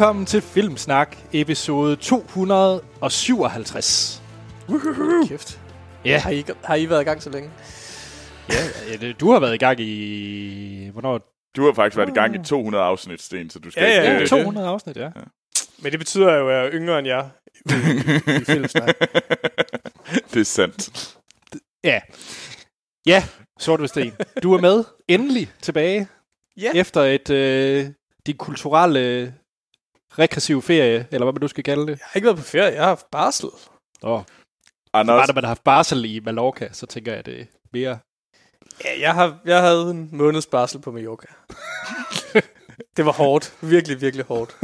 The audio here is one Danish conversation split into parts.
Velkommen til Filmsnak, episode 257. Kæft. Ja, Har I, har I været i gang så længe? ja, ja du har været i gang i... Hvornår? Du har faktisk været i gang i 200 afsnit, Sten, så du skal Ja, ja, ikke... ja, øh, 200 afsnit, ja. Men det betyder jo, at jeg er yngre end jer i, i filmsnak. det er sandt. Ja, ja Sort Sten. Du er med endelig tilbage Ja. efter et øh, din kulturelle regressive ferie, eller hvad man nu skal kalde det. Jeg har ikke været på ferie, jeg har haft barsel. Oh. Anders, Bare da man har haft barsel i Mallorca, så tænker jeg, at det er mere... Ja, jeg, har, jeg havde en måneds barsel på Mallorca. det var hårdt. Virkelig, virkelig hårdt.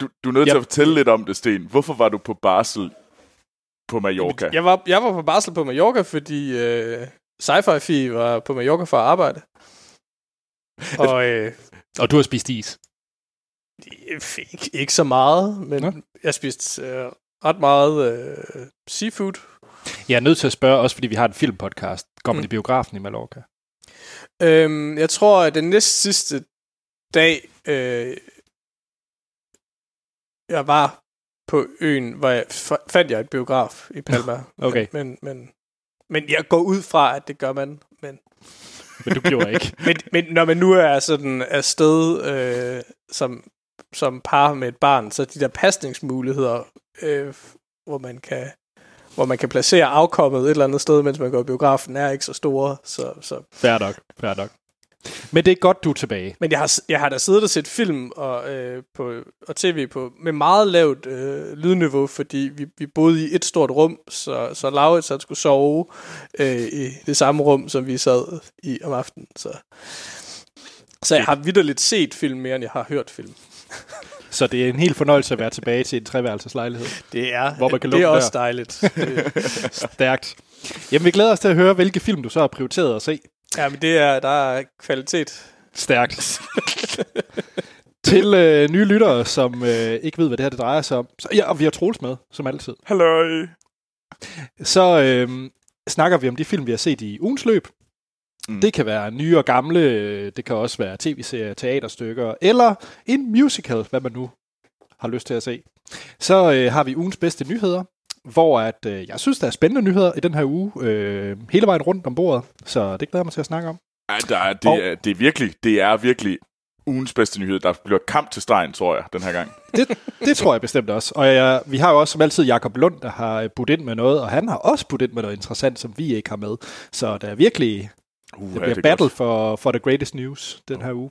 du, du er nødt til Yep. at fortælle lidt om det, Sten. Hvorfor var du på barsel på Mallorca? Jeg var, jeg var på barsel på Mallorca, fordi øh, Sci-Fi Fi var på Mallorca for at arbejde. Og øh, Og du har spist is. Ikke, ikke så meget, men Nå. jeg spiste øh, ret meget øh, seafood. Jeg er nødt til at spørge, også fordi vi har en filmpodcast. Går man Mm. i biografen i Mallorca? Øhm, jeg tror, at den næst sidste dag, øh, jeg var på øen, hvor jeg fandt jeg et biograf i Palma. Okay. Men, men, men jeg går ud fra, at det gør man. Men, Men du gjorde ikke. men, men når man nu er sådan afsted øh, som, som par med et barn, så de der pasningsmuligheder, øh, hvor man kan hvor man kan placere afkommet et eller andet sted, mens man går i biografen, er ikke så store. Så, så Fair nok, fair nok. Men det er godt, du er tilbage. Men jeg har, jeg har da siddet og set film og, øh, på, og tv på med meget lavt øh, lydniveau, fordi vi, vi boede i et stort rum, så, så Laurits han skulle sove øh, i det samme rum, som vi sad i om aftenen. Så, så jeg har vidderligt set film mere, end jeg har hørt film. Så det er en helt fornøjelse at være tilbage til en treværelseslejlighed. Det er, Hvor man kan det er også dør. dejligt. Stærkt. Jamen, vi glæder os til at høre, hvilke film du så har prioriteret at se. ja, men det er, der er kvalitet. Stærkt. til øh, nye lyttere, som øh, ikke ved, hvad det her det drejer sig om. Så, ja, og vi har Troels med, som altid. Hallo. Så øh, snakker vi om de film, vi har set i ugens løb. Mm. Det kan være nye og gamle, det kan også være tv-serier, teaterstykker, eller en musical, hvad man nu har lyst til at se. Så øh, har vi ugens bedste nyheder, hvor at, øh, jeg synes, der er spændende nyheder i den her uge, øh, hele vejen rundt om bordet, så det glæder jeg mig til at snakke om. Ja, der er, det, Og- er, det er virkelig, det er virkelig ugens bedste nyhed. Der bliver kamp til stregen, tror jeg, den her gang. Det, det tror jeg bestemt også. Og jeg, vi har jo også som altid Jakob Lund, der har budt ind med noget, og han har også budt ind med noget interessant, som vi ikke har med. Så der er virkelig Uh, Det bliver battle for, for the greatest news den her uge.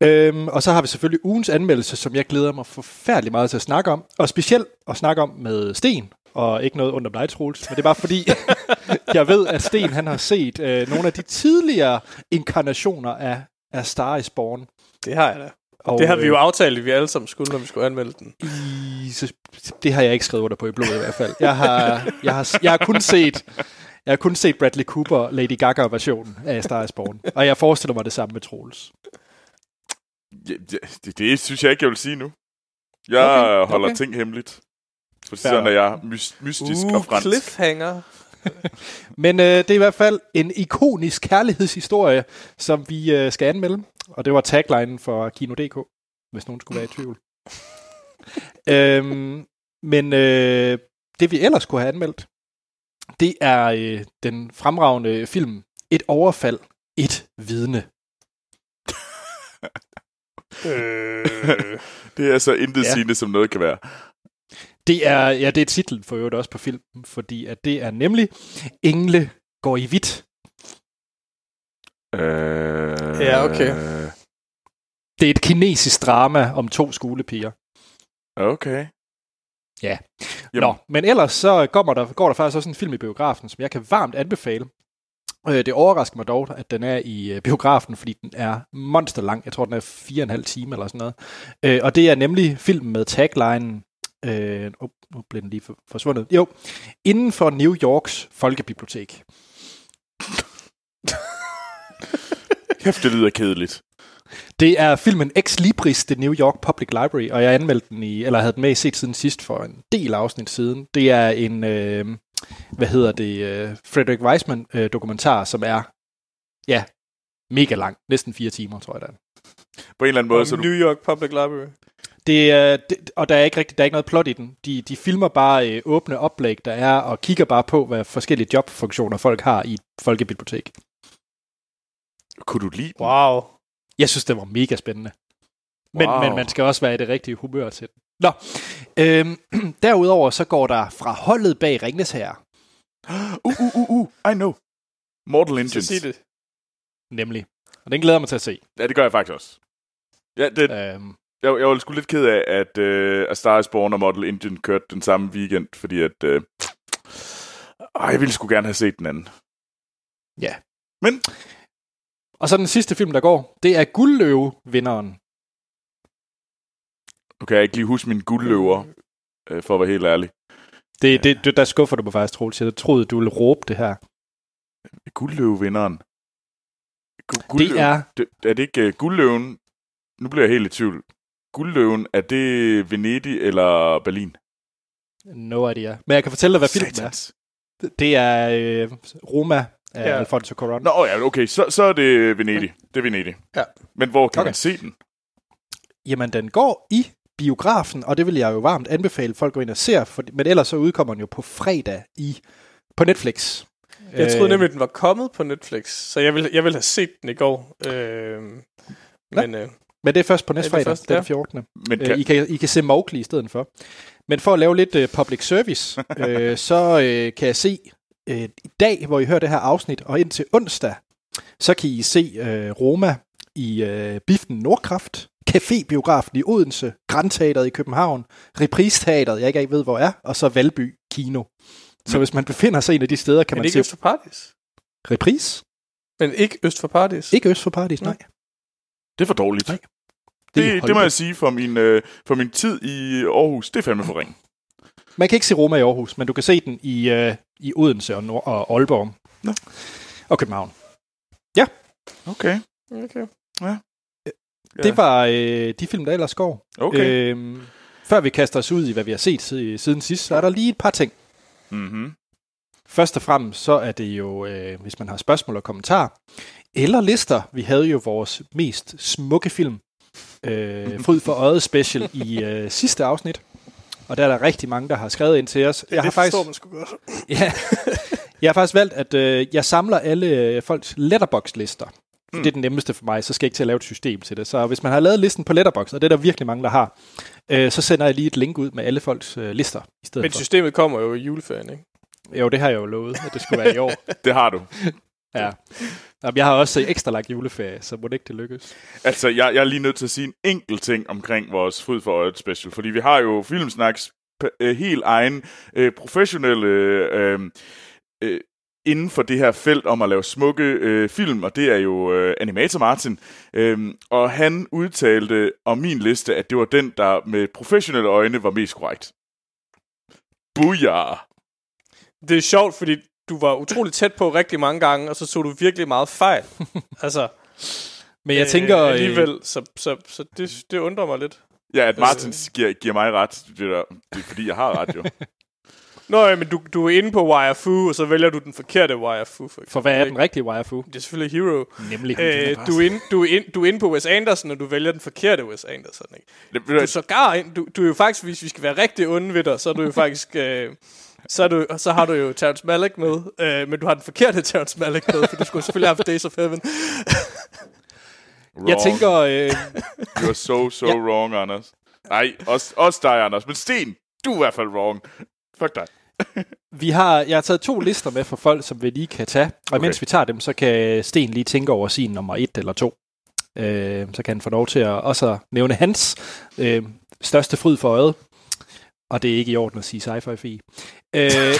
Øhm, og så har vi selvfølgelig ugens anmeldelse, som jeg glæder mig forfærdelig meget til at snakke om. Og specielt at snakke om med Sten, og ikke noget under dig, Troels. Men det er bare fordi, jeg ved, at Sten han har set øh, nogle af de tidligere inkarnationer af, af Star is Born. Det har jeg da. Og, Det har vi jo øh, aftalt, at vi alle sammen skulle, når vi skulle anmelde den. i, så, det har jeg ikke skrevet under på i blodet i hvert fald. Jeg har, jeg har, jeg har kun set... Jeg har kun set Bradley Cooper Lady Gaga-versionen af Star is Born. Og jeg forestiller mig det samme med Troels. Ja, ja, det, det synes jeg ikke, jeg vil sige nu. Jeg Okay, holder okay. ting hemmeligt. For Fair sådan er jeg mys- mystisk Uh, og fransk. cliffhanger. Men øh, det er i hvert fald en ikonisk kærlighedshistorie, som vi øh, skal anmelde. Og det var taglinen for Kino.dk, hvis nogen skulle være i tvivl. øhm, men øh, det vi ellers kunne have anmeldt, det er øh, den fremragende film Et overfald, et vidne. øh, Det er så intet Ja. ja. sigende, som noget kan være. Det er, ja, det er titlen for øvrigt også på filmen, fordi at det er nemlig Engle går i hvidt. Øh, Ja, okay. Det er et kinesisk drama om to skolepiger. Okay. Ja. Jamen, Nå, men ellers så går der, går der faktisk også en film i biografen, som jeg kan varmt anbefale. Øh, Det overrasker mig dog, at den er i øh, biografen, fordi den er monster lang. Jeg tror, den er fire og en halv time eller sådan noget. Øh, Og det er nemlig filmen med tagline... Øh, oh, nu blev den lige for- forsvundet. Jo, inden for New Yorks folkebibliotek. Kæft, det lyder kedeligt. Det er filmen Ex Libris, The New York Public Library, og jeg anmeldte den i, eller havde den med i set siden sidst for en del afsnit siden. Det er en, øh, hvad hedder det, øh, Frederick Weisman øh, dokumentar, som er, ja, mega lang. Næsten fire timer, tror jeg, der. På en eller anden måde, Og så du... New York Public Library. Det, er- det, og der er ikke rigtig, der er ikke noget plot i den. De, de filmer bare øh, åbne oplæg, der er, og kigger bare på, hvad forskellige jobfunktioner folk har i et folkebibliotek. Kunne du lide den? Wow. Jeg synes, det var mega spændende. Men, Wow. men man skal også være i det rigtige humør til den. Nå, øhm, derudover så går der fra holdet bag Ringnes her, Uh, uh, uh, uh, I know. Mortal Så Engines. sig det. nemlig. Og den glæder jeg mig til at se. Ja, det gør jeg faktisk også. Ja, det, Øhm, jeg, jeg var sgu lidt ked af, at uh, A Star is Born og Mortal Engine kørte den samme weekend, fordi at... Uh, øh, jeg ville sgu gerne have set den anden. Ja. Men og så den sidste film, der går, det er Guldløve-vinderen. nu kan jeg ikke lige huske min guldløver, uh, for at være helt ærlig. Det, det, det, der skuffer du mig faktisk, Troels. Jeg troede, du ville råbe det her. Guldløvevinderen. Gu- Det er Det, er det ikke uh, guldløven? Nu bliver jeg helt i tvivl. Guldløven, er det Venedig eller Berlin? no idea. Men jeg kan fortælle dig, hvad filmen er. Satans. Det er øh, Roma af Ja. Alfonso Cuarón. Nå, ja, okay, så, så er det Venedig. Det er Venedig. Ja. Men hvor kan Okay. man se den? Jamen, den går i biografen, og det vil jeg jo varmt anbefale folk går ind og ser, for, men ellers så udkommer den jo på fredag i på Netflix. Jeg troede Øh, nemlig, den var kommet på Netflix, så jeg ville, jeg ville have set den i går. Øh, men øh, Men det er først på næste fredag, først, den ja. 14. Men Øh, kan, I, kan, I kan se Mowgli i stedet for. Men for at lave lidt øh, public service, øh, så øh, kan jeg se øh, i dag, hvor I hører det her afsnit, og indtil onsdag, så kan I se øh, Roma i øh, Biften Nordkraft, Café-biografen i Odense, Grandteateret i København, Reprise-teateret, jeg ikke ved hvor er, og så Valby Kino. Så hvis man befinder sig en af de steder, kan men man ikke se Øst for Paradis. Reprise. Men ikke Øst for Paradis. Ikke Øst for Paradis, nej. det er for dårligt. Nej. Det, det, det må jeg sige for min, øh, for min tid i Aarhus. Det er fandme for ring. Man kan ikke se Roma i Aarhus, men du kan se den i, øh, i Odense og, Nord- og Aalborg. Nå. Og København. Okay. Okay. Ja. Det var øh, de film, der ellers går. Okay. Øhm, før vi kaster os ud i, hvad vi har set si- siden sidst, så er der lige et par ting. Mm-hmm. Først og fremmest, så er det jo, øh, hvis man har spørgsmål og kommentarer, eller lister. Vi havde jo vores mest smukke film, øh, Fryd for Øjet special, i øh, sidste afsnit. Og der er der rigtig mange, der har skrevet ind til os. Det, jeg det faktisk... forstår man sgu godt. Ja, jeg har faktisk valgt, at øh, jeg samler alle øh, folks letterbox-lister. Mm. Det er den nemmeste for mig, så skal jeg ikke til at lave et system til det. Så hvis man har lavet listen på letterbox, og det er der virkelig mange, der har, øh, så sender jeg lige et link ud med alle folks øh, lister i stedet Men for. systemet kommer jo i juleferien, ikke? Jo, det har jeg jo lovet, at det skulle være i år. Det har du. Ja. Jamen, jeg har også ekstra lagt juleferie, så må det ikke det lykkes. Altså, jeg, jeg er lige nødt til at sige en enkelt ting omkring vores Fryd for Øjet special, fordi vi har jo Filmsnaks p- øh, helt egen øh, professionelle øh, øh, inden for det her felt om at lave smukke øh, film, og det er jo øh, Animator Martin. Øh, og han udtalte om min liste, at det var den, der med professionelle øjne var mest korrekt. Booyah! Det er sjovt, fordi du var utrolig tæt på rigtig mange gange, og så tog du virkelig meget fejl. altså, Men jeg tænker... øh, Øh, alligevel, så, så, så det, det undrer mig lidt. Ja, at Martin giver, giver mig ret, det er, det er fordi, jeg har ret jo. Nå, ja, men du, du er inde på Wirefu, og så vælger du den forkerte Wirefu. For, for hvad er den rigtige Wirefu? Det er selvfølgelig Hero. Nemlig. Øh, du, er inde, du, er inde, du er inde på Wes Anderson, og du vælger den forkerte Wes Anderson. Ikke? Det, Du er sågar ind, du, du er jo faktisk, hvis vi skal være rigtig onde ved dig, så er du jo faktisk... Øh, så, er du, så har du jo Terrence Malick med, øh, men du har den forkerte Terrence Malick med, for du skulle selvfølgelig have haft Days of Heaven. Jeg tænker... Øh, You're so, so Ja. wrong, Anders. Nej, også, også dig, Anders. Men Sten, du er i hvert fald wrong. Fuck dig. Vi har, jeg har taget to lister med for folk, som vi lige kan tage. Og okay. Mens vi tager dem, så kan Sten lige tænke over sin nummer et eller to. Øh, så kan han få lov til at også nævne hans øh, største fryd for øjet. Og det er ikke i orden at sige sci-fi fi. Øh,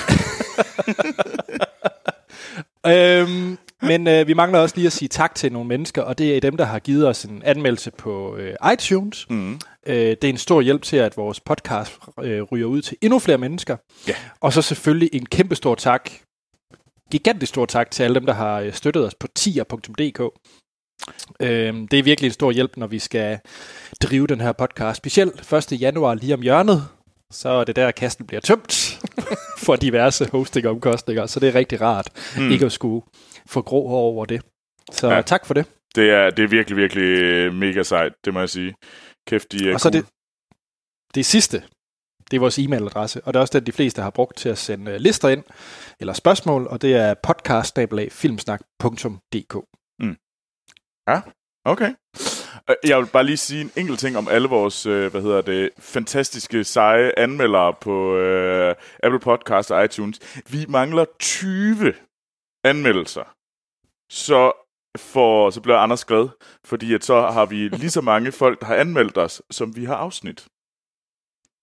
øhm, men øh, vi mangler også lige at sige tak til nogle mennesker, og det er dem, der har givet os en anmeldelse på øh, iTunes. Mm. Øh, det er en stor hjælp til, at vores podcast øh, ryger ud til endnu flere mennesker. Ja. Og så selvfølgelig en kæmpe stor tak, gigantisk stor tak til alle dem, der har øh, støttet os på tier.dk. Øh, det er virkelig en stor hjælp, når vi skal drive den her podcast. Specielt 1. januar lige om hjørnet, så er det der, kassen bliver tømt for diverse hosting-omkostninger. Så det er rigtig rart mm. ikke at skulle få grå hår over det. Så ja. Ja. tak for det. Det er, det er virkelig, virkelig øh, mega sejt, det må jeg sige. Kæft, de er Og så cool. det, det sidste, det er vores e-mailadresse, og det er også den, de fleste har brugt til at sende øh, lister ind, eller spørgsmål, og det er podcast-filmsnak.dk. Okay. Øh, Jeg vil bare lige sige en enkelt ting om alle vores, øh, hvad hedder det, fantastiske, seje anmeldere på øh, Apple Podcast og iTunes. Vi mangler 20 anmeldelser. Så, for, så bliver Anders glad, fordi at så har vi lige så mange folk, der har anmeldt os, som vi har afsnit.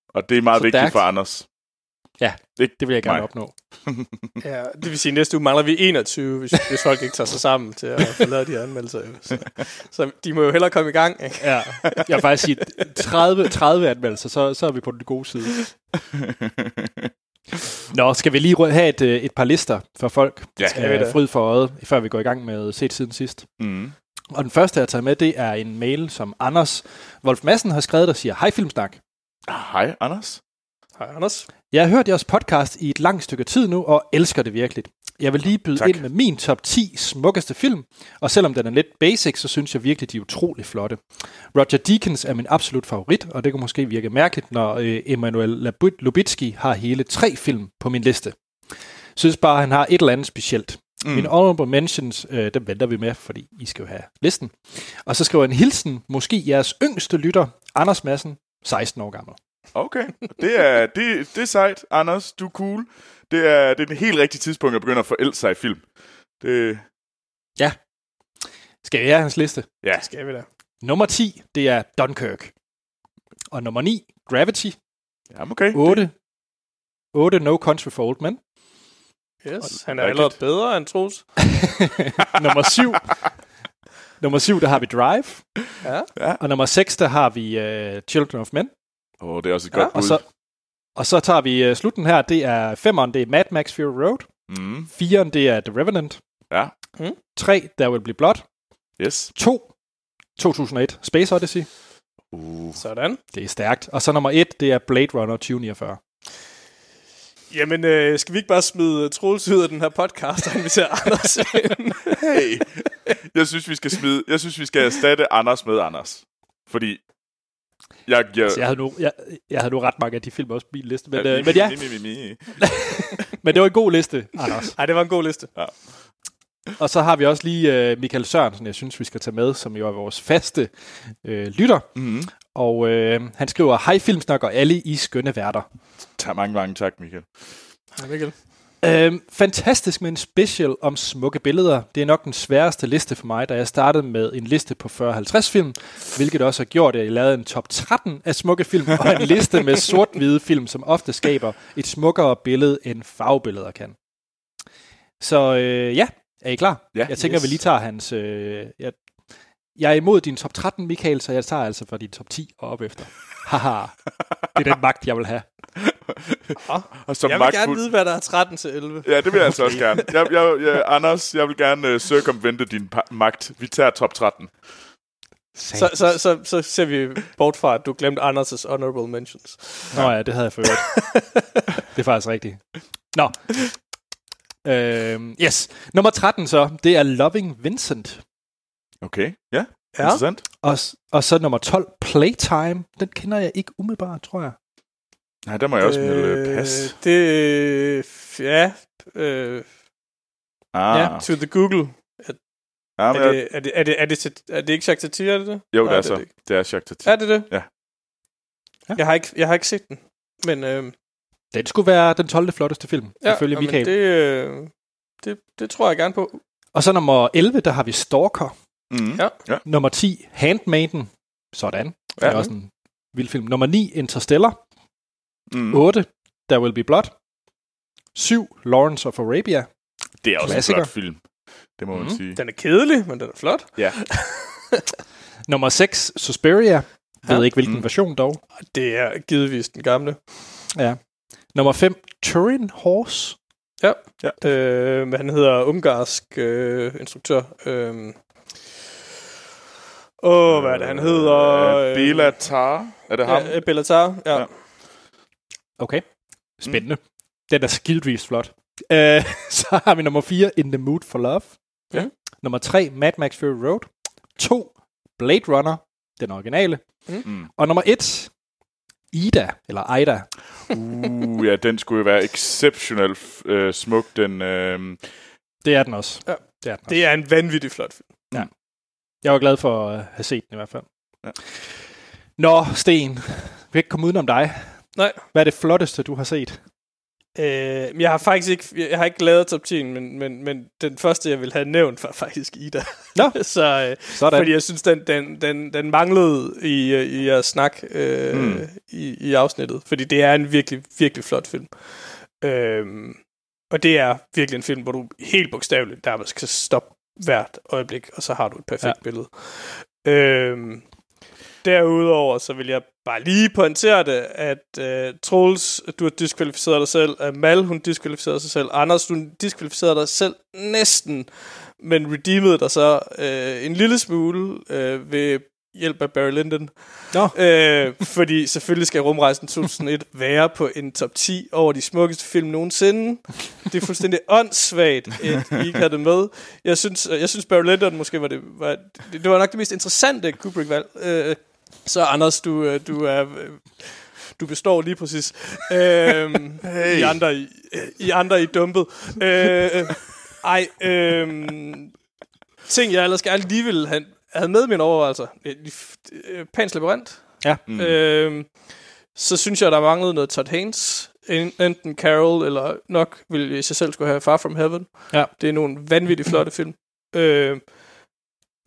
Og det er meget Så vigtigt for Anders. Ja, Ikke Det vil jeg gerne mig. opnå. Ja, det vil sige, at næste uge mangler vi 21, hvis, hvis folk ikke tager sig sammen til at få lavet de her anmeldelser. Så, så de må jo hellere komme i gang. Ikke? Ja, jeg vil faktisk sige 30, 30 anmeldelser, så, så er vi på den gode side. Nå, skal vi lige have et, øh, et par lister for folk? Ja. Skal vi da. fryd for øjet, før vi går i gang med set siden sidst. mm. Og den første, jeg har taget med, det er en mail, som Anders Wolf Madsen har skrevet, der siger, Hej Filmsnak. Hej, Anders. Hej, Anders. Jeg har hørt jeres podcast i et langt stykke tid nu, og elsker det virkelig. Jeg vil lige byde Tak. ind med min top 10 smukkeste film, og selvom den er lidt basic, så synes jeg virkelig, de er utrolig flotte. Roger Deakins er min absolut favorit, og det kan måske virke mærkeligt, når øh, Emanuel Lubit- Lubitski har hele tre film på min liste. Synes bare, han har et eller andet specielt. Mm. Mine honorable mentions, øh, dem venter vi med, fordi I skal jo have listen. Og så skriver en hilsen, måske jeres yngste lytter, Anders Madsen, 16 år gammel. Okay, det er, det, det er sejt, Anders. Du er cool. Det er, det er den helt rigtige tidspunkt at begynde at forelske sig i film. Det, Skal jeg have hans liste? ja, Skal vi da. Nummer 10, det er Dunkirk. Og nummer 9, Gravity. jamen okay. 8, 8 No Country for Old Men. Yes, han er allerede bedre end Troels. nummer 7, nummer 7, der har vi Drive. Ja. Og nummer 6, der har vi uh, Children of Men. Åh, oh, det er også et Ja, godt Og bud. så, og så tager vi uh, slutten her, det er 5'eren, det er Mad Max Fury Road. Mm, 4'eren, det er The Revenant. ja, 3, There Will Be Blood. yes. 2, 2001, Space Odyssey. Uh, Sådan. Det er stærkt. Og så nummer 1, det er Blade Runner 2049. Jamen, øh, skal vi ikke bare smide Troels ud af den her podcast, og invitere Anders ind? hey, jeg synes, vi skal smide, jeg synes, vi skal erstatte Anders med Anders. Fordi jeg giver... Så jeg havde, nu, jeg, jeg havde nu ret mange af de film også på min liste. Men, øh, men ja, Mi, mi, mi, mi. men det var en god liste, Anders. Ej, det var en god liste. Og så har vi også lige øh, Michael Sørensen, jeg synes, vi skal tage med, som jo er vores faste øh, lytter. Mm. Og øh, han skriver, Hej Filmsnak og alle i skønne værter. Tak, mange, mange tak, Michael. Hej, Mikkel. Øh, fantastisk med en special om smukke billeder. Det er nok den sværeste liste for mig, da jeg startede med en liste på 40-50 film, hvilket også har gjort, at jeg lavede en top 13 af smukke film, og en liste med sort-hvide film, som ofte skaber et smukkere billede, end farvebilleder kan. Så øh, ja, er I klar? Ja, jeg tænker, yes. vi lige tager hans... Øh, jeg, jeg er imod din top 13, Michael, så jeg tager altså fra din top 10 og op efter. Haha, det er den magt, jeg vil have. Og som Jeg vil gerne vide, hvad der er 13 til 11. Ja, det vil jeg altså også gerne. Jeg, jeg, jeg, Anders, jeg vil gerne uh, circumvente din magt. Vi tager top 13. Så, så, så, så ser vi bort fra, at du glemte Anders' honorable mentions. Nå ja, det havde jeg øvrigt. det er faktisk rigtigt. Nå. Øhm, yes. Nummer 13 så, det er Loving Vincent. Okay, ja. Ja. Interessant. Og, og så nummer 12, Playtime. Den kender jeg ikke umiddelbart, tror jeg. Nej, der må jeg også melde øh, pas. Det, ja, øh, Ah, ja. to the Google. ja, men Er det, er, det, er, det, er, det, er, det, er ikke Jacques Tati, er det det? jo, Nej, det er så. det ikke. Det er Jacques Tati. Er det det? Ja. Ja. Jeg har ikke, jeg har ikke set den. Men, øh, Den skulle være den 12. flotteste film, ja, ifølge Michael. det, øh, det, det tror jeg gerne på. Og så nummer 11, der har vi Stalker. Mm. Ja. Nummer 10, Handmaiden. Sådan. Det er Ja. også en vild film. Nummer 9, Interstellar. Mm. 8, There Will Be Blood. 7, Lawrence of Arabia. Det er også Klassiker. en flot film. Det må man Mhm. sige. Den er kedelig, men den er flot. Ja. Nummer 6, Suspiria. Ved Ja. ikke, hvilken Mm. version dog. Det er givetvis den gamle. Ja. Nummer 5, Turin Horse. Øh, men han hedder ungarsk øh, instruktør. Øh, Åh, hvad er det, han hedder? Øh, Bela Tar. Er det ham? Ja, Bellatar, ja. Ja. Ja. Okay. Spændende. Mm. Den er skidvis flot. Uh, så har vi nummer 4, In the Mood for Love. Ja. Nummer 3, Mad Max Fury Road. To, Blade Runner, den originale. Mm. Og nummer et, Ida, eller Aida. Uh, ja, den skulle jo være exceptionelt øh, smuk, den... Øh, Det er den også. Ja. Det er den også. Det er en vanvittig flot film. Jeg var glad for at have set den i hvert fald. Ja. Nå, Sten. Vi kan ikke komme udenom dig. Nej. Hvad er det flotteste, du har set? Øh, jeg har faktisk ikke, jeg har ikke lavet top 10, men, men, men den første, jeg vil have nævnt, var faktisk Ida. Nå. så, øh, Sådan. fordi jeg synes, den, den, den, den manglede i, øh, i jeres snak øh, Mm. i, i afsnittet. Fordi det er en virkelig, virkelig flot film. Øh, og det er virkelig en film, hvor du helt bogstaveligt der skal stoppe hvert øjeblik, og så har du et perfekt ja. billede. Øh, Derudover så vil jeg bare lige pointere det, at uh, Troels, du har diskvalificeret dig selv, Amal, hun diskvalificerede sig selv, Anders, du diskvalificerede dig selv næsten, men redeemede dig så uh, en lille smule uh, ved hjælp af Barry Lyndon. Nå. Uh, fordi selvfølgelig skal Rumrejsen 2001 være på en top 10 over de smukkeste film nogensinde. Det er fuldstændig åndssvagt, at I ikke havde det med. Jeg synes, jeg synes Barry Lyndon måske var det, var, det, var nok det mest interessante Kubrick-valg. Uh, så Anders, du, øh, du er... øh, Du består lige præcis. Øhm, Hey. I andre i, I andre i dumpet. Øh, ej, øh, ting jeg ellers gerne lige ville have, have med i mine overvejelser. Øh, Pans Labyrinth. Ja. Mm. Øh, så synes jeg, der manglede noget Todd Haynes. En- Enten Carol, eller nok ville i sig selv skulle have Far From Heaven. Ja. Det er nogle vanvittigt flotte film. Øh,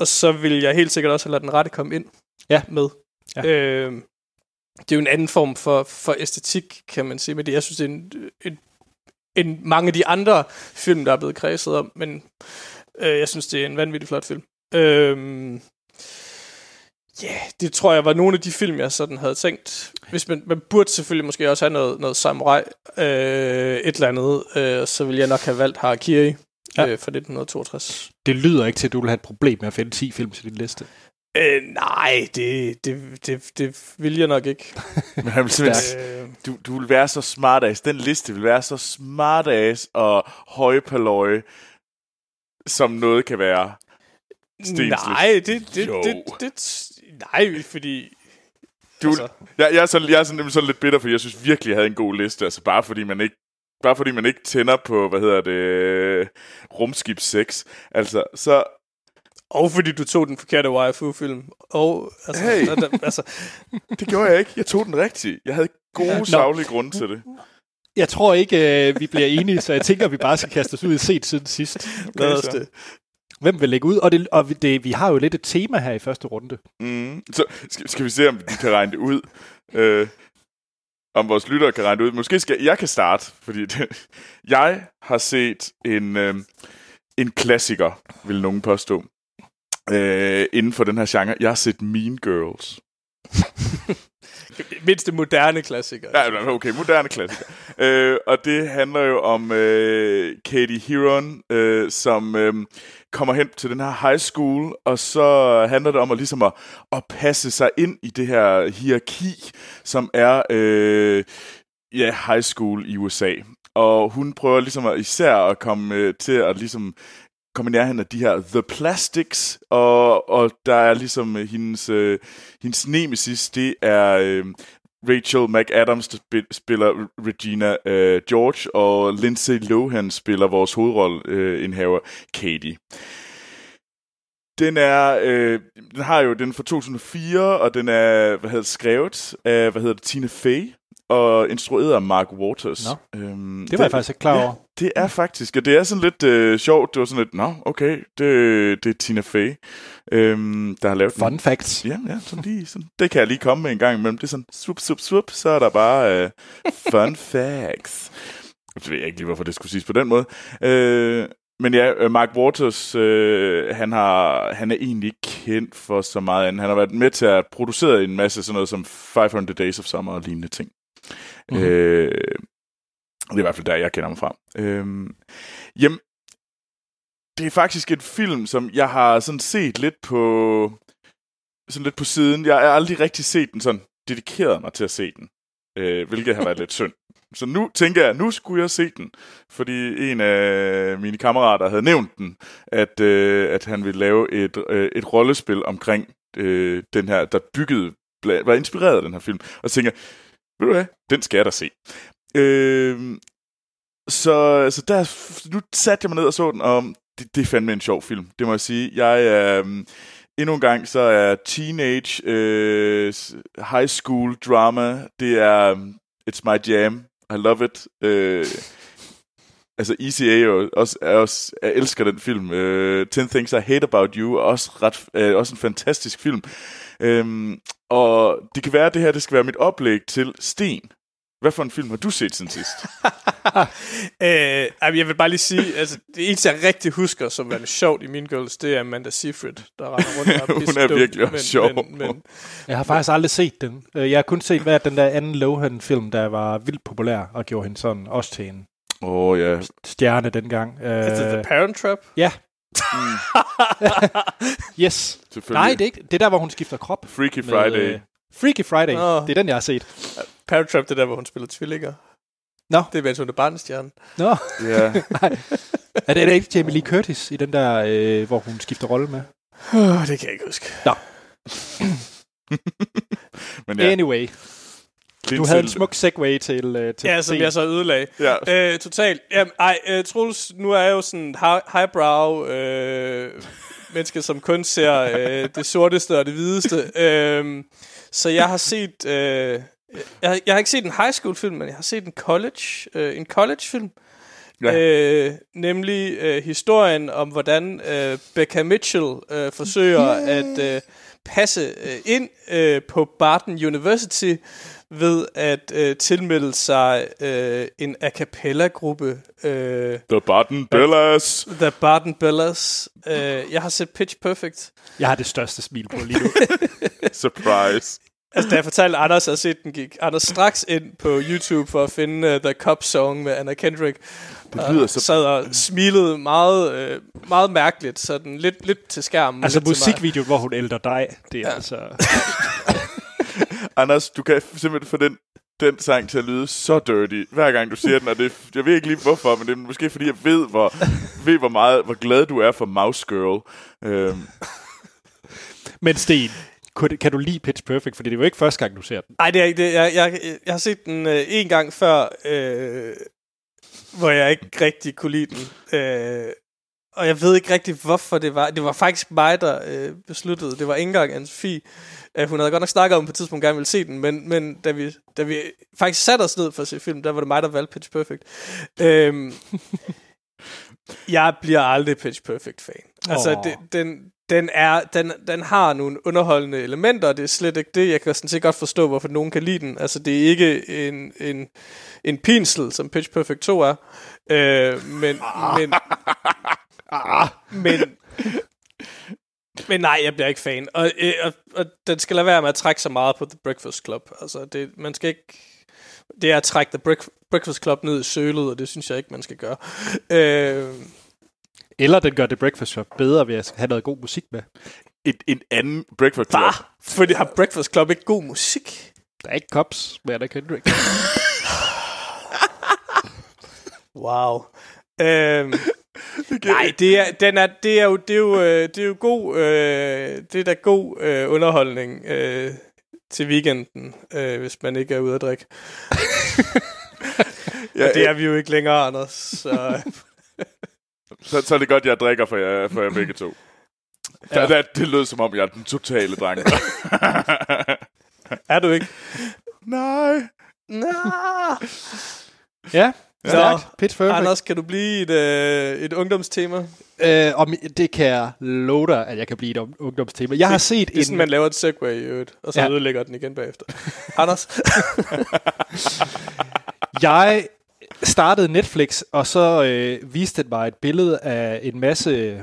og så vil jeg helt sikkert også have ladet den rette komme ind Ja. med. Ja. Øh, det er jo en anden form for, for æstetik, kan man sige, men det, jeg synes, det er en, en, en, mange af de andre film, der er blevet kredset om, men øh, jeg synes, det er en vanvittig flot film. Øh, Ja, yeah, det tror jeg var nogle af de film, jeg sådan havde tænkt. Hvis man, man burde selvfølgelig måske også have noget, noget samurai, øh, et eller andet, øh, så ville jeg nok have valgt Harakiri Ja. øh, fra 1962. Det lyder ikke til, at du vil have et problem med at finde 10 film til din liste. Øh, nej, det, det, det, det vil jeg nok ikke. Men han vil simpelthen, Øh, du, du vil være så smartass. Den liste vil være så smartass og højpaløje, som noget kan være. Stenslet. nej, det, det, det, det, det, nej, fordi... Du, Altså. jeg, jeg, er sådan, jeg er sådan, sådan lidt bitter, fordi jeg synes virkelig, jeg havde en god liste. Altså bare fordi man ikke bare fordi man ikke tænder på, hvad hedder det, rumskib 6. Altså, så Og fordi du tog den forkerte waifu-film. Og, altså, Hey. der, der, altså, det gjorde jeg ikke. Jeg tog den rigtigt. Jeg havde gode, Nå. savlige grunde til det. Jeg tror ikke, øh, vi bliver enige, så jeg tænker, at vi bare skal kaste os ud i set siden sidst. lad os så. det. Hvem vil lægge ud? Og, det, og vi- det, vi har jo lidt et tema her i første runde. Mm. Så skal, skal vi se, om de kan regne det ud. Øh, om vores lyttere kan regne det ud. Måske skal jeg kan starte, fordi det, jeg har set en, øh, en klassiker, vil nogen påstå, øh, inden for den her genre. Jeg har set Mean Girls. Mindst det moderne klassiker. Ja, ja, okay, moderne klassiker. øh, og det handler jo om øh, Katie Heron, øh, som øh, kommer hen til den her high school, og så handler det om at, ligesom at, at passe sig ind i det her hierarki, som er øh, ja, high school i USA. Og hun prøver ligesom at, især at komme øh, til at ligesom komme i nærheden af de her The Plastics, og, og der er ligesom øh, hendes, øh, hendes nemesis, det er øh, Rachel McAdams, der spiller Regina øh, George, og Lindsay Lohan spiller vores hovedrolleindhaver øh, Katie. Den er, øh, den har jo den fra 2004, og den er, hvad hedder det, skrevet af, hvad hedder det, Tina Fey, og instrueret af Mark Waters. Nå. Øhm, Det var jeg faktisk ikke klar over. det er faktisk, og det er sådan lidt øh, sjovt. Det var sådan lidt, nå, okay, det, det er Tina Fey, øhm, der har lavet den. Fun facts. Ja, ja, sådan lige, sådan, det kan jeg lige komme med en gang imellem. Det er sådan, swoop, swoop, swoop, så er der bare øh, fun facts. Jeg ved ikke lige, hvorfor det skulle siges på den måde. Øh, men ja, øh, Mark Waters, øh, han, har, han er egentlig ikke kendt for så meget andet. Han har været med til at producere en masse sådan noget som 500 Days of Summer og lignende ting. Mm-hmm. Øh, det er i hvert fald der, jeg kender mig fra. Øh, jamen, det er faktisk en film, som jeg har sådan set lidt på sådan lidt på siden. Jeg har aldrig rigtig set den sådan dedikeret mig til at se den, øh, hvilket har været lidt synd. Så nu tænker jeg, nu skulle jeg se den, fordi en af mine kammerater havde nævnt den, at, øh, at han ville lave et, øh, et rollespil omkring øh, den her, der byggede, var inspireret af den her film. Og så tænker jeg, ved du hvad, den skal jeg da se. Øh, så, så der, nu satte jeg mig ned og så den, og det, det er fandme en sjov film, det må jeg sige. Jeg er... Øh, endnu en gang, så er teenage øh, high school drama, det er øhm, It's my jam. I love it. Øh, altså ECA er også, er også, jeg elsker den film. Øh, 10 Things I Hate About You er også, ret, øh, også en fantastisk film. Øh, og det kan være, at det her det skal være mit oplæg til Sten. Hvad for en film har du set siden sidst? øh, jeg vil bare lige sige, altså, det eneste, jeg rigtig husker, som var sjovt i Mean Girls, det er Amanda Seyfried, der render rundt og Hun er virkelig men, sjov. Men, men, Jeg har faktisk aldrig set den. Øh, Jeg har kun set, hvad den der anden Lohan-film, der var vildt populær, og gjorde hende sådan også til en Åh oh, ja. stjerne dengang. altså, The Øh, Parent Trap? ja. yes. Selvfølgelig. Nej, det er ikke. Det er der, hvor hun skifter krop. Freaky med, Friday. øh, Freaky Friday. Nå. Det er den, jeg har set. Parent Trap, det er der, hvor hun spiller tvillinger. Nå. Det er, mens hun er barnestjerne. Nå. Ja. Er det, er det ikke Jamie Lee Curtis i den der, øh, hvor hun skifter rolle med? Oh, det kan jeg ikke huske. Men Ja. ja, Anyway, du havde en smuk segue til, øh, til Ja, som jeg så ødelagde. Ja. Øh, totalt. Jamen, ej, uh, Troels, nu er jeg jo sådan hi- highbrow øh, menneske, som kun ser øh, det sorteste og det hvideste. Øh, så jeg har set... Øh, jeg, jeg har ikke set en high school film, men jeg har set en college, øh, en college film. Ja. Øh, nemlig øh, historien om, hvordan øh, Becca Mitchell øh, forsøger at øh, passe øh, ind øh, på Barton University ved at øh, tilmelde sig øh, en a cappella-gruppe, øh, The Button Bellas. The Barton Bellas. Øh, jeg har set Pitch Perfect. Jeg har det største smil på lige nu. Surprise. Altså, da jeg fortalte Anders, at jeg set den, gik Anders straks ind på YouTube for at finde uh, The Cop Song med Anna Kendrick. Det lyder så- sad og smilede meget, øh, meget mærkeligt, sådan lidt, lidt til skærmen. altså lidt til mig. musikvideoen, hvor hun ældrer dig, det er ja. altså... Anders, du kan simpelthen få den, den sang til at lyde så dirty, hver gang du siger den, og det, jeg ved ikke lige hvorfor, men det er måske fordi, jeg ved, hvor, ved, hvor meget, hvor glad du er for Mouse Girl. Øhm, Men Sten, kunne- kan du lide Pitch Perfect? Fordi det er jo ikke første gang, du ser den. Nej, det er ikke det. Jeg, jeg, jeg har set den øh, en gang før, øh, hvor jeg ikke rigtig kunne lide den. Øh, og jeg ved ikke rigtig, hvorfor det var. Det var faktisk mig, der øh, besluttede. Det var ikke engang Anne-Sophie. Øh, hun havde godt nok snakket om på et tidspunkt, gerne ville se den, men, men da, vi, da vi faktisk satte os ned for at se film, der var det mig, der valgte Pitch Perfect. Øh, jeg bliver aldrig Pitch Perfect fan. Altså, Åh. det, den, den, er, den, den har nogle underholdende elementer, og det er slet ikke det. Jeg kan sådan set godt forstå, hvorfor nogen kan lide den. Altså, det er ikke en, en, en pinsel, som Pitch Perfect 2 er. Øh, men, men, men, men nej, jeg bliver ikke fan. Og, øh, og, og den skal lade være med at trække så meget på The Breakfast Club. Altså, det, man skal ikke... Det er at trække The Break- Breakfast Club ned i sølet, og det synes jeg ikke, man skal gøre. Øh, Eller den gør The Breakfast Club bedre ved at have noget god musik med. et, en anden Breakfast Club. Bare, fordi har Breakfast Club ikke god musik? Der er ikke Cops med Anna Kendrick. Wow. Øhm, nej, det er, den er, det er jo, det er jo, øh, det er jo god, øh, det er da god øh, underholdning øh, til weekenden, øh, hvis man ikke er ude at drikke. Ja, Og det er vi jo ikke længere, Anders. Så, så, så er det godt, jeg drikker for jer, for jer begge to. Ja. Det, det lød som om, jeg er den totale dreng. er du ikke? Nej. Nå. ja, stærkt. Pitch Perfect. Anders, kan du blive et, øh, et ungdomstema? Øh, og mi- det kan jeg love dig, at jeg kan blive et ung- ungdomstema. Jeg har set Det er sådan, en... man laver et segway i øvrigt, og så Ja. ødelægger den igen bagefter. Anders? Jeg startede Netflix, og så øh, viste den mig et billede af en masse øh,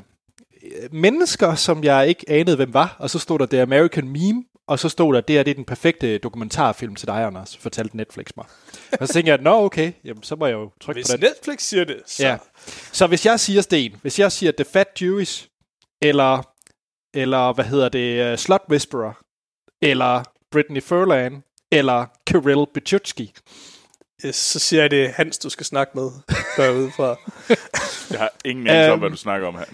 mennesker, som jeg ikke anede, hvem var. Og så stod der The American Meme, og så stod der, det er, det er den perfekte dokumentarfilm til dig, Anders, fortalte Netflix mig. Og så tænkte jeg, nå okay, jamen, så må jeg jo trykke Hvis på den. Netflix siger det, så... Ja. Så hvis jeg siger Sten, hvis jeg siger The Fat Jewish, eller, eller hvad hedder det, uh, Slut Whisperer, eller Britney Furlan, eller Kirill Bichutski, Yes, så siger jeg, det er Hans, du skal snakke med, ud fra. Jeg har ingen anelse om, Øhm. hvad du snakker om her.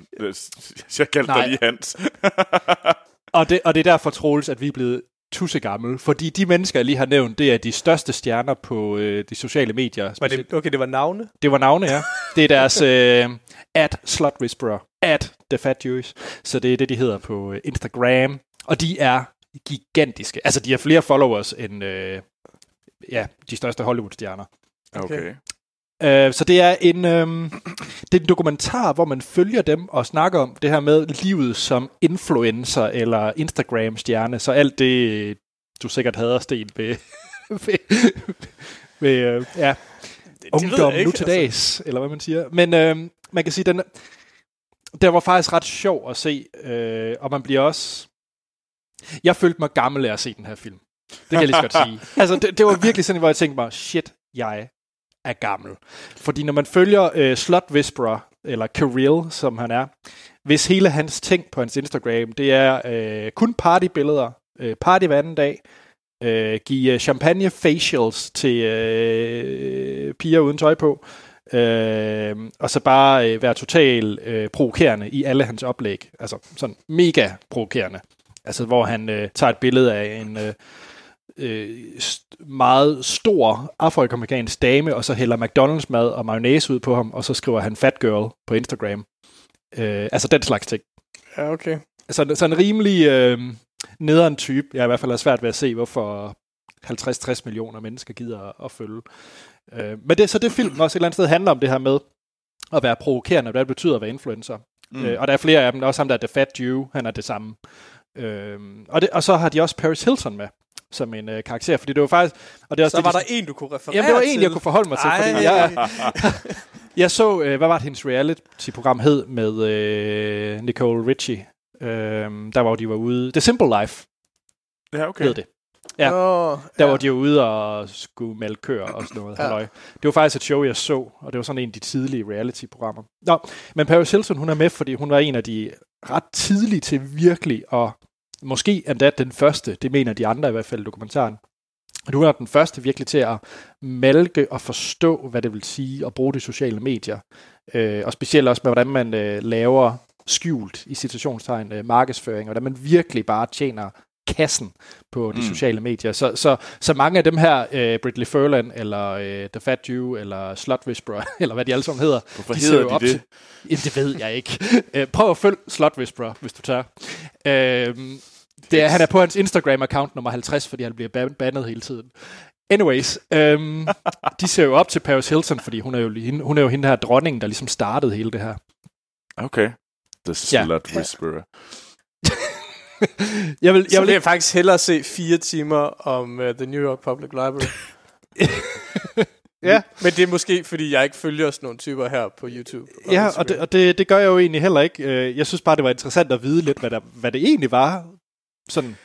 Jeg kaldte dig lige Hans. Og det, og det er derfor, Troels, at vi er blevet tusse gamle. Fordi de mennesker, jeg lige har nævnt, det er de største stjerner på øh, de sociale medier. Var det, okay, det var navne? Det var navne, ja. Det er deres øh, at Slut Whisperer, at The Fat Jewish. Så det er det, de hedder på øh, Instagram. Og de er gigantiske. Altså, de har flere followers end øh, ja, de største Hollywood-stjerner. Okay. Øh, så det er en øh, det er en dokumentar, hvor man følger dem og snakker om det her med livet som influencer eller Instagram-stjerne. Så alt det, du sikkert hader, Sten, ved, ved, ved øh, ja, ved ungdom jeg ikke, nu til dags, eller hvad man siger. Men øh, man kan sige, den, den var faktisk ret sjov at se, øh, og man bliver også... Jeg følte mig gammel af at se den her film. Det kan jeg lige så godt sige. Altså, det, det var virkelig sådan, hvor jeg tænkte mig, shit, jeg er gammel. Fordi når man følger øh, Slot Whisperer, eller Kirill, som han er, hvis hele hans ting på hans Instagram, det er øh, kun partybilleder, øh, party hver anden dag, øh, give øh, champagne facials til øh, piger uden tøj på, øh, og så bare øh, være total øh, provokerende i alle hans oplæg. Altså sådan mega provokerende. Altså hvor han øh, tager et billede af en øh, øh, st- meget stor afroamerikansk dame, og så hælder McDonald's mad og mayonnaise ud på ham, og så skriver han fat girl på Instagram. Øh, altså den slags ting. Ja, okay. Så, så en rimelig øh, nederen type. Jeg er i hvert fald har svært ved at se, hvorfor 50-60 millioner mennesker gider at følge. Øh, men det, så det film også et eller andet sted handler om det her med at være provokerende, og hvad det betyder at være influencer. Mm. Øh, og der er flere af dem. Der er også ham, der er The Fat Jew. Han er det samme. Øh, og, det, og så har de også Paris Hilton med som en øh, karakter, fordi det var faktisk... Og det er også Så det, var de- der en, du kunne referere Jamen, det var til. en, jeg kunne forholde mig til, Ej. fordi jeg, jeg så, øh, hvad var det, hendes reality-program hed med øh, Nicole Richie, øh, der hvor de var ude. The Simple Life Ja, okay. hed det. Ja. Nå, Der ja. hvor de var ude og skulle melde køer og sådan noget. Ja. Ja. Det var faktisk et show, jeg så, og det var sådan en af de tidlige reality-programmer. Nå, men Paris Hilton, hun er med, fordi hun var en af de ret tidlige til virkelig at, måske endda den første, det mener de andre i hvert fald i dokumentaren, at hun er den første virkelig til at malke og forstå, hvad det vil sige at bruge de sociale medier. Øh, og specielt også med, hvordan man øh, laver skjult i situationstegn øh, markedsføring, og hvordan man virkelig bare tjener kassen på de Mm. sociale medier. Så, så, så mange af dem her, øh, Bridley Furlan, eller øh, The Fat Jew, eller Slut Whisperer, eller hvad de alle sammen hedder, Hvorfor de hedder de op det? Til, jamen, det ved jeg ikke. Øh, prøv at følge Slut Whisperer, hvis du tør. Øh, det er, han er på hans Instagram-account nummer 50, fordi han bliver ban- bandet hele tiden. Anyways, øhm, de ser jo op til Paris Hilton, fordi hun er jo, hun er jo hende her dronning, der ligesom startede hele det her. Okay. The Ja. Slut Whisperer. Jeg vil, Så jeg vil vil jeg faktisk hellere se fire timer om uh, The New York Public Library. Ja. Men det er måske, fordi jeg ikke følger sådan nogle typer her på YouTube. Ja, og Instagram. det, og det, det gør jeg jo egentlig heller ikke. Øh, Jeg synes bare, det var interessant at vide lidt, hvad, der, hvad det egentlig var. Sådan,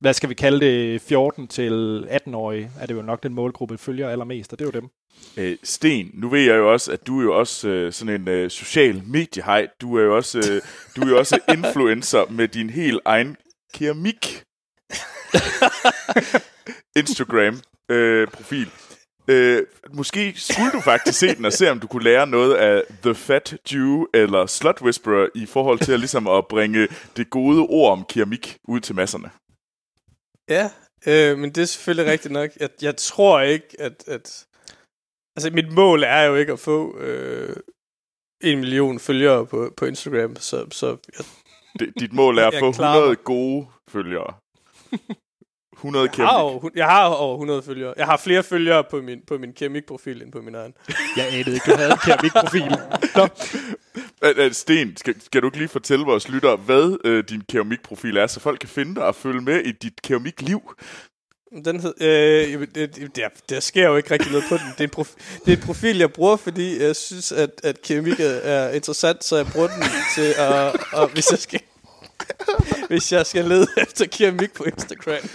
hvad skal vi kalde det, 14 til 18-årige, er det jo nok den målgruppe, følger allermest, og det er jo dem. Øh, Sten, nu ved jeg jo også, at du er jo også øh, sådan en øh, social mediehej. Du er jo også, øh, du er jo også influencer med din helt egen keramik Instagram øh, profil. Øh, måske skulle du faktisk se den og se, om du kunne lære noget af The Fat Jew eller Slut Whisperer i forhold til at, ligesom at bringe det gode ord om keramik ud til masserne. Ja, øh, men det er selvfølgelig rigtigt nok. Jeg, jeg tror ikke, at, at... Altså, mit mål er jo ikke at få øh, en million følgere på, på Instagram, så, så jeg, dit mål er at få klarer 100 mig. gode følgere. 100 jeg, har over, jeg har over 100 følgere. Jeg har flere følgere på min, på min keramikprofil end på min egen. Jeg anede ikke, du havde en keramikprofil. Nå, Sten, skal, skal du ikke lige fortælle vores lyttere, hvad øh, din keramikprofil er, så folk kan finde dig og følge med i dit keramikliv? Den hed, øh, jamen, det, det, der, der sker jo ikke rigtig noget på den. Det er, en prof, det er et profil, jeg bruger, fordi jeg synes, at, at keramik er, er interessant, så jeg bruger den til at... Og hvis jeg skal, hvis jeg skal lede efter keramik på Instagram.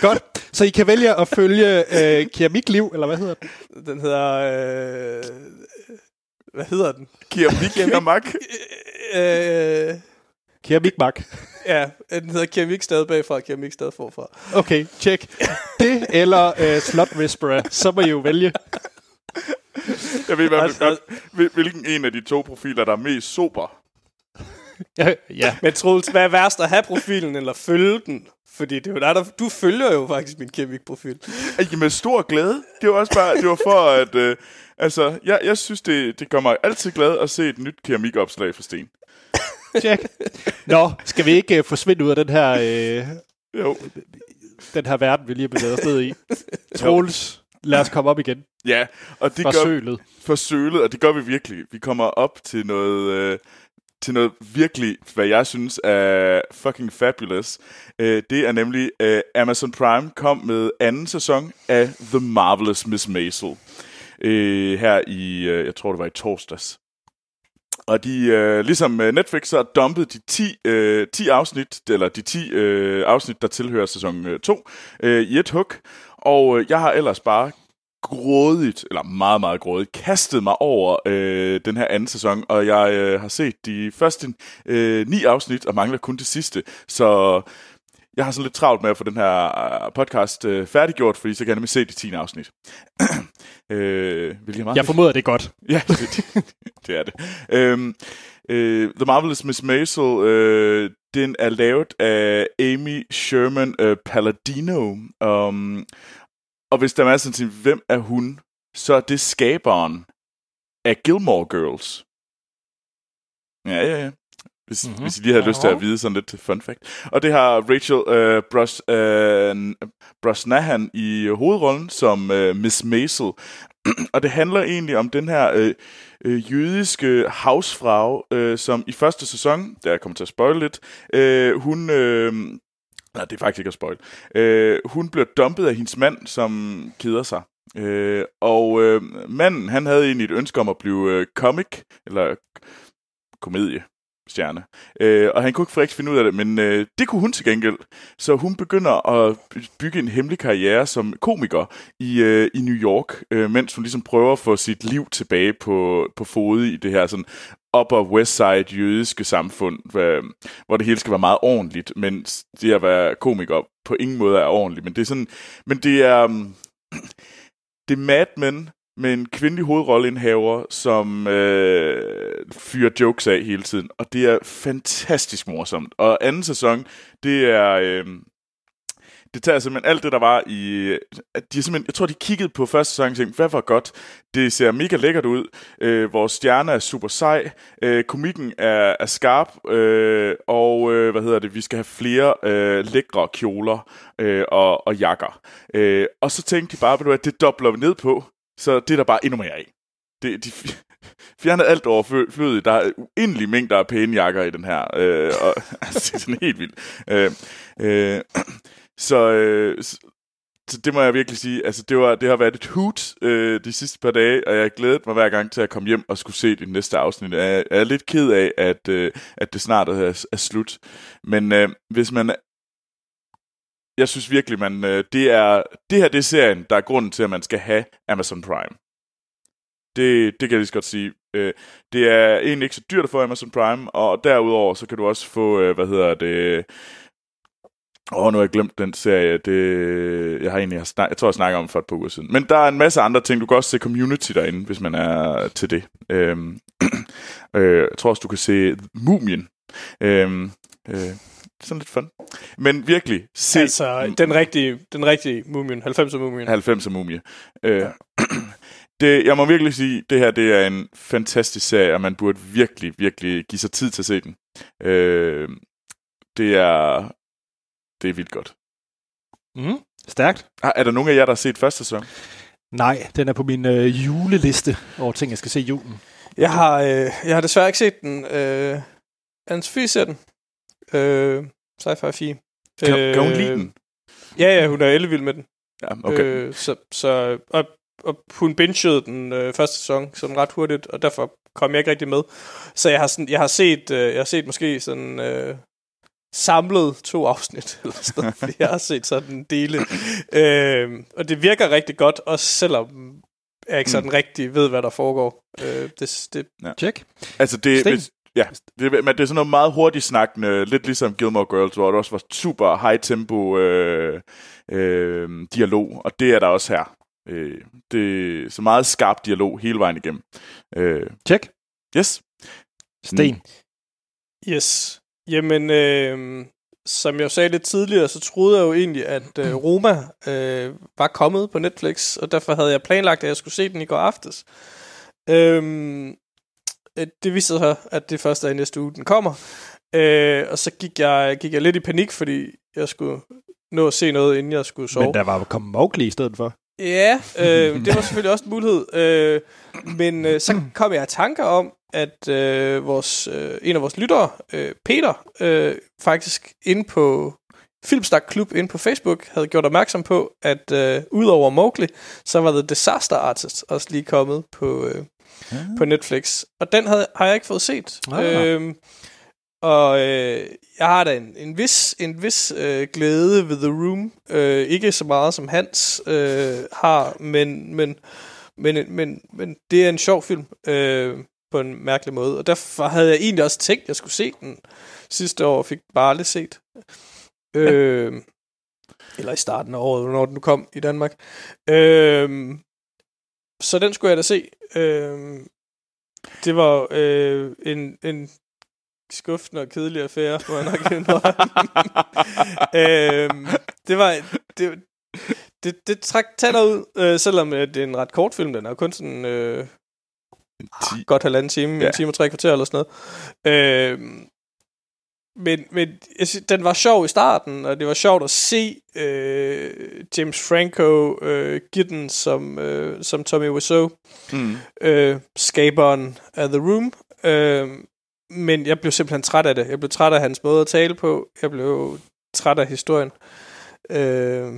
godt. Så I kan vælge at følge øh, keramikliv, eller hvad hedder det? Den hedder... Øh, hvad hedder den? Keramik, keramik. Øh, Keramikmark. ja, den hedder keramik stadig bagfra, keramik stadig forfra. Okay, tjek. Det eller øh, Slut Whisperer, så må I jo vælge. Jeg ved i hvert fald Altså- godt, hvil- hvilken en af de to profiler, der er mest sober. Ja, ja. Men Troels, hvad er værst at have profilen eller følge den? Fordi det er jo dig, der, du følger jo faktisk min kemik-profil. Ikke med stor glæde. Det var også bare, det var for at... Øh, altså, jeg, jeg synes, det, det gør mig altid glad at se et nyt keramikopslag fra Sten. Check. Nå, skal vi ikke uh, forsvinde ud af den her, uh, Jo. den her verden, vi lige har bevæget os ned i? Troels, lad os komme op igen Ja, og det fra gør sølet. for sølet, og det gør vi virkelig. Vi kommer op til noget, øh, til noget virkelig, hvad jeg synes er fucking fabulous. Øh, det er nemlig, øh, Amazon Prime kom med anden sæson af The Marvelous Miss Maisel. Øh, her i, øh, jeg tror det var i torsdags. Og de, øh, ligesom øh, Netflix, så har dumpet de 10, øh, 10 afsnit, eller de 10 øh, afsnit, der tilhører sæson øh, 2, øh, i et hug. Og øh, jeg har ellers bare grådigt, eller meget, meget grådigt, kastet mig over øh, den her anden sæson, og jeg øh, har set de første øh, ni afsnit, og mangler kun det sidste. Så jeg har sådan lidt travlt med at få den her øh, podcast øh, færdiggjort, fordi så kan jeg nemlig se de 10 afsnit. øh, hvilket er meget Jeg formoder, det er godt. Ja, det, det er det. Øhm, øh, The Marvelous Miss Maisel, øh, den er lavet af Amy Sherman øh, Palladino. Um, og hvis der er sådan til, hvem er hun, så er det skaberen af Gilmore Girls. Ja, ja, ja. Hvis, Mhm. mm-hmm. hvis I lige havde lyst til at vide sådan lidt fun fact. Og det har Rachel øh, Bros, øh, Brosnahan i hovedrollen som øh, Miss Maisel. og det handler egentlig om den her øh, øh, jødiske havsfrag, øh, som i første sæson, der jeg kommer til at spoil lidt, øh, hun... Øh, nej, det er faktisk ikke at spoil. Øh, hun bliver dumpet af hendes mand, som keder sig. Øh, og øh, manden, han havde egentlig et ønske om at blive øh, comic, eller komedie stjerne. Øh, og han kunne ikke rigtig finde ud af det, men øh, det kunne hun til gengæld. Så hun begynder at bygge en hemmelig karriere som komiker i, øh, i New York, øh, mens hun ligesom prøver at få sit liv tilbage på, på fod i det her sådan upper west side jødiske samfund, hvor, det hele skal være meget ordentligt, mens det at være komiker på ingen måde er ordentligt. Men det er sådan, men det er, um, det er Mad Men, med en kvindelig hovedrolleindhaver, som øh, fyrer jokes af hele tiden. Og det er fantastisk morsomt. Og anden sæson, det er... Øh, det tager simpelthen alt det, der var i... At de simpelthen, jeg tror, de kiggede på første sæson og tænkte, hvad var godt? Det ser mega lækkert ud. Øh, vores stjerne er super sej. Øh, komikken er, er skarp. Øh, og øh, hvad hedder det? Vi skal have flere øh, lækre kjoler øh, og, og jakker. Øh, og så tænkte de bare, at du det dobler vi ned på. Så det er der bare endnu mere af. Det, de fjernede alt overflødigt. Der er uendelige mængder af pæne jakker i den her. Øh, og, altså, det er sådan helt vildt. Øh, øh, så, øh, så det må jeg virkelig sige. Altså, det, var, det har været et hoot øh, de sidste par dage, og jeg glæder mig hver gang til at komme hjem og skulle se det næste afsnit. Jeg er, jeg er lidt ked af, at, øh, at det snart er, er slut. Men øh, hvis man jeg synes virkelig, man, øh, det, er, det her det er serien, der er grunden til, at man skal have Amazon Prime. Det, det kan jeg lige så godt sige. Øh, det er egentlig ikke så dyrt at få Amazon Prime, og derudover så kan du også få, øh, hvad hedder det... Åh, oh, nu har jeg glemt den serie. Det, jeg har egentlig snak, jeg tror, jeg snakker om for et par uger siden. Men der er en masse andre ting. Du kan også se Community derinde, hvis man er til det. Øhm, øh, jeg tror også, du kan se Mumien. Øhm, øh, sådan lidt fun. Men virkelig, se Altså, den rigtige, den rigtige Mumien, 90'er Mumien. 90'er mumie. Øh, ja. det, jeg må virkelig sige, det her det er en fantastisk serie, og man burde virkelig, virkelig give sig tid til at se den. Øh, det er det er vildt godt. Mm, stærkt. Er, er der nogen af jer, der har set første sæson? Nej, den er på min øh, juleliste over ting, jeg skal se i julen. Jeg har, øh, jeg har desværre ikke set den. Øh, Anne-Sophie ser den. Øh, Sci-fi Fie. Kan, øh, kan hun lide den? Ja, ja, hun er ellevild med den. Ja, okay. Øh, så, så, og, og hun bingede den øh, første sæson sådan ret hurtigt, og derfor kom jeg ikke rigtig med. Så jeg har, sådan, jeg har set, øh, jeg har set måske sådan øh, samlet to afsnit, eller sådan noget, fordi jeg har set sådan en dele. Øh, og det virker rigtig godt, også selvom jeg ikke sådan mm. rigtig ved, hvad der foregår. Øh, det, det, ja. Check. Altså det, Sten. hvis, Ja, det, men det er sådan noget meget hurtigt snakkende, lidt ligesom Gilmore Girls, hvor det også var super high tempo øh, øh, dialog, og det er der også her. Øh, det så meget skarp dialog hele vejen igennem. Øh, Tjek. yes. Sten. Yes. Jamen, øh, som jeg sagde lidt tidligere, så troede jeg jo egentlig, at øh, Roma øh, var kommet på Netflix, og derfor havde jeg planlagt, at jeg skulle se den i går aftes. Øhm, øh, det viste sig, at det første er i næste uge, den kommer. Øh, og så gik jeg, gik jeg lidt i panik, fordi jeg skulle nå at se noget, inden jeg skulle sove. Men der var kommet Mowgli i stedet for. Ja, øh, det var selvfølgelig også en mulighed. Øh, men øh, så kom jeg i tanker om, at øh, vores, øh, en af vores lyttere, øh, Peter, øh, faktisk inde på Filmstak Klub inde på Facebook, havde gjort opmærksom på, at øh, udover Mowgli, så var The Disaster Artist også lige kommet på, øh, ja. på Netflix. Og den havde, har jeg ikke fået set. Ah. Øh, og øh, jeg har da en, en vis, en vis øh, glæde ved The Room. Øh, ikke så meget som Hans øh, har, men, men, men, men, men det er en sjov film øh, på en mærkelig måde. Og derfor havde jeg egentlig også tænkt, at jeg skulle se den sidste år, og fik bare aldrig set. Øh, eller i starten af året, når den kom i Danmark. Øh, så den skulle jeg da se. Øh, det var øh, en, en skuffende og kedelig affære, må jeg nok øhm, det var... Det, det, det træk tænder ud, øh, selvom det er en ret kort film. Den er kun sådan... Øh, ah, godt halvanden time, ja. en time og tre kvarter eller sådan noget. Øh, men, men den var sjov i starten, og det var sjovt at se øh, James Franco øh, give den som, øh, som Tommy Wiseau, mm. øh, skaberen af The Room. Øh, men jeg blev simpelthen træt af det. Jeg blev træt af hans måde at tale på. Jeg blev træt af historien. Øh,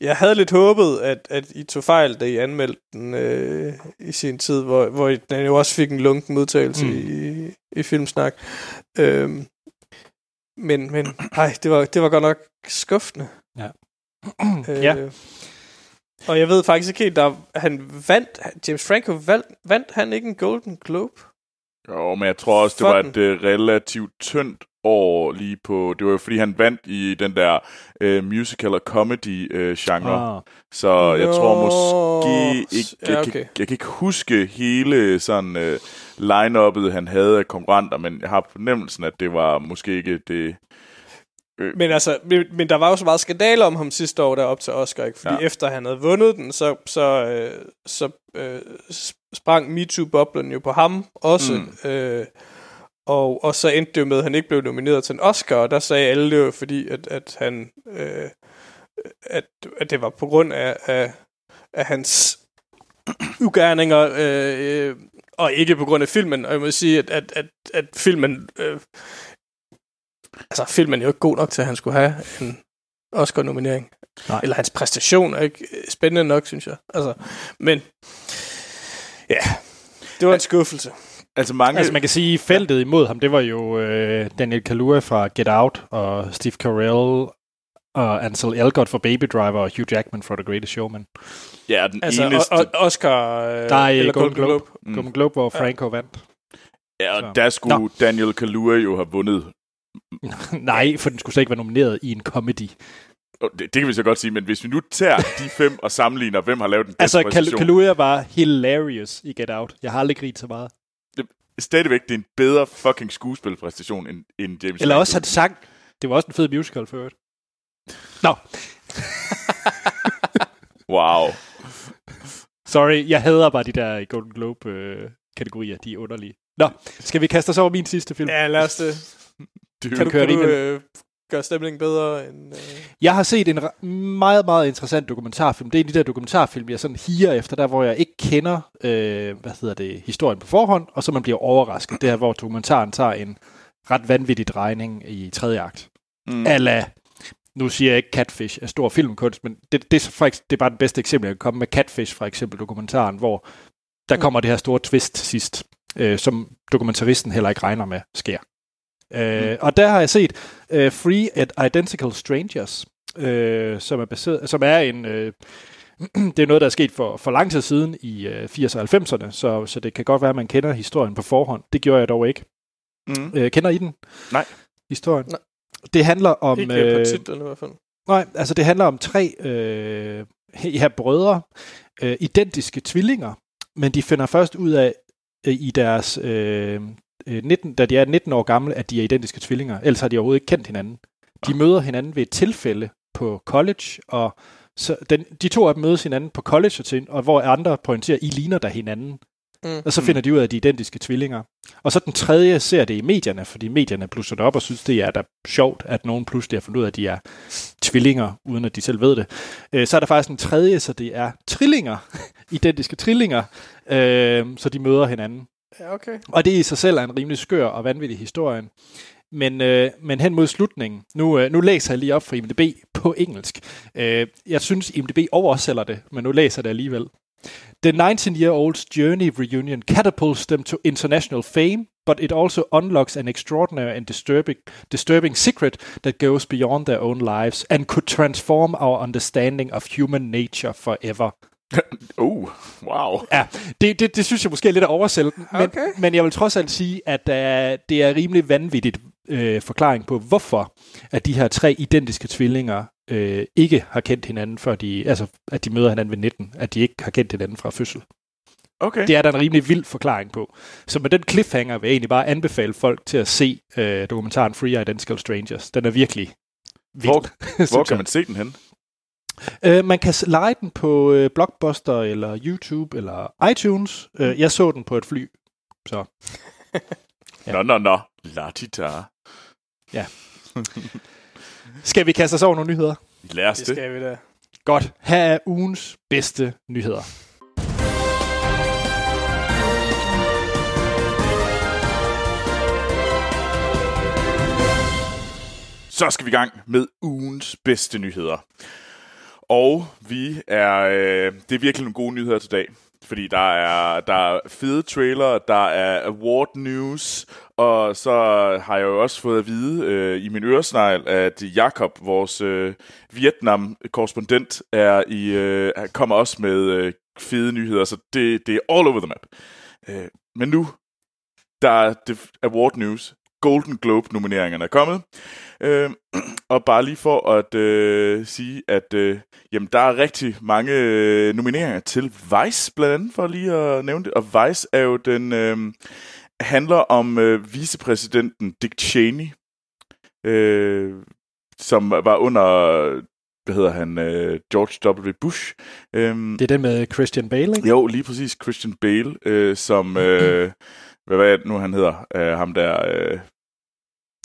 jeg havde lidt håbet, at, at I tog fejl, da I anmeldte den øh, i sin tid, hvor, hvor den jo også fik en lunken modtagelse mm. i, i Filmsnak. Øh, men, men ej, det var, det var godt nok skuffende. Ja. øh, ja. Og jeg ved faktisk ikke helt, der, han vandt, James Franco vandt, vandt han ikke en Golden Globe? Jo, men jeg tror også, det var et uh, relativt tyndt år lige på... Det var jo, fordi han vandt i den der uh, musical og comedy-genre. Uh, ah. Så jeg tror måske ikke... Jeg, ja, okay. kan, jeg kan ikke huske hele sådan uh, line-uppet, han havde af konkurrenter, men jeg har fornemmelsen, at det var måske ikke det... Men altså, men, men der var jo så meget skandale om ham sidste år der op til Oscar, ikke? Fordi ja. efter han havde vundet den, så, så, øh, så øh, sprang MeToo-boblen jo på ham også. Mm. Øh, og, og så endte det jo med, at han ikke blev nomineret til en Oscar, og der sagde alle det jo, fordi at, at han... Øh, at, at det var på grund af, af, af hans ugerninger, øh, øh, og ikke på grund af filmen. Og jeg må sige, at, at, at, at filmen... Øh, altså, filmen er jo ikke god nok til, at han skulle have en Oscar-nominering. Nej. Eller hans præstation er ikke spændende nok, synes jeg. Altså, men Ja, det var en skuffelse. Altså, mange... altså man kan sige, feltet imod ham, det var jo øh, Daniel Kaluuya fra Get Out, og Steve Carell, og Ansel Elgort for Baby Driver, og Hugh Jackman for The Greatest Showman. Ja, den altså, eneste... Og, Oscar... Øh, Nej, eller Golden, Globe. Globe. Mm. Golden Globe, hvor Franco ja. vandt. Ja, og Så. der skulle Nå. Daniel Kaluuya jo have vundet. Nej, for den skulle slet ikke være nomineret i en comedy. Det, det kan vi så godt sige, men hvis vi nu tager de fem og sammenligner, hvem har lavet den bedste altså, Altså, Kaluuya var hilarious i Get Out. Jeg har aldrig grinet så meget. Det, stadigvæk, det er en bedre fucking skuespilpræstation end, end James Eller også han sang. Det var også en fed musical for øvrigt. Nå. wow. Sorry, jeg hader bare de der Golden Globe-kategorier. Øh, de er underlige. Nå, skal vi kaste os over min sidste film? Ja, lad os det. Du, kan du, kan du øh, gør stemningen bedre end... Øh... Jeg har set en meget, meget interessant dokumentarfilm. Det er de der dokumentarfilm, jeg sådan higer efter, der hvor jeg ikke kender, øh, hvad hedder det, historien på forhånd, og så man bliver overrasket. Det er, hvor dokumentaren tager en ret vanvittig drejning i tredje akt. Mm. Alla, nu siger jeg ikke Catfish er stor filmkunst, men det, det, er faktisk, det er bare det bedste eksempel, jeg kan komme med Catfish, for eksempel dokumentaren, hvor der mm. kommer det her store twist sidst, øh, som dokumentaristen heller ikke regner med sker. Øh, mm. Og der har jeg set uh, Free at Identical Strangers, uh, som er baseret, som er en... Uh, det er noget, der er sket for, for lang tid siden i uh, 80'erne og 90'erne, så, så det kan godt være, at man kender historien på forhånd. Det gjorde jeg dog ikke. Mm. Uh, kender I den? Nej. Historien? Nej. Det handler om... Ikke uh, på titlen i hvert fald. Nej, altså det handler om tre øh, ja, brødre, øh, identiske tvillinger, men de finder først ud af øh, i deres, øh, 19, da de er 19 år gamle, at de er identiske tvillinger. Ellers har de overhovedet ikke kendt hinanden. De møder hinanden ved et tilfælde på college, og så den, de to af dem mødes hinanden på college, og, til, og hvor andre pointerer, I ligner der hinanden. Mm. Og så finder de ud af, at de er identiske tvillinger. Og så den tredje ser det i medierne, fordi medierne blusser det op og synes, det er da sjovt, at nogen pludselig har fundet ud af, at de er tvillinger, uden at de selv ved det. Øh, så er der faktisk en tredje, så det er trillinger, identiske trillinger, øh, så de møder hinanden. Ja, okay. Og det i sig selv er en rimelig skør og vanvittig historie. Men, øh, men hen mod slutningen, nu, øh, nu læser jeg lige op fra IMDb på engelsk. Øh, jeg synes, IMDb oversætter det, men nu læser det alligevel. The 19-year-old's journey reunion catapults them to international fame, but it also unlocks an extraordinary and disturbing, disturbing secret that goes beyond their own lives and could transform our understanding of human nature forever. uh, wow. Ja, det, det, det synes jeg måske er lidt at oversælge, men, Okay. men jeg vil trods alt sige, at uh, det er rimelig vanvittigt øh, forklaring på, hvorfor at de her tre identiske tvillinger øh, ikke har kendt hinanden, før de, altså at de møder hinanden ved 19, at de ikke har kendt hinanden fra fødsel. Okay. Det er der en rimelig vild forklaring på. Så med den cliffhanger vil jeg egentlig bare anbefale folk til at se øh, dokumentaren Free Identical Strangers. Den er virkelig vild. Hvor, hvor kan man se den hen? Øh, man kan lege den på øh, Blockbuster, eller YouTube, eller iTunes. Øh, jeg så den på et fly. Så Ja. Ja. Nå, nå, nå. Latita. skal vi kaste os over nogle nyheder. Lad os Det det. skal vi da. Godt. Her er ugens bedste nyheder. Så skal vi i gang med ugens bedste nyheder. Og vi er, øh, det er virkelig nogle gode nyheder til dag. Fordi der er, der er fede trailer, der er award news, og så har jeg jo også fået at vide øh, i min øresnegl, at Jakob, vores øh, Vietnam-korrespondent, er i, øh, kommer også med øh, fede nyheder, så det, det er all over the map. Øh, men nu, der er det award news. Golden Globe-nomineringerne er kommet. Øh, og bare lige for at øh, sige, at øh, jamen, der er rigtig mange øh, nomineringer til Vice, blandt andet, for lige at nævne det. Og Vice er jo den, øh, handler om øh, vicepræsidenten Dick Cheney, øh, som var under, hvad hedder han, øh, George W. Bush. Øh, Det er den med Christian Bale, ikke? jo, lige præcis Christian Bale, øh, som, øh, hvad, hvad er det nu, han hedder? Øh, ham der, øh,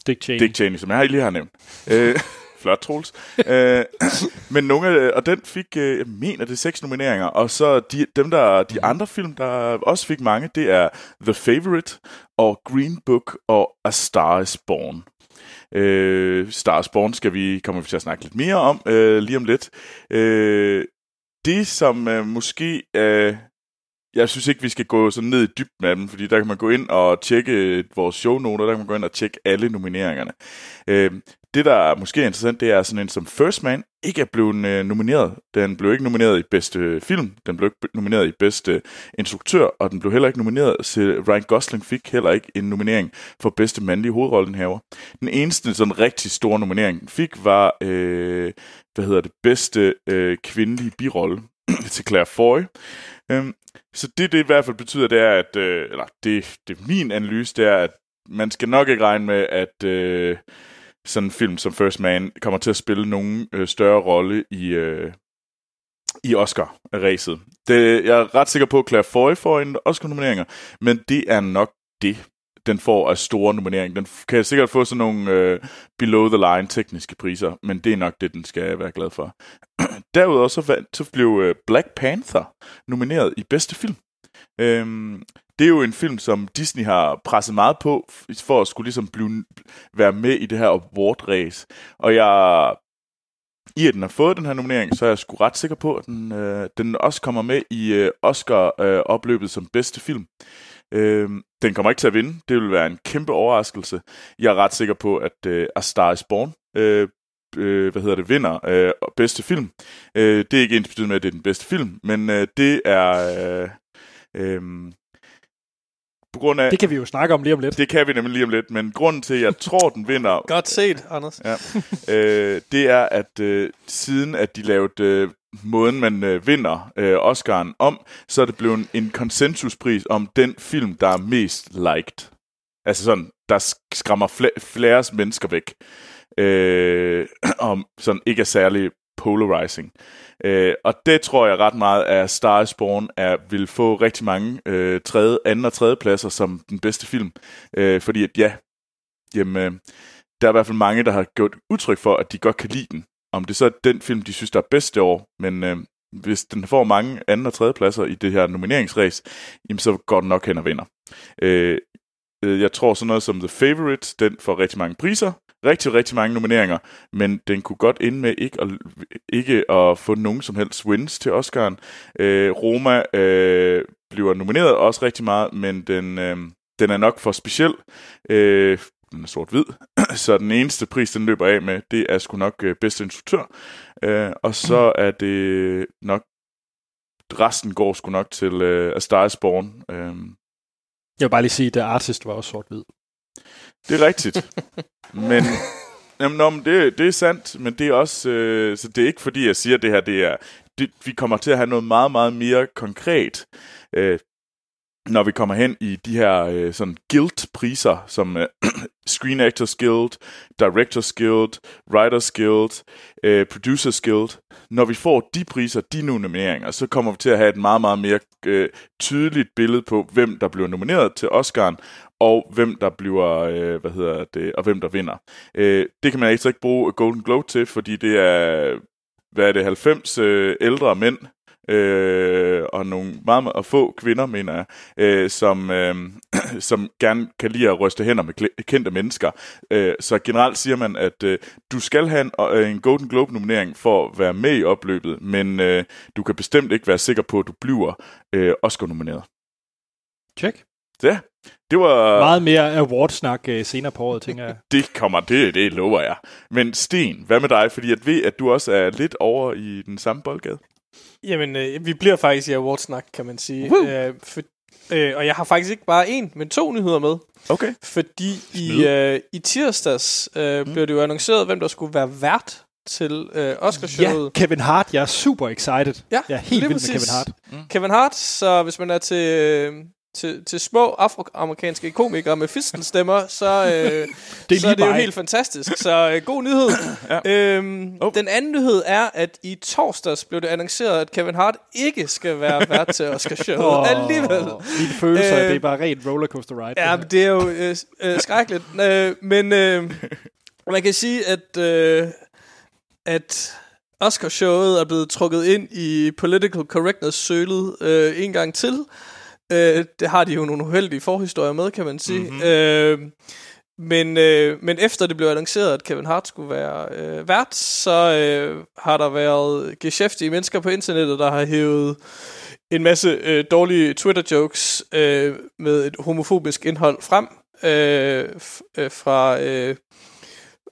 Dick Cheney. Dick Cheney, som jeg lige har nævnt. Øh, flot, Troels. øh, men nogle af, og den fik, øh, jeg mener, det seks nomineringer, og så de, dem der, de andre film, der også fik mange, det er The Favorite, og Green Book, og A Star is Born. Øh, Star is Born skal vi, kommer vi til at snakke lidt mere om øh, lige om lidt. Øh, det, som øh, måske... Øh, jeg synes ikke, vi skal gå så ned i dybden med dem, fordi der kan man gå ind og tjekke vores shownoter, der kan man gå ind og tjekke alle nomineringerne. Øh, det, der er måske interessant, det er sådan en som First Man ikke er blevet øh, nomineret. Den blev ikke nomineret i bedste film, den blev ikke nomineret i bedste øh, instruktør, og den blev heller ikke nomineret så Ryan Gosling fik heller ikke en nominering for bedste mandlige hovedrollenhaver. Den eneste sådan rigtig store nominering den fik var, øh, hvad hedder det, bedste øh, kvindelige birolle til Claire Foy. Øhm, så det, det i hvert fald betyder, det er, at, øh, eller det, det er min analyse, det er, at man skal nok ikke regne med, at øh, sådan en film som First Man kommer til at spille nogen øh, større rolle i, øh, i Oscar-ræset. Det, jeg er ret sikker på, at Claire Foy får en Oscar-nomineringer, men det er nok det, den får af store nominering. Den kan sikkert få sådan nogle øh, below-the-line tekniske priser, men det er nok det, den skal være glad for. Derudover så, vandt, så blev øh, Black Panther nomineret i bedste film. Øhm, det er jo en film, som Disney har presset meget på, for at skulle ligesom blive, være med i det her award-race. Og jeg, i at den har fået den her nominering, så er jeg sgu ret sikker på, at den, øh, den også kommer med i øh, Oscar-opløbet øh, som bedste film. Øh, den kommer ikke til at vinde. Det vil være en kæmpe overraskelse. Jeg er ret sikker på, at øh, A Star is Born øh, øh, hvad hedder det, vinder øh, bedste film. Øh, det er ikke ens med, at det er den bedste film, men øh, det er... Øh, øh, på grund af... Det kan vi jo snakke om lige om lidt. Det kan vi nemlig lige om lidt, men grunden til, at jeg tror, den vinder, Godt set, Anders. ja, øh, det er, at øh, siden at de lavede øh, måden, man øh, vinder øh, Oscar'en om, så er det blevet en konsensuspris om den film, der er mest liked. Altså sådan, der skræmmer fl- flere mennesker væk. Øh, om sådan ikke er særlig polarizing. Øh, og det tror jeg ret meget, at Star is Born er, vil få rigtig mange øh, tredje, anden og tredje pladser som den bedste film. Øh, fordi at ja, jamen, øh, der er i hvert fald mange, der har gjort udtryk for, at de godt kan lide den. Om det så er den film, de synes, der er bedst i år, men øh, hvis den får mange anden og tredje pladser i det her nomineringsræs, jamen så går den nok hen og vinder. Øh, øh, jeg tror sådan noget som The Favorite, den får rigtig mange priser, rigtig, rigtig mange nomineringer, men den kunne godt ende med ikke at, ikke at få nogen som helst wins til Oscar'en. Øh, Roma øh, bliver nomineret også rigtig meget, men den, øh, den er nok for speciel. Øh, den er sort-hvid, så den eneste pris, den løber af med, det er sgu nok øh, bedste instruktør. Øh, og så er det nok, resten går sgu nok til øh, A Star is Born. Øh. Jeg vil bare lige sige, at The Artist var også sort-hvid. Det er rigtigt. men Jamen, nå, men det, det er sandt, men det er også, øh, så det er ikke fordi, jeg siger, at det her, det er, det, vi kommer til at have noget meget, meget mere konkret. Øh, når vi kommer hen i de her øh, sådan guild-priser, som øh, Screen Actors Guild, Directors Guild, Writers Guild, øh, Producers Guild, når vi får de priser, de nomineringer, så kommer vi til at have et meget, meget mere øh, tydeligt billede på, hvem der bliver nomineret til Oscar'en, og hvem der bliver, øh, hvad hedder det, og hvem der vinder. Øh, det kan man altså ikke bruge Golden Globe til, fordi det er, hvad er det, 90 øh, ældre mænd, øh, og nogle meget, meget få kvinder, mener jeg, øh, som, øh, som gerne kan lide at ryste hænder med kendte mennesker. Øh, så generelt siger man, at øh, du skal have en, øh, en Golden Globe-nominering for at være med i opløbet, men øh, du kan bestemt ikke være sikker på, at du bliver øh, Oscar-nomineret. Check. Ja, det var... Meget mere award-snak øh, senere på året, tænker jeg. det kommer, det, det lover jeg. Men Sten, hvad med dig? Fordi jeg ved, at du også er lidt over i den samme boldgade. Jamen, øh, vi bliver faktisk i awardsnak, kan man sige. Øh, for, øh, og jeg har faktisk ikke bare en, men to nyheder med. Okay. Fordi i, øh, i tirsdags øh, mm. blev det jo annonceret, hvem der skulle være vært til øh, Oscarshowet. Ja, Kevin Hart. Jeg er super excited. Ja, jeg er helt vild med Kevin Hart. Mm. Kevin Hart, så hvis man er til, øh, til, til små afroamerikanske komikere med fistelstemmer, så, øh, det er, så er det jo helt fantastisk. Så øh, god nyhed. ja. øhm, oh. Den anden nyhed er, at i torsdags blev det annonceret, at Kevin Hart ikke skal være vært til Oscar Show. Oh, Alligevel. Mine følelser, øh, det er bare rent rollercoaster ride. Ja, det, det er jo øh, øh, skrækkeligt. øh, men øh, man kan sige, at, øh, at Oscar-showet er blevet trukket ind i political correctness-sølet øh, en gang til. Øh, det har de jo nogle uheldige forhistorier med, kan man sige. Mm-hmm. Øh, men, øh, men efter det blev annonceret, at Kevin Hart skulle være øh, vært, så øh, har der været geschæftige mennesker på internettet, der har hævet en masse øh, dårlige Twitter-jokes øh, med et homofobisk indhold frem øh, f- øh, fra øh,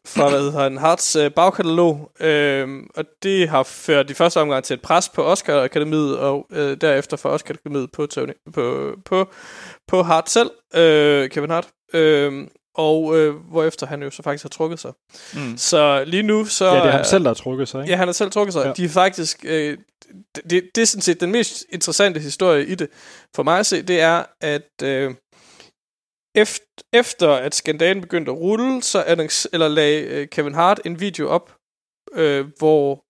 fra hvad hedder han, Harts øh, bagkatalog, øh, og det har ført i første omgang til et pres på Oscar Akademiet, og øh, derefter for Oscar Akademiet på, Tony, på, på, på Hart selv, øh, Kevin Hart, øh, og øh, hvorefter han jo så faktisk har trukket sig. Mm. Så lige nu så... Ja, det er ham selv, der har trukket sig, ikke? Ja, han har selv trukket sig. Ja. De er faktisk... Øh, det, det er sådan set den mest interessante historie i det, for mig at se, det er, at... Øh, efter at skandalen begyndte at rulle, så eller lagde øh, Kevin Hart en video op, øh, hvor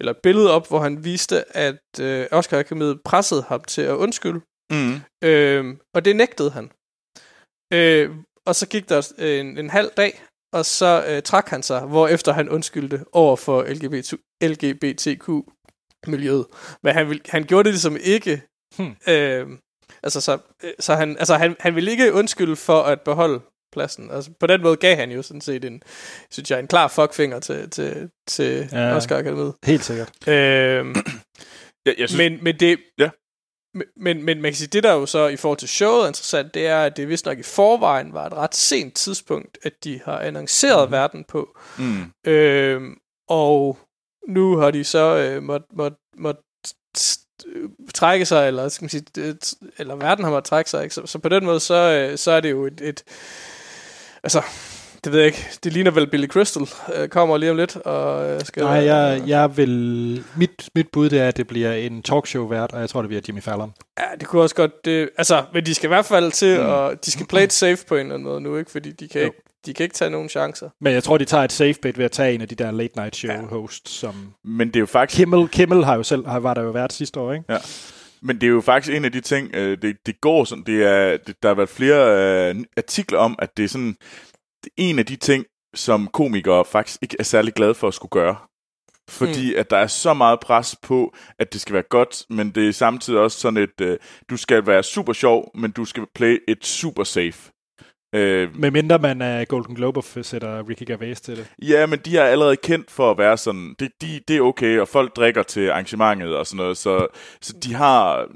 eller et billede op, hvor han viste, at øh, Oscar Akademiet pressede ham til at undskylde. Mm. Øh, og det nægtede han. Øh, og så gik der en, en halv dag, og så øh, trak han sig, hvor efter han undskyldte over for LGBT, LGBTQ-miljøet. Men han, vil, han gjorde det ligesom ikke. Hmm. Øh, Altså, så, øh, så han, altså, han, han ville ikke undskylde for at beholde pladsen. Altså, på den måde gav han jo sådan set en, synes jeg, en klar fuckfinger til, til, til ja, Oscar Akademiet. Helt sikkert. Øhm, ja, jeg synes, men, men det... Ja. Men, men man kan sige, det der jo så i forhold til showet er interessant, det er, at det vist nok i forvejen var et ret sent tidspunkt, at de har annonceret mm. verden på. Mm. Øhm, og nu har de så øh, måtte må, må trække sig, eller skal man sige, eller verden har måttet trække sig, ikke? Så, så på den måde, så, øh, så er det jo et, et altså, Det ved jeg ikke. Det ligner vel Billy Crystal. Øh, kommer lige om lidt. Og øh, skal, Nej, jeg, jeg vil... Mit, mit bud det er, at det bliver en talkshow-vært, og jeg tror, det bliver Jimmy Fallon. Ja, det kunne også godt... Det, altså, men de skal i hvert fald til, mm. og de skal play it safe på en eller anden måde nu, ikke? Fordi de kan, Jo. ikke, de kan ikke tage nogen chancer. Men jeg tror, de tager et safe bet ved at tage en af de der late night show hosts, som... Men det er jo faktisk Kimmel, Kimmel har jo selv, har, var der jo været sidste år, ikke? Ja. Men det er jo faktisk en af de ting, øh, det, det går sådan, det er, det, der har været flere øh, artikler om, at det er sådan, det er en af de ting, som komikere faktisk ikke er særlig glade for at skulle gøre. Fordi mm. at der er så meget pres på, at det skal være godt, men det er samtidig også sådan et, øh, du skal være super sjov, men du skal play et super safe. Øh, Med mindre man er Golden Globe sætter Ricky Gervais til det. Ja, men de er allerede kendt for at være sådan, det, de, det er okay, og folk drikker til arrangementet og sådan noget, så, så de har,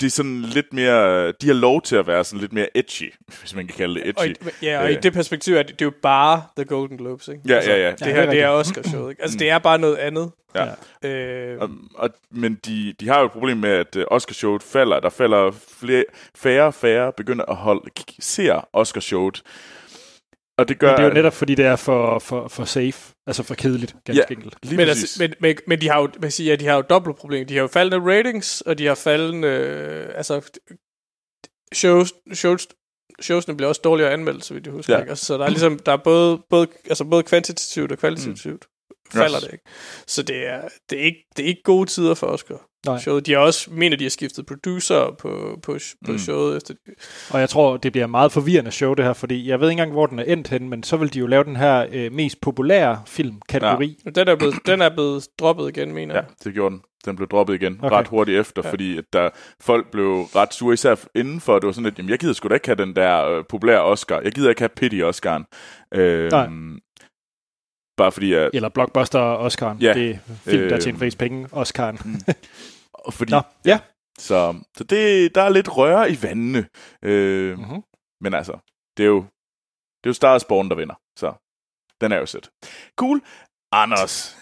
det er sådan lidt mere, de har lov til at være sådan lidt mere edgy, hvis man kan kalde det Og i, edgy. ja, og i Øh. det perspektiv er det, det er jo bare The Golden Globes, ikke? Ja, ja, ja. Det Ja, her, det er det er. Oscar-showet, ikke? Altså, det er bare noget andet. Ja. Øh, Og, og, men de, de har jo et problem med, at uh, Oscarshowet falder. Der falder flere, færre og færre begynder at holde, ser Oscarshowet. Og det gør, Men det er jo netop, fordi det er for, for, for safe, altså for kedeligt, ganske Ja. enkelt. lige men, præcis. altså, men, men, men de har jo, man siger, ja, de har jo dobbelt problem. De har jo faldende ratings, og de har faldende, øh, altså, shows, shows, showsene bliver også dårligere anmeldt, så vidt jeg husker. Ja. Ikke? Altså, så der er ligesom, der er både, både, altså både kvantitativt og kvalitativt mm. falder Yes. det, ikke? Så det er, det er, ikke, det er ikke gode tider for Oscar. Nej. Showet. De har også, mener, de har skiftet producer på, på, på Mm. showet efter Og jeg tror, det bliver meget forvirrende show, det her, fordi jeg ved ikke engang, hvor den er endt hen, men så vil de jo lave den her øh, mest populære filmkategori. Men Den er blevet, den er blevet droppet igen, mener Ja, jeg. det gjorde den. Den blev droppet igen Okay. ret hurtigt efter, Ja. ja. fordi at der, folk blev ret sure, især indenfor. Det var sådan lidt, jamen jeg gider sgu da ikke have den der øh, populære Oscar. Jeg gider ikke have Pity Oscar'en. Øh, Nej. Ja. Bare fordi, at, Eller Blockbuster Oscar'en. Ja. Det er film, der Øh. tjener flest penge. Oscar'en. og fordi Nå, ja. Så, så det, der er lidt røre i vandene. Øh, Mm-hmm. Men altså, det er jo, det er jo Star Spawn, der vinder. Så den er jo sæt. Cool. Anders,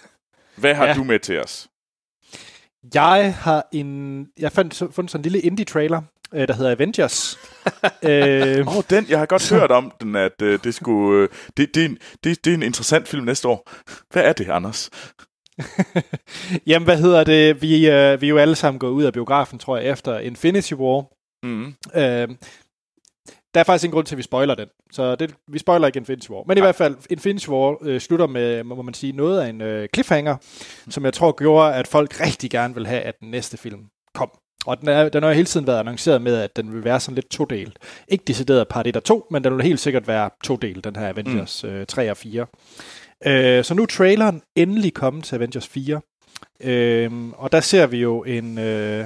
hvad har Ja. du med til os? Jeg har en... Jeg fandt fundet sådan en lille indie-trailer, øh, der hedder Avengers. øh, oh, den, jeg har godt hørt om den, at øh, det, skulle, øh, det, det, er en, det, det er en interessant film næste år. Hvad er det, Anders? Jamen, hvad hedder det? Vi, øh, vi er jo alle sammen gået ud af biografen, tror jeg, efter Infinity War. Mm. Øh, der er faktisk ingen grund til, at vi spoiler den. Så det, vi spoiler ikke Infinity War. Men i hvert fald, Infinity War øh, slutter med, må man sige, noget af en øh, cliffhanger, som jeg tror gjorde, at folk rigtig gerne vil have, at den næste film kom. Og den, er, den har jo hele tiden været annonceret med, at den vil være sådan lidt todelt. Ikke decideret part 1 og 2, men den vil helt sikkert være todelt, den her Avengers mm. øh, 3 og 4. Øh, så nu er traileren endelig kommet til Avengers 4. Øh, og der ser vi jo en øh,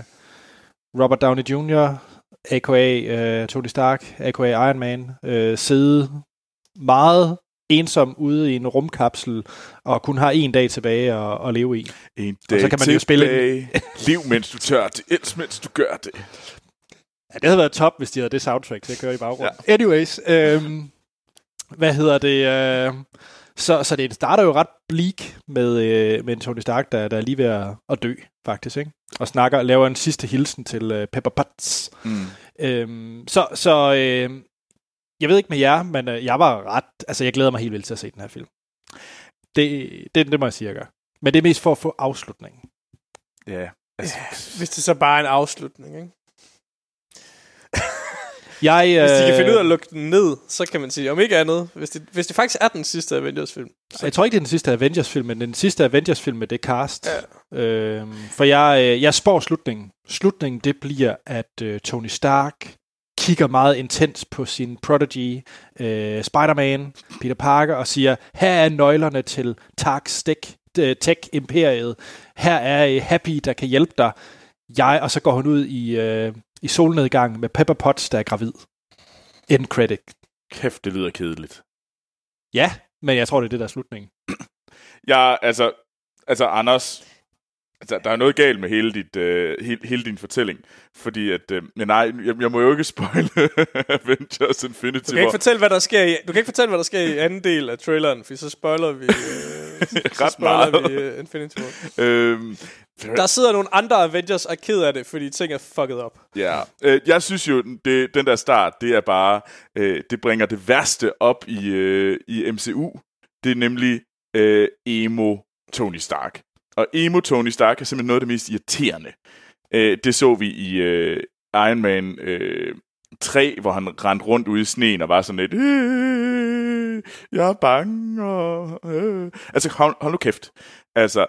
Robert Downey Jr., a.k.a. Øh, Tony Stark, a.k.a. Iron Man, øh, sidde meget ensom ude i en rumkapsel, og kun har en dag tilbage at, at leve i. En så dag kan man jo spille tilbage. Liv, mens du tør det. Elsk, mens du gør det. Ja, det havde været top, hvis de havde det soundtrack, så jeg kører i baggrunden. Ja. Anyways, øhm, hvad hedder det? Øh, så, så det starter jo ret bleak med, øh, med Tony Stark, der, der er lige ved at, at dø, faktisk. Ikke? Og snakker, laver en sidste hilsen til øh, Pepper Potts. Mm. Øhm, så så øh, jeg ved ikke med jer, men øh, jeg var ret... Altså, jeg glæder mig helt vildt til at se den her film. Det, det, det må jeg sige, jeg gør. Men det er mest for at få afslutningen. Ja. Altså, Hvis det så bare er en afslutning, ikke? Jeg, Hvis de kan finde ud af at øh, lukke den ned, så kan man sige, om ikke andet, hvis det, hvis det faktisk er den sidste Avengers-film. Så jeg tror ikke, det er den sidste Avengers-film, men den sidste Avengers-film med det cast. Ja. Øhm, for jeg, øh, jeg spår slutningen. Slutningen, det bliver, at øh, Tony Stark kigger meget intens på sin prodigy, øh, Spider-Man, Peter Parker, og siger, her er nøglerne til Tarks Tech, øh, Tech-imperiet. Her er øh, Happy, der kan hjælpe dig. Jeg, og så går hun ud i, øh, i solnedgang med Pepper Potts, der er gravid. End credit. kæft, det lyder kedeligt. Ja, men jeg tror, det er det, der er slutningen. Jeg, altså, altså Anders, altså, der er noget galt med hele, dit, øh, hele, hele din fortælling. Fordi at, øh, men nej, jeg, jeg må jo ikke spoile Avengers Infinity Du kan ikke War. fortælle, hvad der sker i, du kan ikke fortælle, hvad der sker i anden del af traileren, for så spoiler vi... Øh, Ret meget. vi uh, Infinity War. øhm, Der sidder nogle andre Avengers og er ked af det, fordi ting er fucket op. Ja, øh, jeg synes jo, det, den der start, det er bare, øh, det bringer det værste op i, øh, i MCU. Det er nemlig øh, emo Tony Stark. Og emo Tony Stark er simpelthen noget af det mest irriterende. Øh, det så vi i øh, Iron Man øh, 3, hvor han rendte rundt ude i sneen og var sådan lidt, øh, jeg er bange. Og, øh. Altså, hold, hold nu kæft. Altså,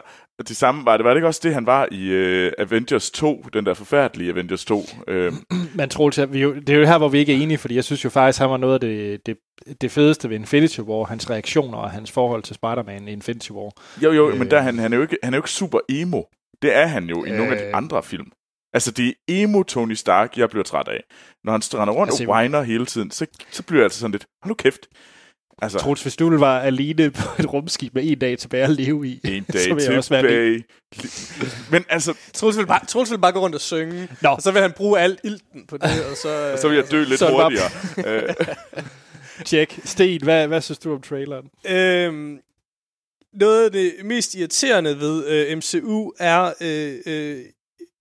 det samme var det, var det ikke også det, han var i øh, Avengers 2, den der forfærdelige Avengers 2? Øh, Men Troels, vi er jo, det er jo her, hvor vi ikke er enige, fordi jeg synes jo faktisk, han var noget af det, det, det fedeste ved Infinity War, hans reaktioner og hans forhold til Spider-Man i Infinity War. jo, jo, Øh. men der, er han, han, er jo ikke, han er jo ikke super emo. Det er han jo i øh. nogle af de Øh. andre film. Altså, det er emo Tony Stark, jeg bliver træt af. Når han strander rundt Altså, og whiner hele tiden, så, så bliver jeg altså sådan lidt, hold nu kæft. Altså, Troels, hvis du var alene på et rumskib med en dag tilbage at leve i, en så dag vil jeg også være tilbage. Men altså, Troels vil, bare, Troels vil bare gå rundt og synge, Nå. og så vil han bruge alt ilten på det, og så... så vil jeg dø lidt så er det hurtigere. Øh, Tjek. Sten, hvad, hvad synes du om traileren? Øhm, noget af det mest irriterende ved øh, MCU er øh, øh,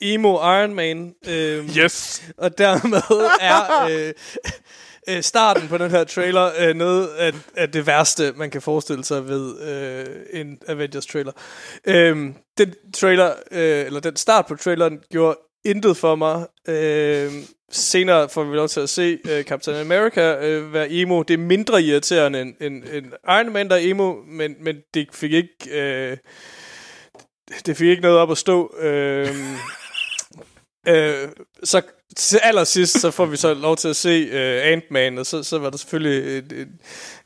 emo Iron Man. Øh, yes! Og dermed er øh, øh, starten på den her trailer øh, noget af, af det værste, man kan forestille sig ved øh, en Avengers trailer. Øh, den trailer, øh, eller den start på traileren, gjorde intet for mig. Øh, senere får vi lov til at se øh, Captain America øh, være emo. Det er mindre irriterende end, end, end Iron Man, der er emo, men, men det fik ikke... Øh, det fik ikke noget op at stå. Øh, øh, så til allersidst, så får vi så lov til at se øh, Ant-Man, og så, så var der selvfølgelig en,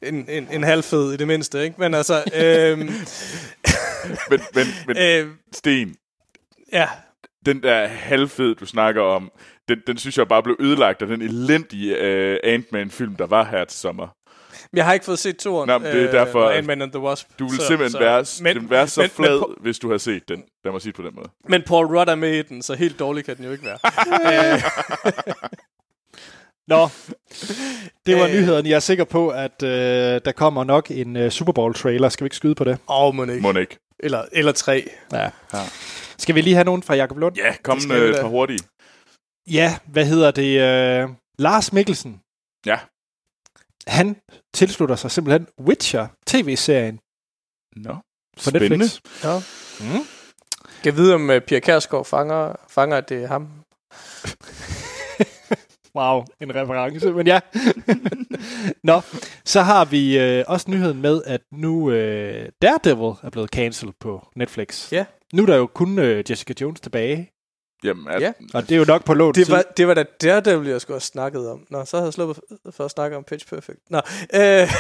en, en, en, en halvfed i det mindste, ikke? Men altså, øh, Men, men, men øh, Sten, ja, den der halvfed, du snakker om, den, den synes jeg bare blev ødelagt af den elendige uh, Ant-Man-film, der var her til sommer. Jeg har ikke fået set toren. Nå, men det er derfor, og at Ant-Man and the Wasp. Du vil så, simpelthen så, være, men, den være så men, flad, men, hvis du har set den. Lad mig sige det på den måde. men Paul Rudd er med i den, så helt dårlig kan den jo ikke være. øh, Nå, det var Øh. nyheden. Jeg er sikker på, at øh, der kommer nok en øh, Super Bowl-trailer. Skal vi ikke skyde på det? Åh, oh, må ikke. Må ikke. Eller, eller tre. Ja. Ja. Skal vi lige have nogen fra Jakob Lund? Ja, kom et da. par hurtige. Ja, hvad hedder det? Øh, Lars Mikkelsen. Ja. Han tilslutter sig simpelthen Witcher, tv-serien Nå, på spændende. Netflix. Ja. Mm. Kan jeg vide, om uh, Pia Kærsgaard fanger, fanger, at det er ham? Wow, en reference, men ja. Nå, så har vi øh, også nyheden med, at nu øh, Daredevil er blevet cancelled på Netflix. Ja. Nu er der jo kun øh, Jessica Jones tilbage, Jamen, at, Ja. og det er jo nok på lån Det tid. var, det var da Daredevil, jeg skulle have snakket om. Nå, så havde jeg sluppet for at snakke om Pitch Perfect. Nå, øh,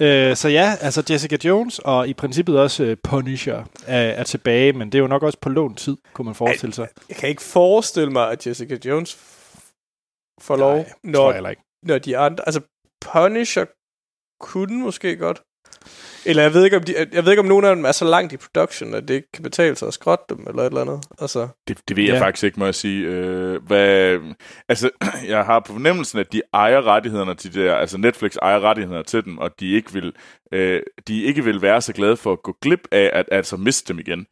Øh, så ja, altså Jessica Jones og i princippet også øh, Punisher er, er tilbage, men det er jo nok også på lån tid, kunne man forestille sig. jeg kan ikke forestille mig, at Jessica Jones f- får lov, Nej, tror når, jeg når de andre... Altså, Punisher kunne måske godt. Eller jeg ved ikke, om, de, jeg ved ikke, om nogen af dem er så langt i production, at det ikke kan betale sig at skrotte dem, eller et eller andet. Altså, det, det ved jeg Ja. faktisk ikke, må jeg sige. Øh, hvad, altså, jeg har på fornemmelsen, at de ejer rettighederne til det der, altså Netflix ejer rettighederne til dem, og de ikke vil, øh, de ikke vil være så glade for at gå glip af, at altså miste dem igen.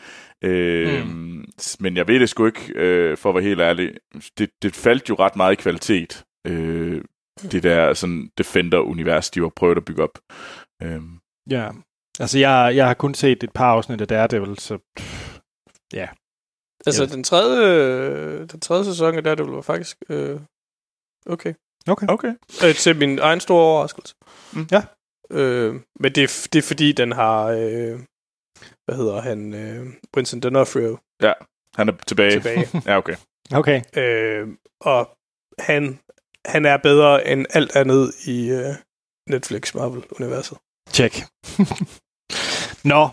Øh, mm. Men jeg ved det sgu ikke, øh, for at være helt ærlig. Det, det faldt jo ret meget i kvalitet, øh, det der sådan Defender-univers, de var prøvet at bygge op. Øh, Ja, altså jeg, jeg har kun set et par afsnit af Daredevil, så pff, ja. altså Ja. den, tredje, den tredje sæson af Daredevil var faktisk øh, okay. Okay. okay. Øh, til min egen store overraskelse. Mm. Ja. Øh, men det, er- det er fordi, den har... Øh, hvad hedder han? Øh, Winston D'Onofrio Han er tilbage. tilbage. Ja, okay. Okay. øh, og han, han er bedre end alt andet i øh, Netflix Marvel-universet. Check. Nå,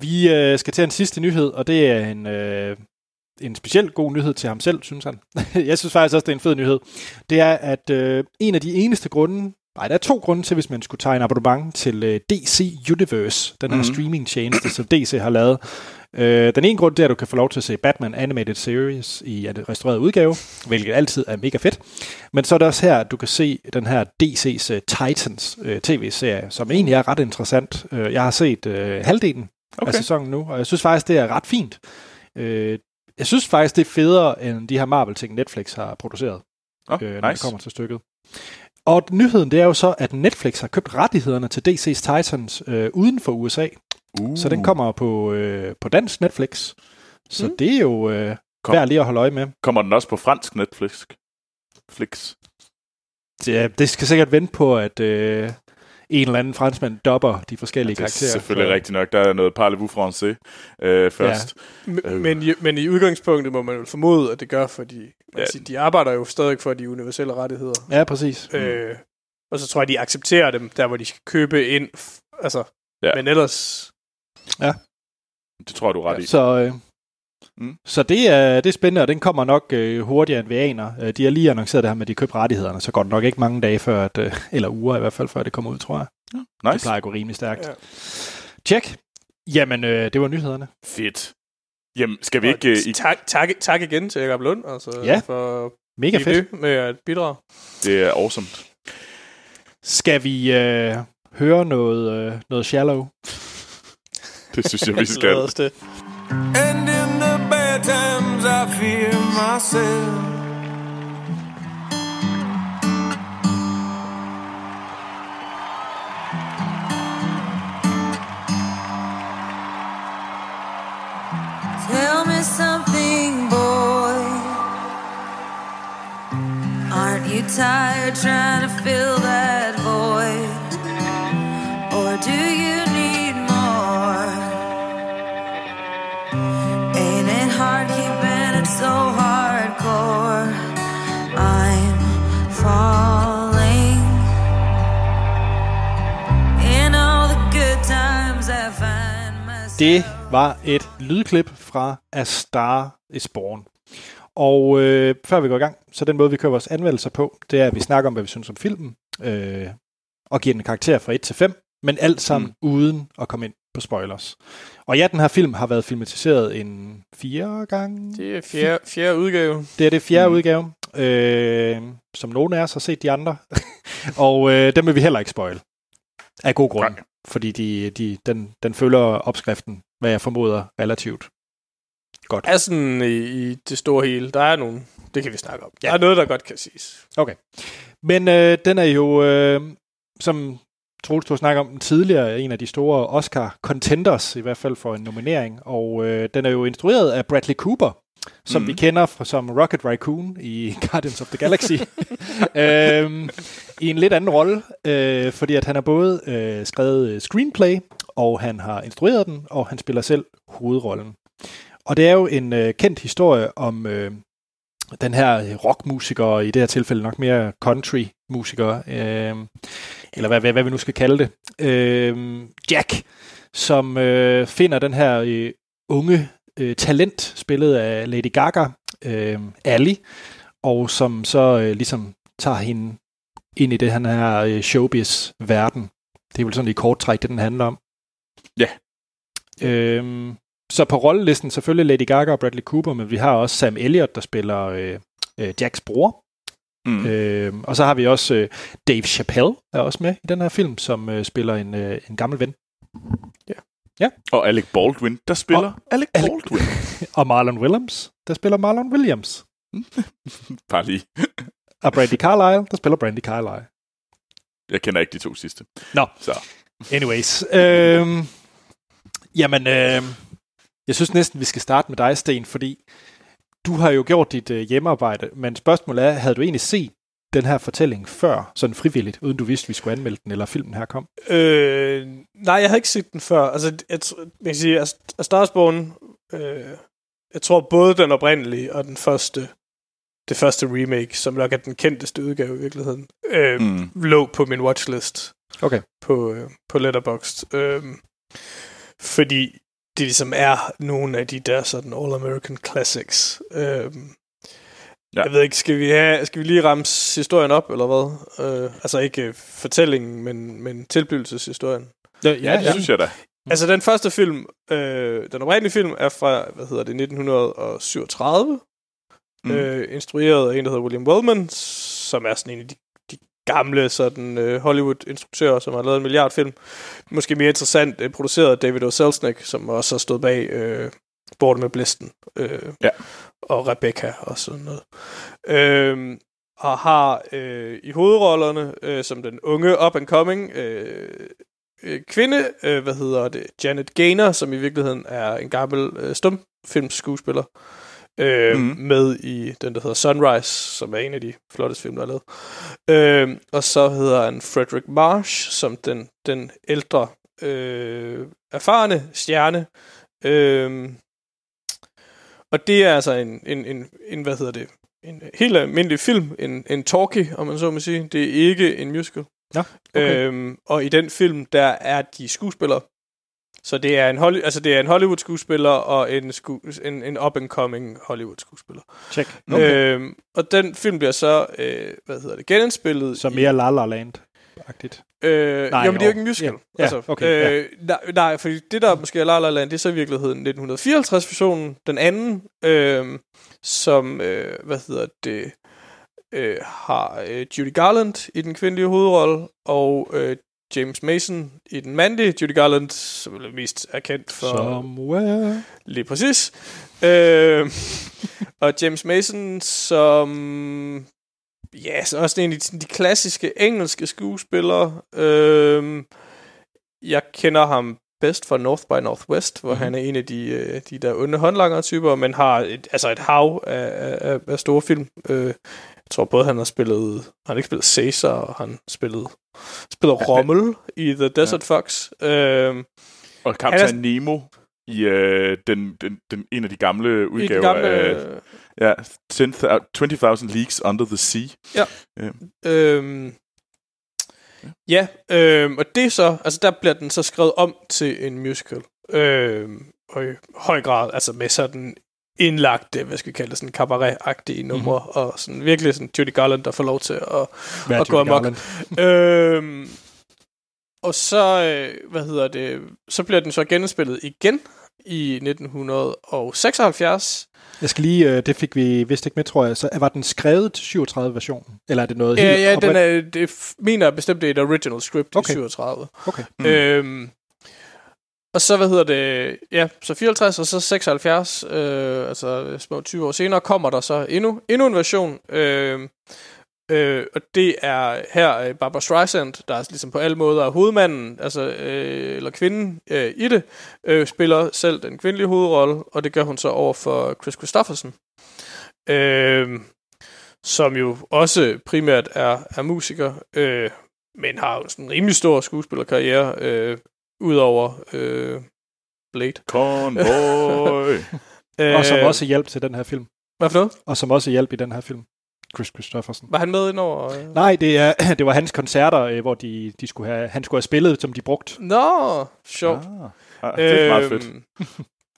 vi øh, skal til en sidste nyhed, og det er en, øh, en specielt god nyhed til ham selv, synes han. jeg synes faktisk også, det er en fed nyhed. Det er, at øh, en af de eneste grunde, nej, der er to grunde til, hvis man skulle tegne abonnement til øh, DC Universe, den her Mhm. streaming-tjeneste, som DC har lavet. Øh, den ene grund det er, at du kan få lov til at se Batman Animated Series i en restaureret udgave, hvilket altid er mega fedt. Men så er det også her, at du kan se den her DC's uh, Titans uh, tv-serie, som egentlig er ret interessant. Uh, jeg har set uh, halvdelen okay. af sæsonen nu, og jeg synes faktisk, det er ret fint. Uh, jeg synes faktisk, det er federe, end de her Marvel-ting, Netflix har produceret, Oh, øh, når nice. det kommer til stykket. Og nyheden, det er jo så, at Netflix har købt rettighederne til DC's Titans øh, uden for USA. Uh. Så den kommer på, øh, på dansk Netflix. Så Mm. det er jo øh, Kom. værd lige at holde øje med. Kommer den også på fransk Netflix? Flix. Det, det skal sikkert vente på, at øh, en eller anden franskmand dopper de forskellige Det er karakterer. selvfølgelig For- rigtigt nok. Der er noget parlez-vous français øh, først. M- Øh. men, i, men i udgangspunktet må man jo formode, at det gør, fordi man Ja. ja. siger, de arbejder jo stadig for de universelle rettigheder. Ja, præcis. Mm. Øh, og så tror jeg, de accepterer dem, der hvor de skal købe ind. F- altså, Ja. ja. Men ellers... Det tror jeg, du er ret i. Så, øh, Mm. så det, er, det er spændende, og den kommer nok øh, hurtigere end vi aner. Øh, de har lige annonceret det her med, at de køber rettighederne, så går det nok ikke mange dage før, at, øh, eller uger i hvert fald, før det kommer ud, tror jeg. Det Nice. plejer at gå rimelig stærkt. Ja. Ja. Tjek. Jamen, øh, det var nyhederne. Fedt. Jamen, skal vi Og ikke... øh, i, tak, tak, tak igen til Jacob Lund altså, Ja. for Mega fedt. med at bidrage. det er awesome. Skal vi øh, høre noget, øh, noget shallow? Det synes jeg, vi Lad skal. os det. And in the bad times, I fear myself. Tell me something, boy. Aren't you tired trying to fill Det var et lydklip fra A Star is Born. Og øh, før vi går i gang, så den måde, vi kører vores anmeldelser på, det er, at vi snakker om, hvad vi synes om filmen, øh, og giver den en karakter fra 1 til 5, men alt sammen mm. uden at komme ind på spoilers. Og ja, den her film har været filmatiseret en fire gange. Det er fjerde, fjerde udgave. Det er det fjerde Mm. mm. udgave, øh, som nogen af os har set de andre. og øh, dem vil vi heller ikke spoil. Af god grund. Nej. Fordi de, de, den, den følger opskriften, hvad jeg formoder, relativt godt. Er sådan i, i det store hele. Der er nogle... Det kan vi snakke om. Ja. Der er noget, der godt kan siges. Okay. Men øh, den er jo, øh, som Troels, du har snakket om den tidligere, en af de store Oscar-contenders, i hvert fald for en nominering. Og øh, den er jo instrueret af Bradley Cooper, som Mhm. mm. vi kender fra, som Rocket Raccoon i Guardians of the Galaxy. øhm, I en lidt anden rolle, øh, fordi at han har både øh, skrevet øh, screenplay, og han har instrueret den, og han spiller selv hovedrollen. Og det er jo en øh, kendt historie om øh, den her rockmusiker, i det her tilfælde nok mere country-musiker, øh, eller hvad, hvad, hvad vi nu skal kalde det, øh, Jack, som øh, finder den her øh, unge øh, talent, spillet af Lady Gaga, øh, Ali, og som så øh, ligesom tager hende ind i det han her øh, showbiz-verden. Det er vel sådan i kort træk, det den handler om. Ja. Øhm, så på rollelisten selvfølgelig Lady Gaga og Bradley Cooper, men vi har også Sam Elliott, der spiller øh, øh, Jacks bror. Mm. Øhm, og så har vi også øh, Dave Chappelle, er også med i den her film, som øh, spiller en, øh, en gammel ven. Og Alec Baldwin, der spiller Og- Alec Alec- Baldwin. Og Marlon Williams, der spiller Marlon Williams. Bare lige. Og Brandy Carlile, der spiller Brandy Carlile. Jeg kender ikke de to sidste. Nå. Så. Anyways. øhm, jamen, øhm, jeg synes næsten, vi skal starte med dig, Sten, fordi du har jo gjort dit øh, hjemmearbejde, men spørgsmålet er, havde du egentlig set den her fortælling før, sådan frivilligt, uden du vidste, vi skulle anmelde den, eller filmen her kom? Øh, nej, jeg havde ikke set den før. Altså, jeg, jeg kan sige, at Star Born, øh, jeg tror både den oprindelige og den første, det første remake, som nok er den kendteste udgave i virkeligheden, øh. Mm. lå på min watchlist Okay. på, øh, på Letterboxd. Øh, fordi det ligesom er nogle af de der sådan All-American Classics. Øh, Ja. Jeg ved ikke, skal vi, have, skal vi lige ramme historien op, eller hvad? Øh, altså ikke øh, fortællingen, men, men tilblivelseshistorien. Ja, Ja, det synes jeg da. Altså, den første film, øh, den oprindelige film, er fra, hvad hedder det, 1937. Mm. Mm. Øh, instrueret af en, der hedder William Wellman, som er sådan en af de, de gamle sådan, øh, Hollywood-instruktører, som har lavet en milliard film. Måske mere interessant, øh, produceret af David O. Selznick, som også har stået bag øh, Borte med Blæsten. Øh, Ja. Og Rebecca og sådan noget. Øh, og har øh, i hovedrollerne, øh, som den unge up-and-coming øh, øh, kvinde, øh, hvad hedder det, Janet Gaynor, som i virkeligheden er en gammel øh, stumfilmskuespiller, øh, mm. med i den, der hedder Sunrise, som er en af de flotteste film, der er lavet. Øh, og så hedder han Frederick Marsh, som den, den ældre, øh, erfarne stjerne. Øh, og det er altså en, en, en, en, hvad hedder det, en helt almindelig film, en, en talkie, om man så må sige. Det er ikke en musical. Nå, okay. Øhm, og i den film, der er de skuespillere. Så det er en, Holly, altså det er en Hollywood-skuespiller og en, sku, en, en up-and-coming Hollywood-skuespiller. Check. Okay. Øhm, og den film bliver så, øh, hvad hedder det, genindspillet. Så i- mere La La Land-agtigt. Øh, Nej, jo, men det er jo ikke en musical. Ja, ja, okay, ja. øh, nej, nej, fordi det, der måske er La La Land, det er så i virkeligheden 1954-versionen. Den anden, øh, som, øh, hvad hedder det, øh, har øh, Judy Garland i den kvindelige hovedrolle, og øh, James Mason i den mandlige. Judy Garland, som er mest er kendt for... Somewhere. Lige præcis. Øh, og James Mason som... Ja, så også en af de, de klassiske engelske skuespillere. Øh, jeg kender ham bedst fra North by Northwest, hvor mm-hmm. han er en af de, øh, de der onde håndlanger-typer, men har et, altså et hav af, af, af store film. Øh, jeg tror både, han har spillet... Han har ikke spillet Caesar, og han spillet, spillet Rommel i The Desert ja. Fox. Øh, Og Kaptajn Nemo i øh, den, den, den, en af de gamle i udgaver den gamle... af ja, 10 20.000 Leagues Under the Sea. Øhm, ja, øhm, og det er så, altså der bliver den så skrevet om til en musical. Øhm, og i høj grad, altså med sådan indlagte, hvad skal vi kalde det, sådan cabaret-agtige numre, mm-hmm. og sådan virkelig sådan Judy Garland, der får lov til at, Hvad at gå amok. Øhm, og så, øh, hvad hedder det, så bliver den så genspillet igen i 1976. Jeg skal lige, øh, det fik vi vist ikke med, tror jeg. Så var den skrevet til 37-versionen? Eller er det noget Ja, helt ja, den er, det f- mener jeg bestemt, det er et original script Okay. i 37. Okay. Mm. Øhm, og så, hvad hedder det, ja, så 54 og så 76, øh, altså små 20 år senere, kommer der så endnu, endnu en version. Øh, øh, og det er her øh, Barbara Streisand, der er ligesom på alle måder er hovedmanden, altså, øh, eller kvinden øh, i det, øh, spiller selv den kvindelige hovedrolle, og det gør hun så over for Chris Christopherson. Øh, som jo også primært er, er musiker, øh, men har jo sådan en rimelig stor skuespillerkarriere, øh, udover øh, Blade. Convoy. Øh, Og som også hjælp til den her film. Hvad for noget? Og som også hjælp i den her film. Chris Christopherson. Var han med indover? Øh? Nej, det, er, det var hans koncerter, øh, hvor de, de skulle have, han skulle have spillet, som de brugte. Nå, sjovt. Ah, ah, det er meget fedt. Øhm,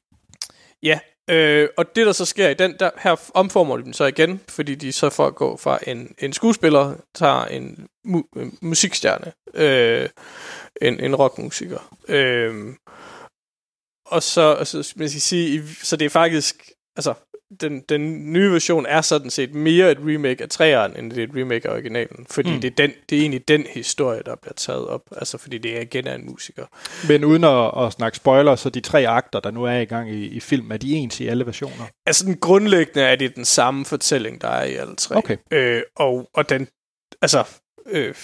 ja, øh, og det der så sker i den, der, her omformer de dem så igen, fordi de så for at gå fra en, en skuespiller, tager en mu- øh, musikstjerne, øh, en, en rockmusiker. Øh, og så, altså, man skal sige, så det er faktisk, altså, den, den nye version er sådan set mere et remake af træeren, end det er et remake af originalen. Fordi Mm. det, er den, det er egentlig den historie, der bliver taget op. Altså fordi det er igen af en musiker. Men uden at, at snakke spoiler, så de tre akter, der nu er i gang i, i film, er de ens i alle versioner. Altså den grundlæggende er det den samme fortælling, der er i alle tre. Okay. Øh, og, og den, altså, øh,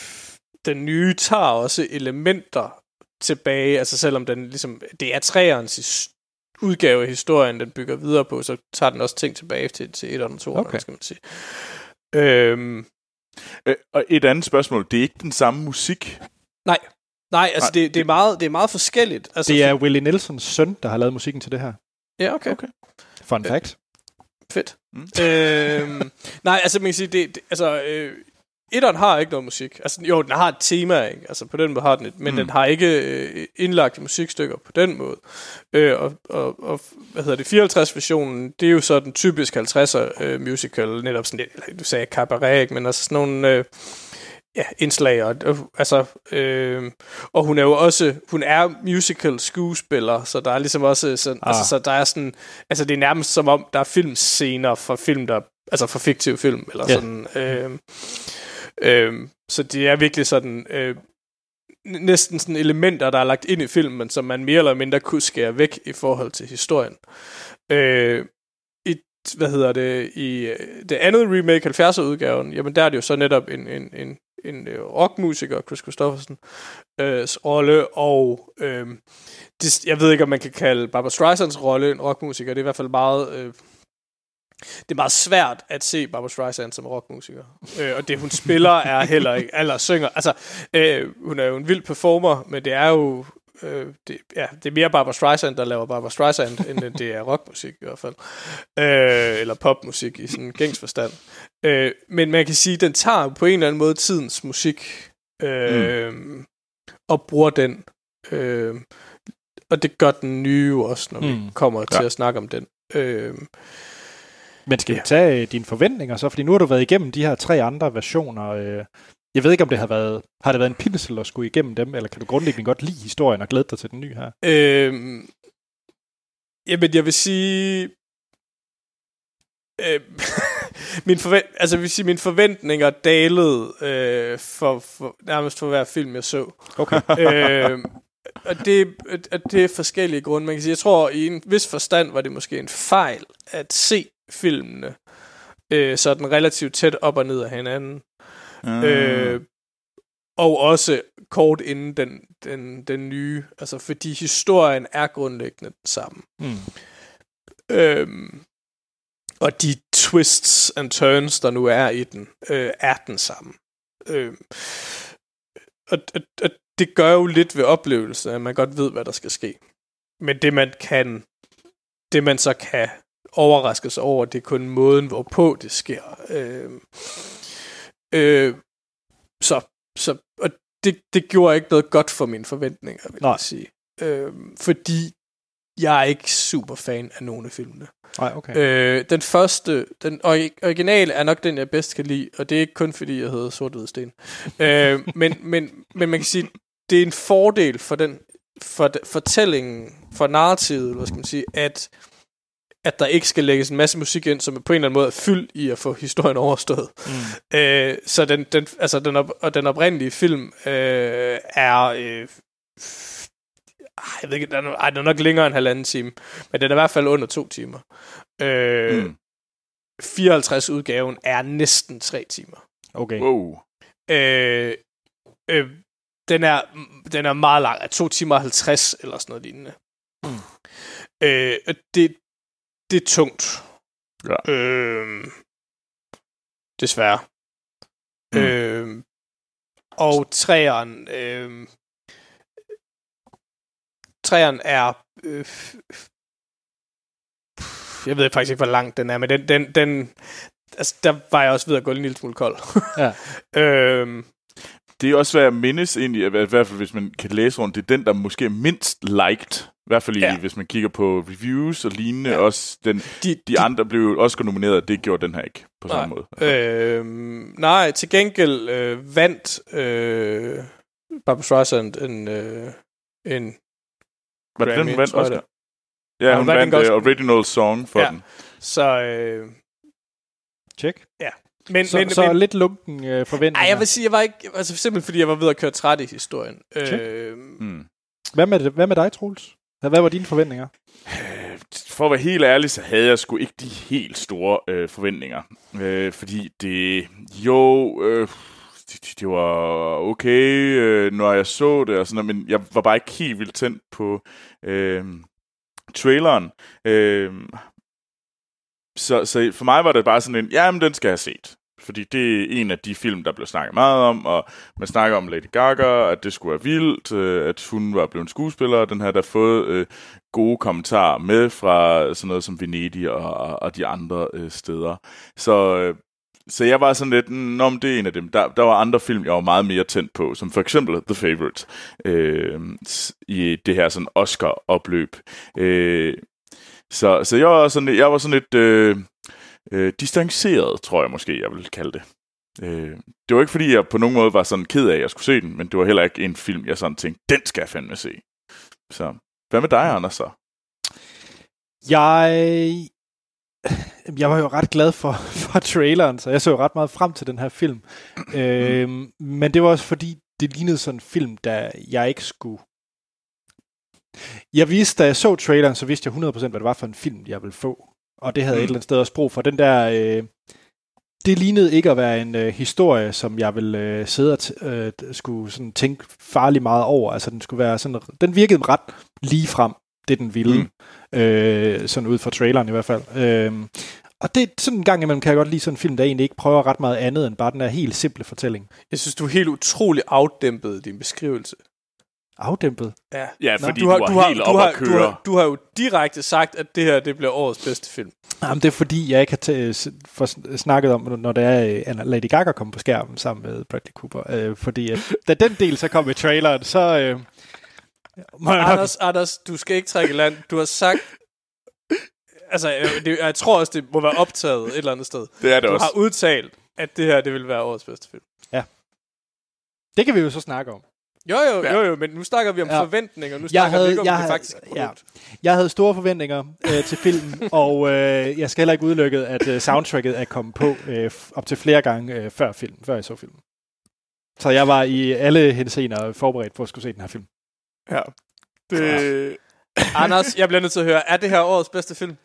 den nye tager også elementer tilbage, altså selvom den ligesom, det er træernes his- udgave af historien, den bygger videre på, så tager den også ting tilbage til, til et og to, Okay. okay. skal man sige. Øhm, Øh, og et andet spørgsmål. Det er ikke den samme musik. nej, nej, altså Nej, det, det, er meget, det er meget forskelligt. Altså, Det er Willie Nelsons søn, der har lavet musikken til det her. Ja, okay. Okay. Fun fact. Fedt. Mm. Mm. øhm, nej, altså man kan sige, det, det, altså, øh, etteren har ikke noget musik. Altså, jo, den har et tema, ikke? Altså, på den måde har den et, men Mm. den har ikke øh, indlagt musikstykker på den måde. Øh, og, og, og, hvad hedder det, 54-versionen, det er jo så den typiske 50'er øh, musical, netop sådan lidt, eller du sagde cabaret, ikke? Men altså sådan nogle, øh, ja, indslag. Og, altså, øh, og hun er jo også, hun er musical skuespiller, så der er ligesom også sådan, ah. altså, så der er sådan, altså det er nærmest som om, der er filmscener for film, der, altså for fiktive film, eller Ja. sådan. Øh, øh, så det er virkelig sådan, øh, næsten sådan elementer, der er lagt ind i filmen, som man mere eller mindre kunne skære væk i forhold til historien. Øh, i, hvad hedder det, i øh, det andet remake, 70'er udgaven, jamen der er det jo så netop en, en, en, en øh, rockmusiker, Chris Christoffersen, øh, rolle, og øh, det, jeg ved ikke, om man kan kalde Barbara Streisands rolle en rockmusiker, det er i hvert fald meget... Øh, det er meget svært at se Barbara Streisand som rockmusiker. Øh, og det, hun spiller, er heller ikke, eller synger. Altså, øh, hun er jo en vild performer, men det er jo øh, det, ja, det er mere Barbara Streisand, der laver Barbara Streisand, end det er rockmusik i hvert fald. Øh, eller popmusik i sådan en gængs forstand. Øh, men man kan sige, at den tager på en eller anden måde tidens musik øh, mm. og bruger den. Øh, og det gør den nye også, når vi Mm. kommer til Ja. at snakke om den. Øh, Men skal vi tage øh, dine forventninger så? Fordi nu har du været igennem de her tre andre versioner. Øh, jeg ved ikke, om det har været, har det været en pinsel at skulle igennem dem, eller kan du grundlæggende godt lide historien og glæde dig til den nye her? Øh, jamen, jeg vil sige... Øh, min forvent, altså, jeg vil sige, mine forventninger dalede øh, for, for, nærmest for hver film, jeg så. Okay. øh, og det, at det er forskellige grunde. Man kan sige, jeg tror, i en vis forstand var det måske en fejl at se filmene øh, sådan relativt tæt op og ned af hinanden. Mm. Øh, og også kort inden den, den, den nye. Altså, fordi historien er grundlæggende den samme. Mm. Øhm, og de twists and turns, der nu er i den, øh, er den samme. Øhm, og, og, og det gør jo lidt ved oplevelsen, at man godt ved, hvad der skal ske. Men det man kan, det man så kan overraskes over, det er kun måden, hvorpå det sker. Øhm, øh, så, så og det, det gjorde ikke noget godt for mine forventninger, vil Nej. jeg sige. Øhm, fordi jeg er ikke super fan af nogle af filmene. Nej, okay. Øh, den første, den ori- originale er nok den, jeg bedst kan lide, og det er ikke kun fordi, jeg hedder Sort Sten. øh, men, men, men man kan sige, det er en fordel for den for de, fortællingen, for narrativet, hvad skal man sige, at at der ikke skal lægges en masse musik ind, som på en eller anden måde er fyldt i at få historien overstået. Mm. Øh, så den, den, altså den, op, og den oprindelige film øh, er... Øh, ej, jeg ved ikke, den er, ej, den er nok længere end halvanden time, men den er i hvert fald under to timer. Øh, Mm. 54 udgaven er næsten tre timer. Okay. Wow. Øh, øh, den, er, den er meget lang, er to timer og 50 eller sådan noget lignende. Mm. Øh, og det, det er tungt. Ja. Øh, desværre. Mm. Øh, og træeren... Øh, træeren er... Øh, jeg ved faktisk ikke, hvor lang den er, men den, den, den altså, der var jeg også ved at gå en lille smule kold. Ja. øhm, Det er også, hvad jeg mindes egentlig, at i hvert fald hvis man kan læse rundt, det er den, der måske er mindst liked. I hvert fald Ja. ja. hvis man kigger på reviews og lignende. Ja. Ja. Også den, de, de andre blev også nomineret, det gjorde den her ikke på Nej. samme måde. Øhm, nej, til gengæld øh, vandt øh, Barbara Streisand en, øh, en Var den, Grammy, hun vandt også? Ja, Ja, hun hun vandt vandt uh, original song for Ja. ja. den. så, øh, Check. men, Så, men, så men, lidt lunken øh, forventninger. ej, jeg vil sige, jeg var ikke, altså simpelthen fordi jeg var ved at køre træt i historien. Check. Øh, Mm. Hvad med, hvad med dig, Troels? Hvad var dine forventninger? Øh, for at være helt ærlig, så havde jeg sgu ikke de helt store øh, forventninger. Øh, fordi det... Jo... Øh, det, det var okay, øh, når jeg så det og sådan noget, men jeg var bare ikke helt vildt tændt på øh, traileren. Øh, så, så for mig var det bare sådan en, jamen den skal jeg have set. Fordi det er en af de film, der blev snakket meget om, og man snakker om Lady Gaga, at det skulle være vildt, øh, at hun var blevet skuespiller, og den her der fået øh, gode kommentarer med fra sådan noget som Venedig og, og, og de andre øh, steder. Så, øh, så jeg var sådan lidt, Nå, men det er en af dem. Der, der var andre film, jeg var meget mere tændt på, som for eksempel The Favourite, øh, i det her sådan Oscar-opløb. Øh, så, så jeg var sådan, jeg var sådan lidt øh, øh, distanceret, tror jeg måske, jeg vil kalde det. Øh, det var ikke fordi, jeg på nogen måde var sådan ked af, at jeg skulle se den, men det var heller ikke en film, jeg sådan tænkte, den skal jeg fandme se. Så hvad med dig, Anders, så? Jeg... Jeg var jo ret glad for, for traileren, så jeg så jo ret meget frem til den her film. øhm, men det var også fordi, det lignede sådan en film, der jeg ikke skulle... Jeg vidste, da jeg så traileren, så vidste jeg 100% hvad det var for en film, jeg ville få. Og det havde jeg et eller andet sted også brug for. Den der... Øh, det lignede ikke at være en øh, historie, som jeg ville øh, sidde og t- øh, skulle sådan tænke farligt meget over. Altså, den skulle være sådan... Den virkede ret lige frem, det den ville. Mm. Øh, sådan ud fra traileren i hvert fald. Øh, og det sådan en gang imellem kan jeg godt lide sådan en film, der egentlig ikke prøver ret meget andet end bare den der helt simple fortælling. Jeg synes, du er helt utrolig afdæmpet i din beskrivelse. Afdæmpet. Ja. Ja, fordi du har, du du har, helt du op har, at du køre. har, du har jo direkte sagt, at det her det bliver årets bedste film. Jamen, det er fordi, jeg ikke har for sn- snakket om, når der er øh, Lady Gaga kommer på skærmen sammen med Bradley Cooper. Øh, fordi at, da den del så kom i traileren, så... Øh, jeg nok, Anders, Anders, du skal ikke trække land. Du har sagt... Altså, jeg, det, jeg tror også, det må være optaget et eller andet sted. Det er det Du også. har udtalt, at det her det vil være årets bedste film. det kan vi jo så snakke om. Jo, jo, jo, jo, men nu snakker vi om Ja. ja. forventninger. Nu snakker vi ikke om, jeg det havde- produkt. ja. Jeg havde store forventninger øh, til filmen, og øh, jeg skal heller ikke udelukke, at øh, soundtracket er kommet på øh, op til flere gange øh, før filmen, før jeg så filmen. Så jeg var i alle henseender forberedt på at skulle se den her film. Ja. Det, Anders, jeg bliver nødt til at høre, er det her årets bedste film?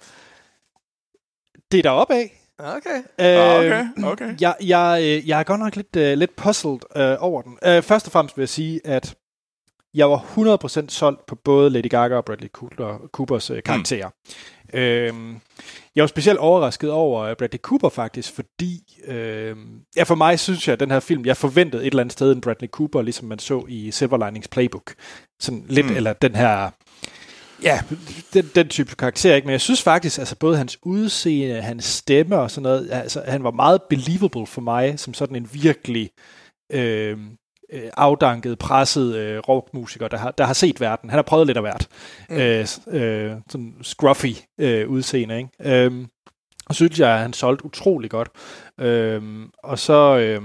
Det er deroppe af. Okay. Øh, okay, okay. Jeg, jeg, øh, jeg er godt nok lidt, uh, lidt puzzled uh, over den. Uh, først og fremmest vil jeg sige, at jeg var 100% solgt på både Lady Gaga og Bradley Cooper, Coopers uh, karakterer. Mm. Uh, jeg var specielt overrasket over Bradley Cooper faktisk, fordi uh, ja, for mig synes jeg, at den her film, jeg forventede et eller andet sted en Bradley Cooper, ligesom man så i Silver Linings Playbook. Sådan lidt, mm. eller den her Ja, den, den type karakter, ikke? Men jeg synes faktisk, altså både hans udseende, hans stemme og sådan noget, altså han var meget believable for mig, som sådan en virkelig øh, øh, afdanket, presset øh, rockmusiker, der har, der har set verden. Han har prøvet lidt af hvert. Mm. Øh, øh, sådan scruffy øh, udseende, ikke? Øh, og synes jeg, at han solgte utrolig godt. Øh, og så øh,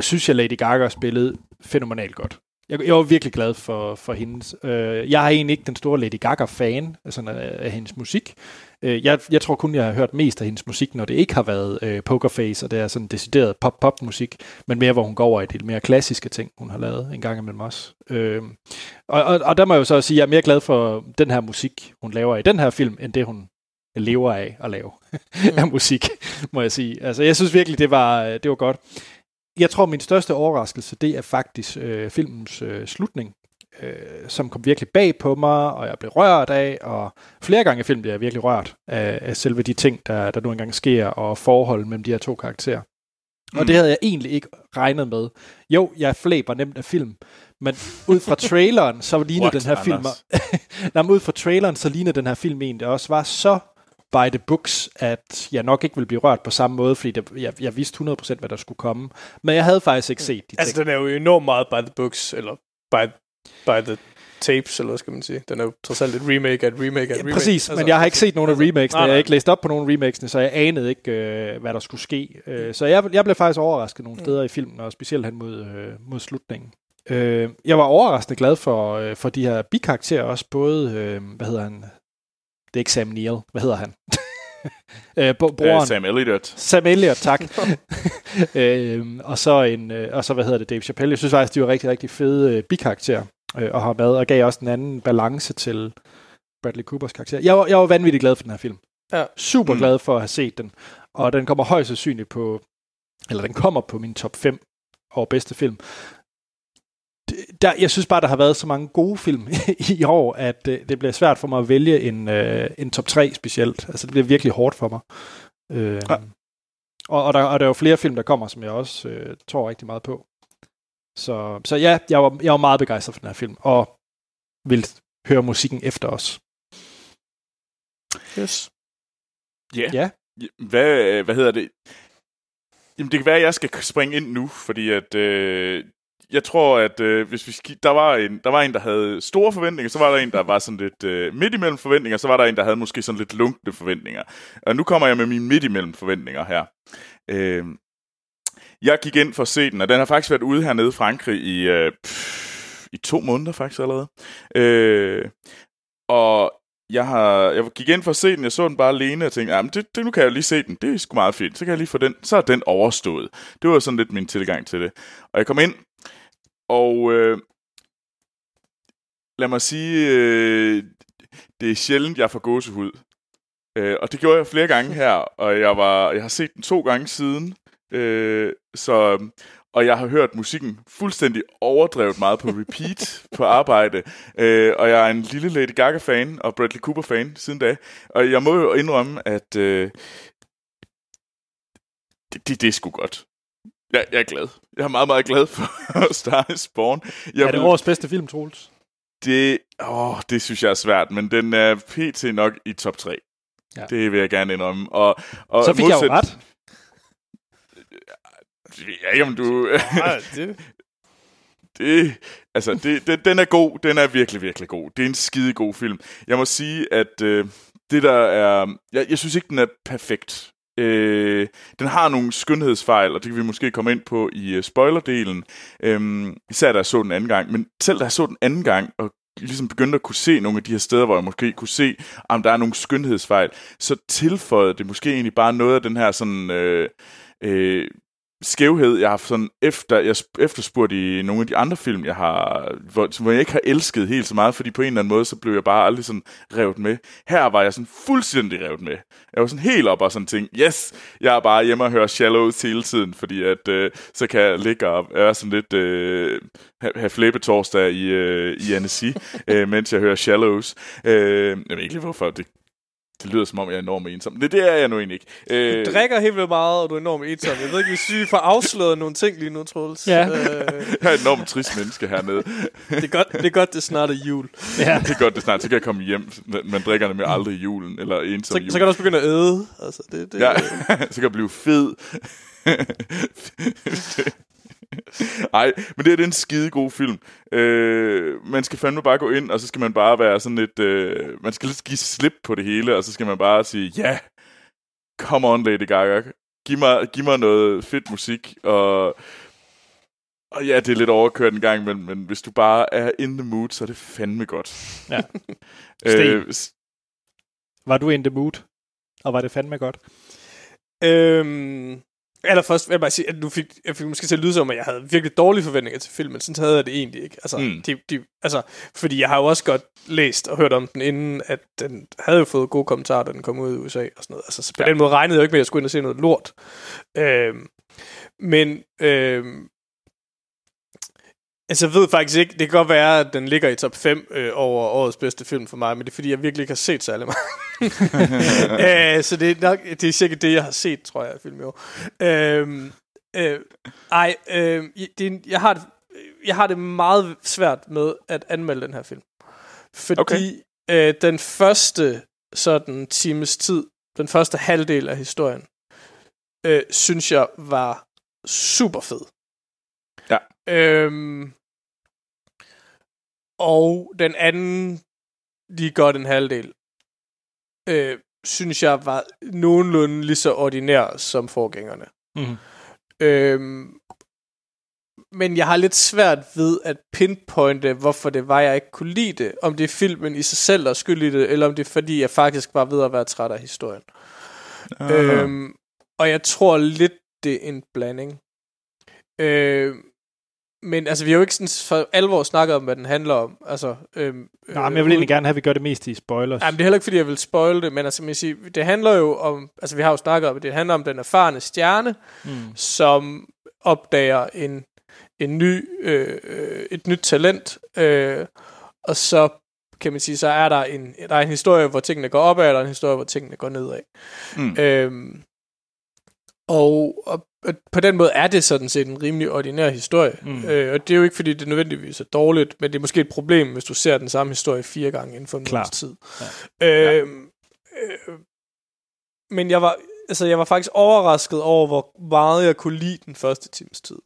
synes jeg, Lady Gaga spillede fænomenalt godt. Jeg, jeg var virkelig glad for, for hendes. Øh, jeg er egentlig ikke den store Lady Gaga-fan altså, af, af hendes musik. Øh, jeg, jeg tror kun, jeg har hørt mest af hendes musik, når det ikke har været øh, Pokerface, og det er sådan decideret pop-pop-musik, men mere, hvor hun går over i de mere klassiske ting, hun har lavet en gang imellem os. Øh, og, og, og der må jeg jo så sige, at jeg er mere glad for den her musik, hun laver i den her film, end det, hun lever af at lave af musik, må jeg sige. Altså, jeg synes virkelig, det var, det var godt jeg tror, min største overraskelse, det er faktisk øh, filmens øh, slutning, øh, som kom virkelig bag på mig, og jeg blev rørt af, og flere gange i filmen bliver jeg virkelig rørt af, af selve de ting, der, der nu engang sker, og forhold mellem de her to karakterer. Mm. Og det havde jeg egentlig ikke regnet med. Jo, jeg flæber nemt af film, men ud fra traileren, så lignede What, den her film... Anders? Nej, men ud fra traileren, så lignede den her film en, der også var så by the books, at jeg nok ikke ville blive rørt på samme måde, fordi det, jeg, jeg vidste 100% hvad der skulle komme. Men jeg havde faktisk ikke set de ting. Altså, den er jo enormt meget by the books, eller by, by the tapes, eller hvad skal man sige. Den er jo trods alt et remake af et remake af et Ja, remake. præcis, altså, men jeg har ikke set nogen af remakesene, nej, jeg nej. har ikke læst op på nogen remakesene, så jeg anede ikke, øh, hvad der skulle ske. Øh, så jeg, jeg blev faktisk overrasket nogle steder i filmen, og specielt hen mod, øh, mod slutningen. Øh, jeg var overraskende glad for, øh, for de her bikarakterer også, både, øh, hvad hedder han? Det er ikke Sam Neill, hvad hedder han? øh, Øh, broren. Sam Elliott. Sam Elliott, tak. øhm, og, så en, øh, og så, hvad hedder det, Dave Chappelle. Jeg synes faktisk, de var rigtig, rigtig fede øh, bikarakterer øh, at have med, og gav også en anden balance til Bradley Coopers karakter. Jeg var, jeg var vanvittigt glad for den her film. Ja. Super Mm. glad for at have set den. Og den kommer højst sandsynligt på, eller den kommer på min top 5 over bedste film. Der, jeg synes bare, der har været så mange gode film i år, at øh, det bliver svært for mig at vælge en, øh, en top 3 specielt. Altså, det bliver virkelig hårdt for mig. Øh, Ja. og, og, der, og der er jo flere film, der kommer, som jeg også øh, tror rigtig meget på. Så, så ja, jeg var, jeg var meget begejstret for den her film, og vil høre musikken efter os. Yes. Ja. Ja. Hvad, hvad hedder det? Jamen, det kan være, at jeg skal springe ind nu, fordi at... Øh, jeg tror, at øh, hvis vi der, var en, der var en, der havde store forventninger, så var der en, der var sådan lidt øh, midt imellem forventninger, så var der en, der havde måske sådan lidt lunkne forventninger. Og nu kommer jeg med mine midt imellem forventninger her. Øh, jeg gik ind for at se den, og den har faktisk været ude hernede i Frankrig i, øh, pff, i to måneder faktisk allerede. Øh, og jeg, har, jeg gik ind for at se den, jeg så den bare alene, og tænkte, jamen, det, det, nu kan jeg lige se den, det er sgu meget fint, så kan jeg lige få den, så er den overstået. Det var sådan lidt min tilgang til det. Og jeg kom ind, og øh, lad mig sige, øh, det er sjældent, jeg får gåsehud. Øh, og det gjorde jeg flere gange her, og jeg, var, jeg har set den to gange siden. Øh, så, og jeg har hørt musikken fuldstændig overdrevet meget på repeat på arbejde. Øh, og jeg er en lille Lady Gaga-fan og Bradley Cooper-fan siden da. Og jeg må jo indrømme, at øh, det, det, det er sgu godt. Jeg, jeg er glad. Jeg er meget, meget glad for Star is Born. Jeg er det vil- årets bedste film, Troels? det, åh, det synes jeg er svært, men den er pt. nok i top 3. Ja. Ja. Det vil jeg gerne indrømme. Og, og Så fik jeg jo ret. Ikke, om du... Det, det, altså, det, det, den er god. Den er virkelig, virkelig god. Det er en skide god film. Jeg må sige, at øh, det der er... Jeg, jeg synes ikke, den er perfekt. Øh, den har nogle skønhedsfejl, og det kan vi måske komme ind på i uh, spoilerdelen. Øh, især da jeg så den anden gang. Men selv da jeg så den anden gang, og ligesom begyndte at kunne se nogle af de her steder, hvor jeg måske kunne se, om der er nogle skønhedsfejl, så tilføjede det måske egentlig bare noget af den her sådan... Øh, øh, skævhed, jeg har sådan efter, jeg sp- efterspurgt i nogle af de andre film, jeg har, hvor, hvor jeg ikke har elsket helt så meget, fordi på en eller anden måde, så blev jeg bare aldrig sådan revet med. Her var jeg sådan fuldstændig revet med. Jeg var sådan helt op og sådan tænkte, yes, jeg er bare hjemme og hører Shallows hele tiden, fordi at, øh, så kan jeg ligge og være sådan lidt, øh, have, flæbetorsdag i, øh, i Annecy, øh, mens jeg hører Shallows. Øh, jeg ved ikke lige hvorfor, det, det lyder som om, jeg er enormt ensom. Det, det er jeg nu egentlig ikke. Øh, du drikker helt vildt meget, og du er enormt ensom. Jeg ved ikke, hvis vi får afsløret nogle ting lige nu, Troels. Ja. Øh, jeg er et enormt trist menneske hernede. det, er godt, det er godt, det snart er jul. Ja. Det er godt, det snart. Så kan jeg komme hjem. Man drikker nemlig aldrig i julen, eller ensom Så, jul. så kan du også begynde at æde. Altså, det, det, Ja, så kan jeg blive fed. Ej, men det er en skide god film. Øh, man skal fandme bare gå ind, og så skal man bare være sådan lidt... Øh, man skal lidt give slip på det hele, og så skal man bare sige, ja, come on Lady Gaga. Giv mig, giv mig noget fedt musik, og, og ja, det er lidt overkørt en gang, men, men hvis du bare er in the mood, så er det fandme godt. Ja. Sten. øh, Var du in the mood? Og var det fandme godt? Øhm, allerførst vil jeg bare sige, at du fik, jeg fik måske til at lyde som, at jeg havde virkelig dårlige forventninger til filmen. Sådan havde jeg det egentlig ikke. Altså, Mm. de, de, altså, fordi jeg har jo også godt læst og hørt om den inden, at den havde jo fået gode kommentarer, da den kom ud i USA og sådan noget. Altså, så på ja. den måde regnede jeg jo ikke med, at jeg skulle ind og se noget lort. Øhm, men øhm, Altså, jeg ved faktisk ikke, det kan godt være, at den ligger i top 5 øh, over årets bedste film for mig, men det er fordi, jeg virkelig ikke har set særlig meget. øh, så det er, nok, det er sikkert det, jeg har set, tror jeg, film i år. Øh, øh, ej, øh, det, er jeg, har det, jeg har det meget svært med at anmelde den her film. Fordi okay. øh, den første sådan times tid, den første halvdel af historien, øh, synes jeg var super fed. Ja. Øhm, og den anden, lige godt en halvdel, øh, synes jeg var nogenlunde lige så ordinær som forgængerne. Mhm. Øhm, men jeg har lidt svært ved at pinpointe, hvorfor det var, jeg ikke kunne lide det. Om det er filmen i sig selv, der er skyld i det, eller om det er fordi, jeg faktisk var ved at være træt af historien. Ah. Øhm, og jeg tror lidt, det er en blanding. Øh, men altså, vi har jo ikke sådan for alvor snakket om, hvad den handler om. Altså, øhm, Nej, men jeg vil egentlig gerne have, at vi gør det mest i spoilers. Jamen, det er heller ikke, fordi jeg vil spoil det, men altså, man siger, det handler jo om, altså vi har jo snakket om, at det handler om den erfarne stjerne, Mm. som opdager en, en ny, øh, øh, et nyt talent, øh, og så kan man sige, så er der en, der er en historie, hvor tingene går opad, og der er en historie, hvor tingene går nedad. Mm. Øhm, og og på den måde er det sådan set en rimelig ordinær historie. Mm. Øh, og det er jo ikke, fordi det nødvendigvis er dårligt, men det er måske et problem, hvis du ser den samme historie fire gange inden for en måneds tid. Ja. Øhm, øh, men jeg var, altså, jeg var faktisk overrasket over, hvor meget jeg kunne lide den første times tid.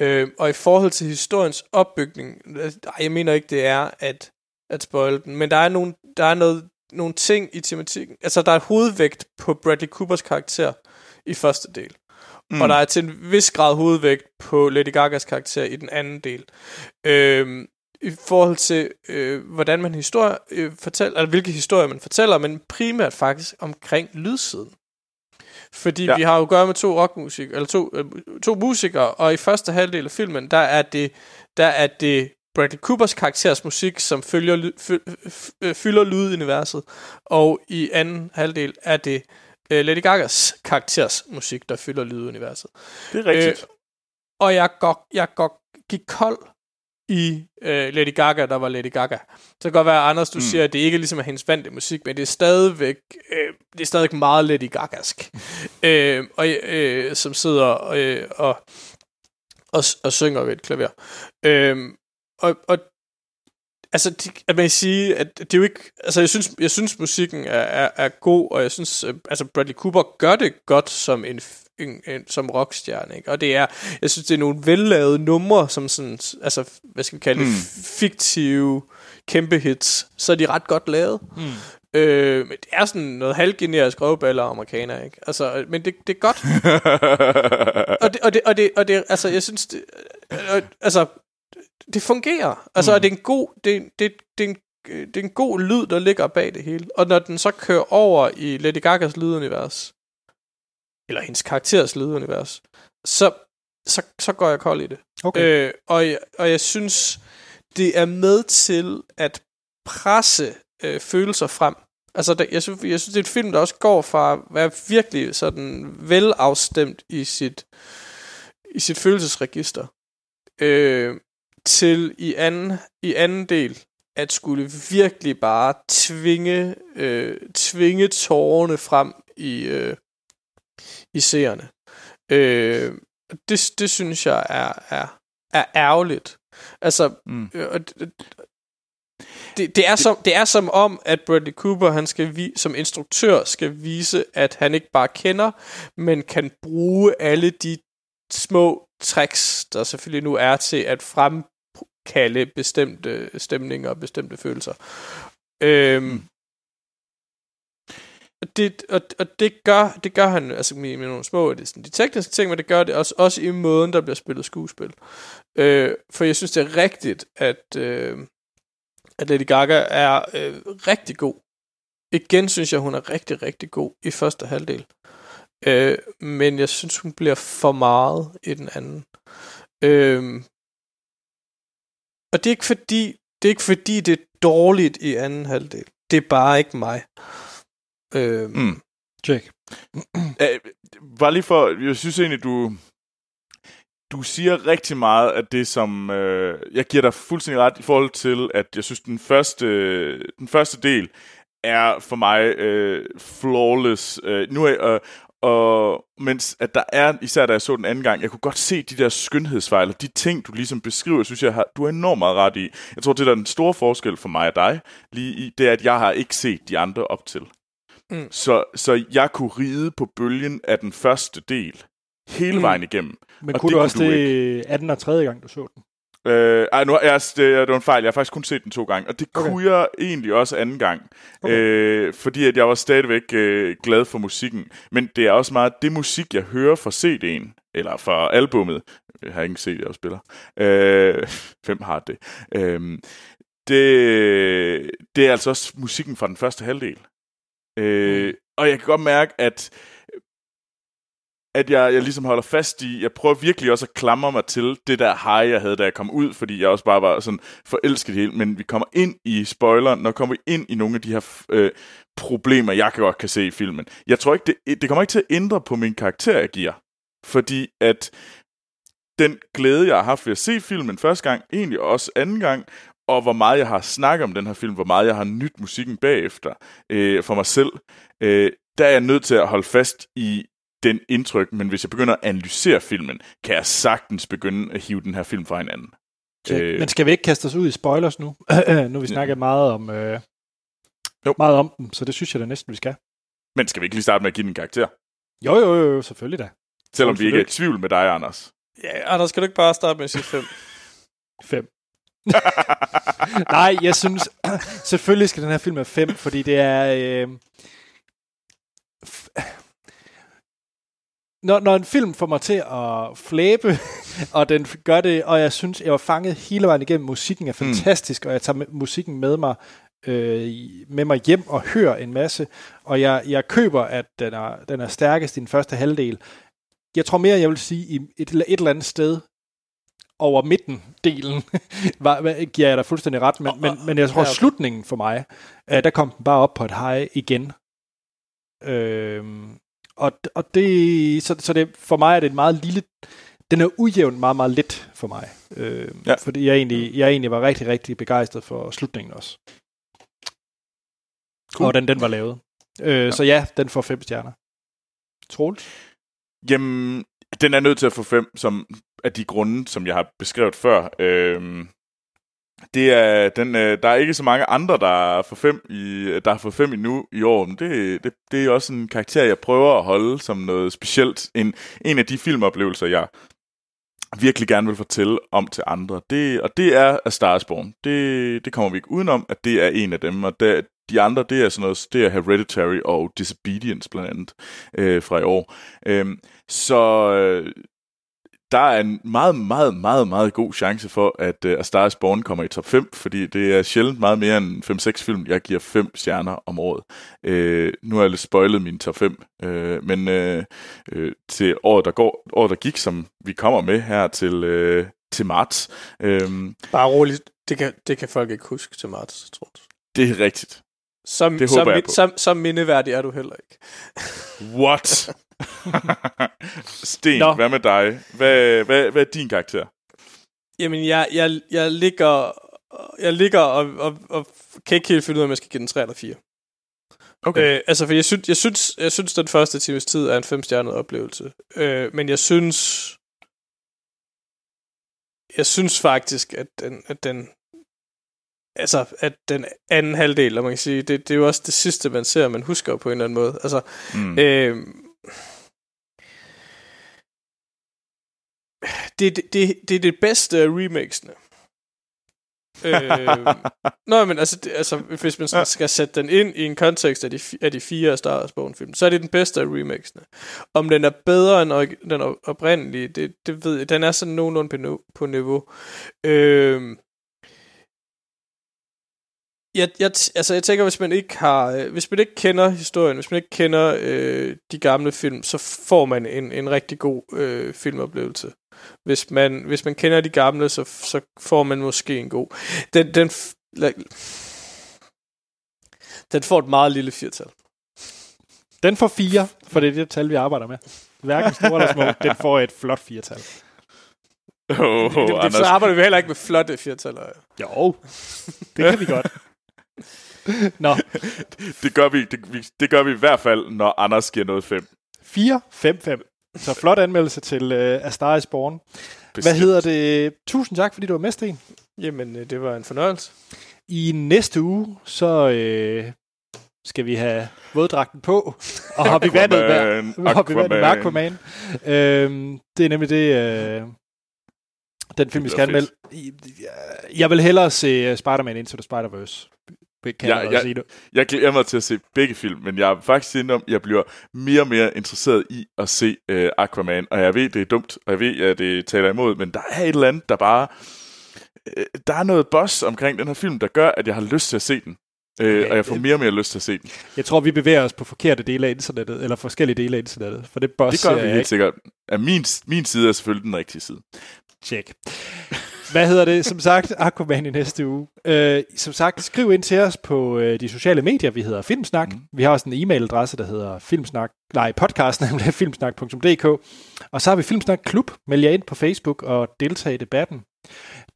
Øh, og i forhold til historiens opbygning, øh, ej, jeg mener ikke, det er at, at spoil den, men der er, nogle, der er noget, nogle ting i tematikken. Altså, der er hovedvægt på Bradley Coopers karakter i første del. Mm. og der er til en vis grad hovedvægt på Lady Gagas karakter i den anden del. Øhm, I forhold til, øh, hvordan man historie, øh, fortæller, eller hvilke historier man fortæller, men primært faktisk omkring lydsiden. Fordi ja. Vi har jo at gøre med to rockmusik, eller to, øh, to musikere, og i første halvdel af filmen, der er det, der er det Bradley Coopers karakters musik, som følger, fy- fylder lyduniverset, og i anden halvdel er det øh, Lady Gagas karakters musik, der fylder lyduniverset. Det er rigtigt. Øh, og jeg går, jeg går, gik kold i øh, Lady Gaga, der var Lady Gaga. Så kan godt være, Anders, du mm. siger, at det ikke er ligesom er hendes vante musik, men det er stadigvæk, øh, det er stadigvæk meget Lady Gagask. øh, og, øh, som sidder øh, og, og, og synger ved et klaver. Øh, og, og altså, de, at man kan sige, at det er jo ikke, altså jeg synes, jeg synes musikken er, er, er god, og jeg synes, øh, altså Bradley Cooper gør det godt som en, en, en som rockstjerne, ikke? Og det er, jeg synes, det er nogle vellavede numre, som sådan, altså, hvad skal vi kalde det, Mm. fiktive kæmpe hits, så er de ret godt lavet. Mm. Øh, men det er sådan noget halvgenerisk røvballer amerikaner, ikke? Altså, men det, det er godt. og det, og det, og det, og det, altså, jeg synes, det, øh, altså, det fungerer. Altså, mm. det er en god, det, det, det, er en, det er en god lyd, der ligger bag det hele. Og når den så kører over i Lady Gagas lydunivers, eller hendes karakteres lydunivers, så, så, så går jeg kold i det. Okay. Øh, og, jeg, og jeg synes, det er med til at presse øh, følelser frem. Altså, der, jeg, synes, jeg synes, det er et film, der også går fra at være virkelig sådan velafstemt i sit, i sit følelsesregister, øh, til i anden, i anden del at skulle virkelig bare tvinge, øh, tvinge tårerne frem i, øh, i seerne. Øh, det, det synes jeg er, er, er ærgerligt. Altså, Mm. øh, det, det, det, er som, det er som om, at Bradley Cooper han skal vi, som instruktør skal vise, at han ikke bare kender, men kan bruge alle de små tricks, der selvfølgelig nu er til at fremkalde bestemte stemninger og bestemte følelser. Øhm, Mm. og det, og, og det gør, det gør han altså med, med nogle små det er sådan, de tekniske ting, men det gør det også, også i måden, der bliver spillet skuespil. Øh, for jeg synes, det er rigtigt, at, øh, at Lady Gaga er øh, rigtig god. Igen synes jeg, hun er rigtig, rigtig god i første halvdel. Øh, men jeg synes, hun bliver for meget i den anden. Øh, og det er ikke fordi, det er ikke fordi, det er dårligt i anden halvdel. Det er bare ikke mig. Øh, Mm. Check. Øh, bare lige for, jeg synes egentlig, du, du siger rigtig meget af det, som øh, jeg giver dig fuldstændig ret i forhold til, at jeg synes, den første, den første del er for mig øh, flawless. Øh, nu er, øh, og mens at der er, især da jeg så den anden gang, jeg kunne godt se de der skønhedsfejl, og de ting, du ligesom beskriver, synes jeg, har, du har enormt meget ret i. Jeg tror, det der er den store forskel for mig og dig, lige i, det er, at jeg har ikke set de andre op til. Mm. Så, så jeg kunne ride på bølgen af den første del hele Mm. vejen igennem. Men Og kunne det du kunne også du det anden og tredje gang, du så den? Øh, ej, nu, jeg, det, det var en fejl. Jeg har faktisk kun set den to gange. Og det Okay. kunne jeg egentlig også anden gang. Okay. Okay. Øh, fordi at jeg var stadigvæk øh, glad for musikken. Men det er også meget det musik, jeg hører fra CD'en. Eller fra albummet. Jeg har ingen CD, jeg spiller. Øh, hvem har det? Øh, det? Det er altså også musikken fra den første halvdel. Øh, og jeg kan godt mærke, at at jeg, jeg ligesom holder fast i, jeg prøver virkelig også at klamre mig til det der high, jeg havde, da jeg kom ud, fordi jeg også bare var sådan forelsket helt, men vi kommer ind i spoileren, når kommer vi ind i nogle af de her øh, problemer, jeg kan godt kan se i filmen. Jeg tror ikke, det, det kommer ikke til at ændre på min karakter, jeg giver, fordi at den glæde, jeg har haft ved at se filmen første gang, egentlig også anden gang, og hvor meget jeg har snakket om den her film, hvor meget jeg har nyt musikken bagefter øh, for mig selv, øh, der er jeg nødt til at holde fast i den indtryk, men hvis jeg begynder at analysere filmen, kan jeg sagtens begynde at hive den her film fra hinanden. Check. Øh. Men skal vi ikke kaste os ud i spoilers nu? nu vi snakket meget om, øh, Jo. meget om dem, så det synes jeg da næsten, vi skal. Men skal vi ikke lige starte med at give den en karakter? Jo, jo, jo, jo selvfølgelig da. Selvom vi ikke er i Absolut. tvivl med dig, Anders. ja, Anders, skal du ikke bare starte med at sige fem? Fem. Nej, jeg synes, selvfølgelig skal den her film være fem, fordi det er... Øh, f- når, når en film får mig til at flæbe, og den gør det, og jeg synes, jeg var fanget hele vejen igennem, musikken er fantastisk, mm. og jeg tager musikken med mig øh, med mig hjem og hører en masse, og jeg, jeg køber, at den er, den er stærkest i den første halvdel. Jeg tror mere, jeg vil sige, i et, et eller andet sted over midten-delen, var, var- giver jeg dig fuldstændig ret, men, men, men jeg tror, Ja, okay. slutningen for mig, øh, der kom den bare op på et high igen. Øhm, og, og det, så, så det, for mig er det en meget lille, den er ujævn meget, meget let for mig. Øh, Ja. Fordi jeg egentlig, jeg egentlig var rigtig, rigtig begejstret for slutningen også. Cool. Og den, den var lavet. Øh, ja. Så ja, den får fem stjerner. Troels? Jamen, den er nødt til at få fem, som af de grunde, som jeg har beskrevet før. Øhm, det er, den, øh, der er ikke så mange andre, der får fem i, der har fået fem endnu i år, men det, det, det er også en karakter, jeg prøver at holde som noget specielt. En, en af de filmoplevelser, jeg virkelig gerne vil fortælle om til andre. Det, og det er A Star Born. Det, det kommer vi ikke udenom, at det er en af dem. Og der, de andre, det er sådan noget, det er Hereditary og Disobedience blandt andet øh, fra i år. Øhm, så øh, der er en meget, meget, meget, meget god chance for, at øh, A Star is Born kommer i top 5, fordi det er sjældent meget mere end 5-6 film, jeg giver 5 stjerner om året. Øh, nu har jeg lidt spoilet min top 5, øh, men øh, øh, til året der, går, året, der gik, som vi kommer med her til, øh, til marts, øh, Bare roligt. Det kan, det kan folk ikke huske til marts, tror jeg. det er rigtigt. Så, Det håber jeg på. så, så mindeværdig er du heller ikke. What? Sten, Nå. hvad med dig? Hvad, hvad, hvad er din karakter? Jamen, jeg, jeg, jeg ligger, jeg ligger og, og, og kan ikke helt finde ud af, om jeg skal give den 3 eller 4. Okay. Øh, altså, for jeg synes, jeg, synes, jeg synes, den første times tid er en femstjernet oplevelse. Øh, men jeg synes... Jeg synes faktisk, at den, at den altså, at den anden halvdel, og man kan sige, det, det er jo også det sidste, man ser, man husker på en eller anden måde. Altså, Mm. Øh, det, det, det, det er det bedste af remakesene. øh, Nå, men altså, det, altså, hvis man sådan skal sætte den ind i en kontekst af de, af de fire Star Wars film, så er det den bedste af remakesene. Om den er bedre end den op- oprindelige, det, det ved jeg. Den er sådan nogenlunde på, på niveau. Øh, jeg, jeg, altså jeg tænker, hvis man ikke har, øh, hvis man ikke kender historien, hvis man ikke kender øh, de gamle film, så får man en, en rigtig god øh, filmoplevelse. Hvis man, hvis man kender de gamle, så, så får man måske en god. Den, den, den får et meget lille firtal. Den får fire, for det er det tal, vi arbejder med. Hverken store eller små, den får et flot firetal. Oh, det, det, Anders, så arbejder vi heller ikke med flotte firtaler. Jo, det kan vi godt. Nå, det, gør vi, det, vi, det gør vi i hvert fald, når Anders giver noget 5. 4, 5, 5. Så flot anmeldelse til uh, A Star is Born. Hvad Bestemt. hedder det? Tusind tak, fordi du var med, Sten. Jamen, øh, det var en fornøjelse. I næste uge, så øh, skal vi have våddragten på, og hoppe i vandet hver. Aquaman, med Aquaman. Øhm, det er nemlig det, øh, den film, vi skal anmelde. Jeg vil hellere se uh, Spider-Man Into the Spider-Verse. Kan jeg, ja. ja, sige det. Jeg glæder mig til at se begge film, men jeg er faktisk indom, jeg bliver mere og mere interesseret i at se øh, Aquaman, og jeg ved, det er dumt, og jeg ved, at det taler imod, men der er et eller andet, der bare... Øh, der er noget boss omkring den her film, der gør, at jeg har lyst til at se den. Øh, Okay, og jeg får mere og mere lyst til at se den. Jeg tror, vi bevæger os på forkerte dele af internettet, eller forskellige dele af internettet, for det boss Det gør vi jeg helt ikke. sikkert. Af min, min side er selvfølgelig den rigtige side. Tjek. Hvad hedder det? Som sagt, Aquaman i næste uge. Øh, som sagt, skriv ind til os på øh, de sociale medier. Vi hedder Filmsnak. Mm. Vi har også en e-mailadresse, der hedder filmsnak, nej, podcast, nemlig filmsnak.dk. Og så har vi Filmsnak Klub. Meld jer ind på Facebook og deltag i debatten.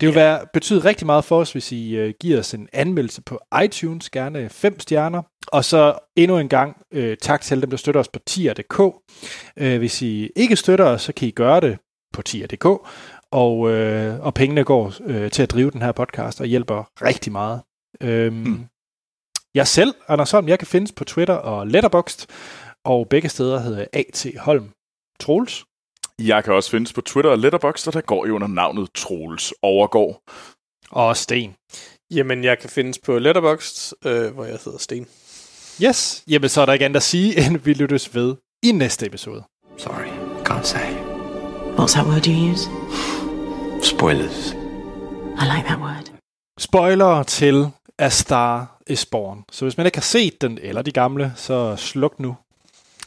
Det vil være, betyde rigtig meget for os, hvis I øh, giver os en anmeldelse på iTunes, gerne fem stjerner. Og så endnu en gang øh, tak til alle dem, der støtter os på tier.dk. Øh, hvis I ikke støtter os, så kan I gøre det på tier.dk og, øh, og pengene går øh, til at drive den her podcast og hjælper rigtig meget. Øhm, Hmm. Jeg selv, Anders Holm, jeg kan findes på Twitter og Letterboxd, og begge steder hedder jeg A.T. Holm. Troels? Jeg kan også findes på Twitter og Letterboxd, og der går jo under navnet Troels Overgård. Og Sten. Jamen, jeg kan findes på Letterboxd, øh, hvor jeg hedder Sten. Yes, jamen så er der ikke andet at sige, end vi lyttes ved i næste episode. Sorry. can't say. What's that word you use? Spoilers. I like that word. Spoiler til A Star is Born. Så hvis man ikke har set den, eller de gamle, så sluk nu.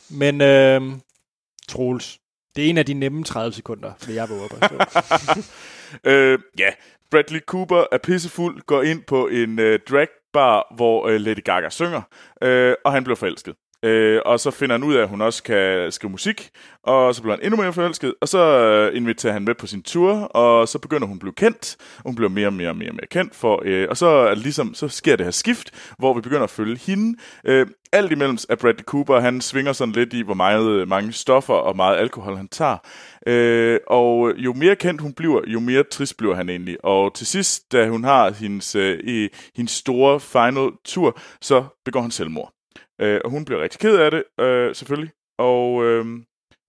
Men øh, Troels, det er en af de nemme 30 sekunder, vil jeg våge på. øh, ja, Bradley Cooper er pissefuld, går ind på en øh, dragbar, hvor øh, Lady Gaga synger, øh, og han bliver forelsket. Øh, og så finder han ud af, at hun også kan skrive musik, og så bliver han endnu mere forelsket, og så øh, inviterer han med på sin tur, og så begynder hun at blive kendt, og hun bliver mere og mere og mere, og mere kendt, for, øh, og så, er ligesom, så sker det her skift, hvor vi begynder at følge hende. Øh, alt imellem er Bradley Cooper, han svinger sådan lidt i, hvor meget, øh, mange stoffer og meget alkohol han tager. Øh, og jo mere kendt hun bliver, jo mere trist bliver han egentlig. Og til sidst, da hun har hendes, øh, hendes store final tur, så begår han selvmord. Øh, og hun bliver rigtig ked af det, øh, selvfølgelig. Og, øh,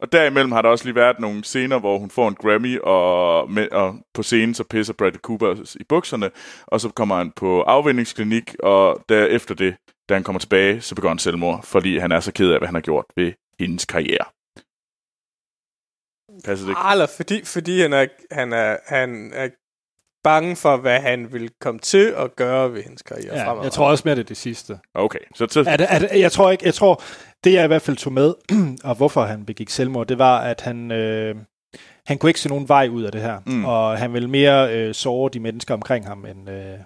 og derimellem har der også lige været nogle scener, hvor hun får en Grammy, og, med, og på scenen så pisser Bradley Cooper i bukserne, og så kommer han på afvindingsklinik, og derefter det, da han kommer tilbage, så begår han selvmord, fordi han er så ked af, hvad han har gjort ved hendes karriere. Passer det ikke? Eller fordi, fordi han, er, han, er, han er bange for, hvad han vil komme til at gøre ved hendes karriere ja, fremover. jeg tror også mere, det er det sidste. Okay, så... så Er det, er det, jeg tror ikke, jeg tror, det jeg i hvert fald tog med, og hvorfor han begik selvmord, det var, at han, øh, han kunne ikke se nogen vej ud af det her. Mm. Og han ville mere øh, såre de mennesker omkring ham, end, øh,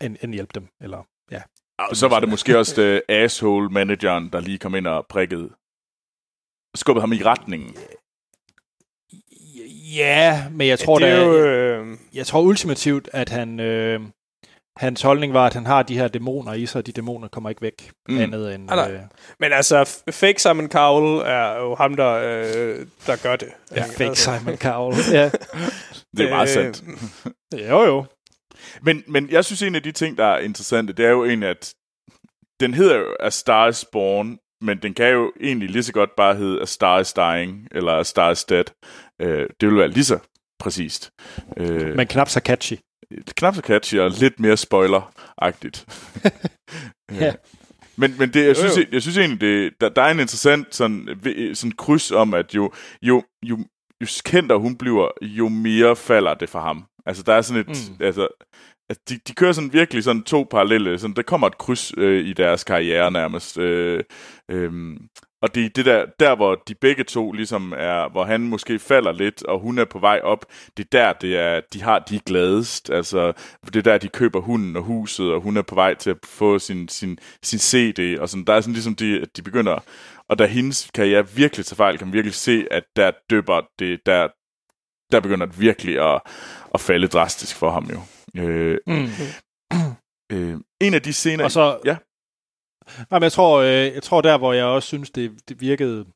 end, end hjælpe dem. Eller, ja. og så var det måske også uh, asshole-manageren, der lige kom ind og prikkede, skubbede ham i retningen. Ja, men jeg tror det er da, jo, jeg, øh, jeg tror ultimativt, at han, øh, hans holdning var, at han har de her dæmoner i sig, og de dæmoner kommer ikke væk Mm. andet end... Ah, øh, Men altså, Fake Simon Cowell er jo ham, der, øh, der gør det. ja, Ikke? fake Altså, Simon Cowell. ja. Det er meget øh, sandt. Jo, jo. Men, men jeg synes, en af de ting, der er interessante, det er jo egentlig, at den hedder jo A Star is Born, men den kan jo egentlig lige så godt bare hedde A Star is Dying, eller A Star is Dead. Øh, det vil være lige så præcist. Øh, Men knap så catchy. knap så catchy og lidt mere spoiler-agtigt. Ja. Men, men det, jeg, synes, jo. jeg, jeg synes egentlig, det, der, der er en interessant sådan, ved- sådan kryds om, at jo, jo, jo, jo kendtere hun bliver, jo mere falder det for ham. Altså, der er sådan et... Mm. Mm. Altså, de, de kører sådan virkelig sådan to parallelle... Sådan, der kommer et kryds øh, i deres karriere nærmest. Øh, øh, og det er det der, der, hvor de begge to ligesom er, hvor han måske falder lidt, og hun er på vej op, det er der, det er, de har de er gladest. Altså, det er der, de køber hunden og huset, og hun er på vej til at få sin, sin, sin CD, og sådan, der er sådan ligesom, de, de begynder, og da hendes karriere virkelig tager fejl, kan man virkelig se, at der døber det, der, der begynder det virkelig at, at falde drastisk for ham jo. Øh, Mm. øh, en af de scener... Og så, Ja. Nej, men jeg tror, øh, jeg tror der, hvor jeg også synes, det, det virkede...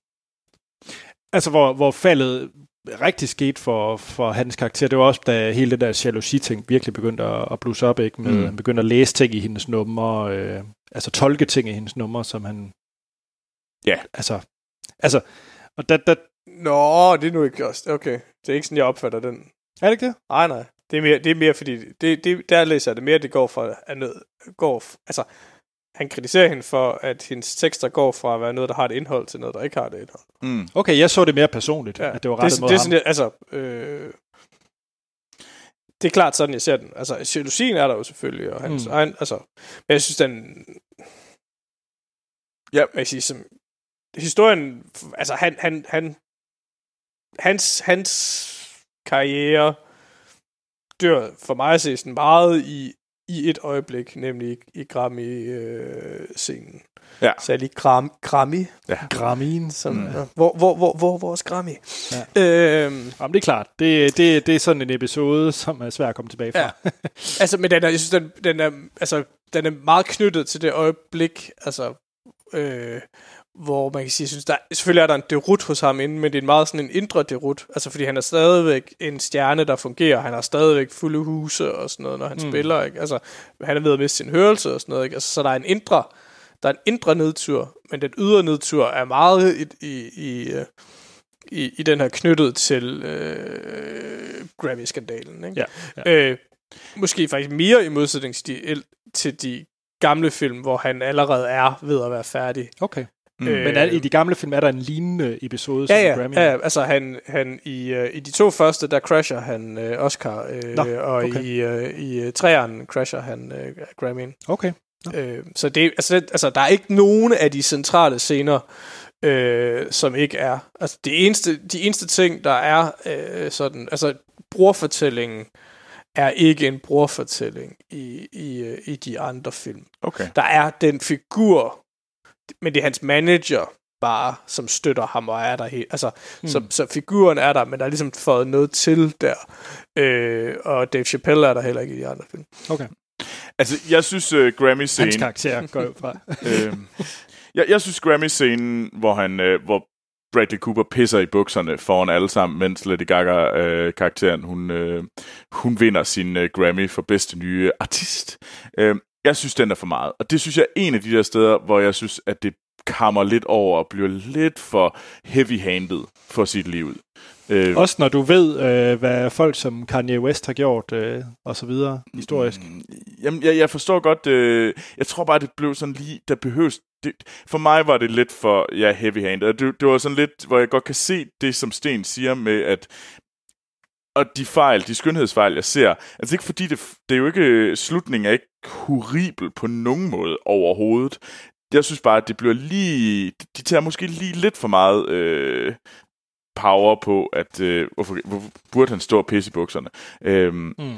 Altså, hvor, hvor faldet rigtig skete for, for hans karakter, det var også, da hele det der jalousi-ting virkelig begyndte at, at blusse op, ikke? Med, Mm. Han begyndte at læse ting i hendes numre, øh, altså tolke ting i hendes numre, som han... Ja. Altså, altså og da, da, Nå, det er nu ikke også. Okay, det er ikke sådan, jeg opfatter den. er det ikke det? Nej, nej. Det er mere, det er mere fordi, det, det, der læser jeg det mere, det går fra, at noget, går, altså, han kritiserer hende for, at hendes tekster går fra at være noget, der har et indhold, til noget, der ikke har et indhold. Mm. Okay, jeg så det mere personligt, ja. at det var det, rettet er- mod det er ham. jeg, altså, øh, det er klart sådan, jeg ser den. Altså, jalousien er der jo selvfølgelig, og hans Mm. egen, altså, men jeg synes, den, Ja. hvad jeg sige, som, historien, altså, han, han, han, hans, hans karriere dør for mig at se sådan meget i, i et øjeblik, nemlig i, i Grammy-scenen. Ja. Så jeg lige Gram, Grammy, Gramin. som, Mm. mm. ja. hvor, hvor, hvor, hvor, er Grammy? Ja. Øhm, Jamen, det er klart. Det, det, det er sådan en episode, som er svær at komme tilbage fra. Ja. altså, men den er, jeg synes, den, den, er, altså, den er meget knyttet til det øjeblik, altså, øh, hvor man kan sige, synes, der, selvfølgelig er der en derut hos ham inden, men det er en meget sådan en indre derut, altså fordi han er stadigvæk en stjerne, der fungerer, han har stadigvæk fulde huse og sådan noget, når han Mm. spiller, ikke? Altså, han er ved at miste sin hørelse og sådan noget, ikke? Altså, så der er en indre, der er en indre nedtur, men den ydre nedtur er meget i, i, i, øh, i, i den her knyttet til øh, Grammy-skandalen, ikke? Ja, ja. Øh, måske faktisk mere i modsætning til de, til de gamle film, hvor han allerede er ved at være færdig. Okay. Mm. Øh, Men er, i de gamle film er der en lignende episode Ja, som ja, Grammy? ja, altså han, han i, uh, i de to første, der crasher han uh, Oscar, uh, Nå, og okay. i, uh, i uh, træerne crasher han uh, Grammy'en. Okay. Øh, så det, altså, det, altså, der er ikke nogen af de centrale scener, øh, som ikke er. Altså, det eneste, de eneste ting, der er øh, sådan, altså, brorfortællingen er ikke en brorfortælling i, i, øh, i de andre film. Okay. Der er den figur, men det er hans manager bare, som støtter ham og er der helt. Altså, mm. så, så figuren er der, men der er ligesom fået noget til der. Øh, og Dave Chappelle er der heller ikke i de andre film. okay. Altså, jeg synes uh, Hans Grammy-scenen... karakter går ud fra. øh, jeg, jeg synes Grammy-scenen, hvor han, øh, hvor Bradley Cooper pisser i bukserne foran alle sammen, mens Lady Gaga-karakteren, hun, øh, hun vinder sin øh, Grammy for bedste nye artist. Øh, jeg synes, den er for meget. Og det synes jeg er en af de der steder, hvor jeg synes, at det kammer lidt over og bliver lidt for heavy-handed for sit liv. Øh, Også når du ved, øh, hvad folk som Kanye West har gjort, øh, og så videre, historisk. Mm, Jamen, jeg, jeg forstår godt. Øh, jeg tror bare, det blev sådan lige, der behøves... Det, for mig var det lidt for, ja, heavy-handed. Det, det var sådan lidt, hvor jeg godt kan se det, som Sten siger med, at og de fejl, de skønhedsfejl, jeg ser, altså ikke fordi det, det er jo ikke, øh, slutningen er ikke horribel på nogen måde overhovedet. Jeg synes bare, at det bliver lige, de tager måske lige lidt for meget øh, power på, at øh, hvorfor, hvorfor burde han stå og pisse i bukserne. Øhm, Mm.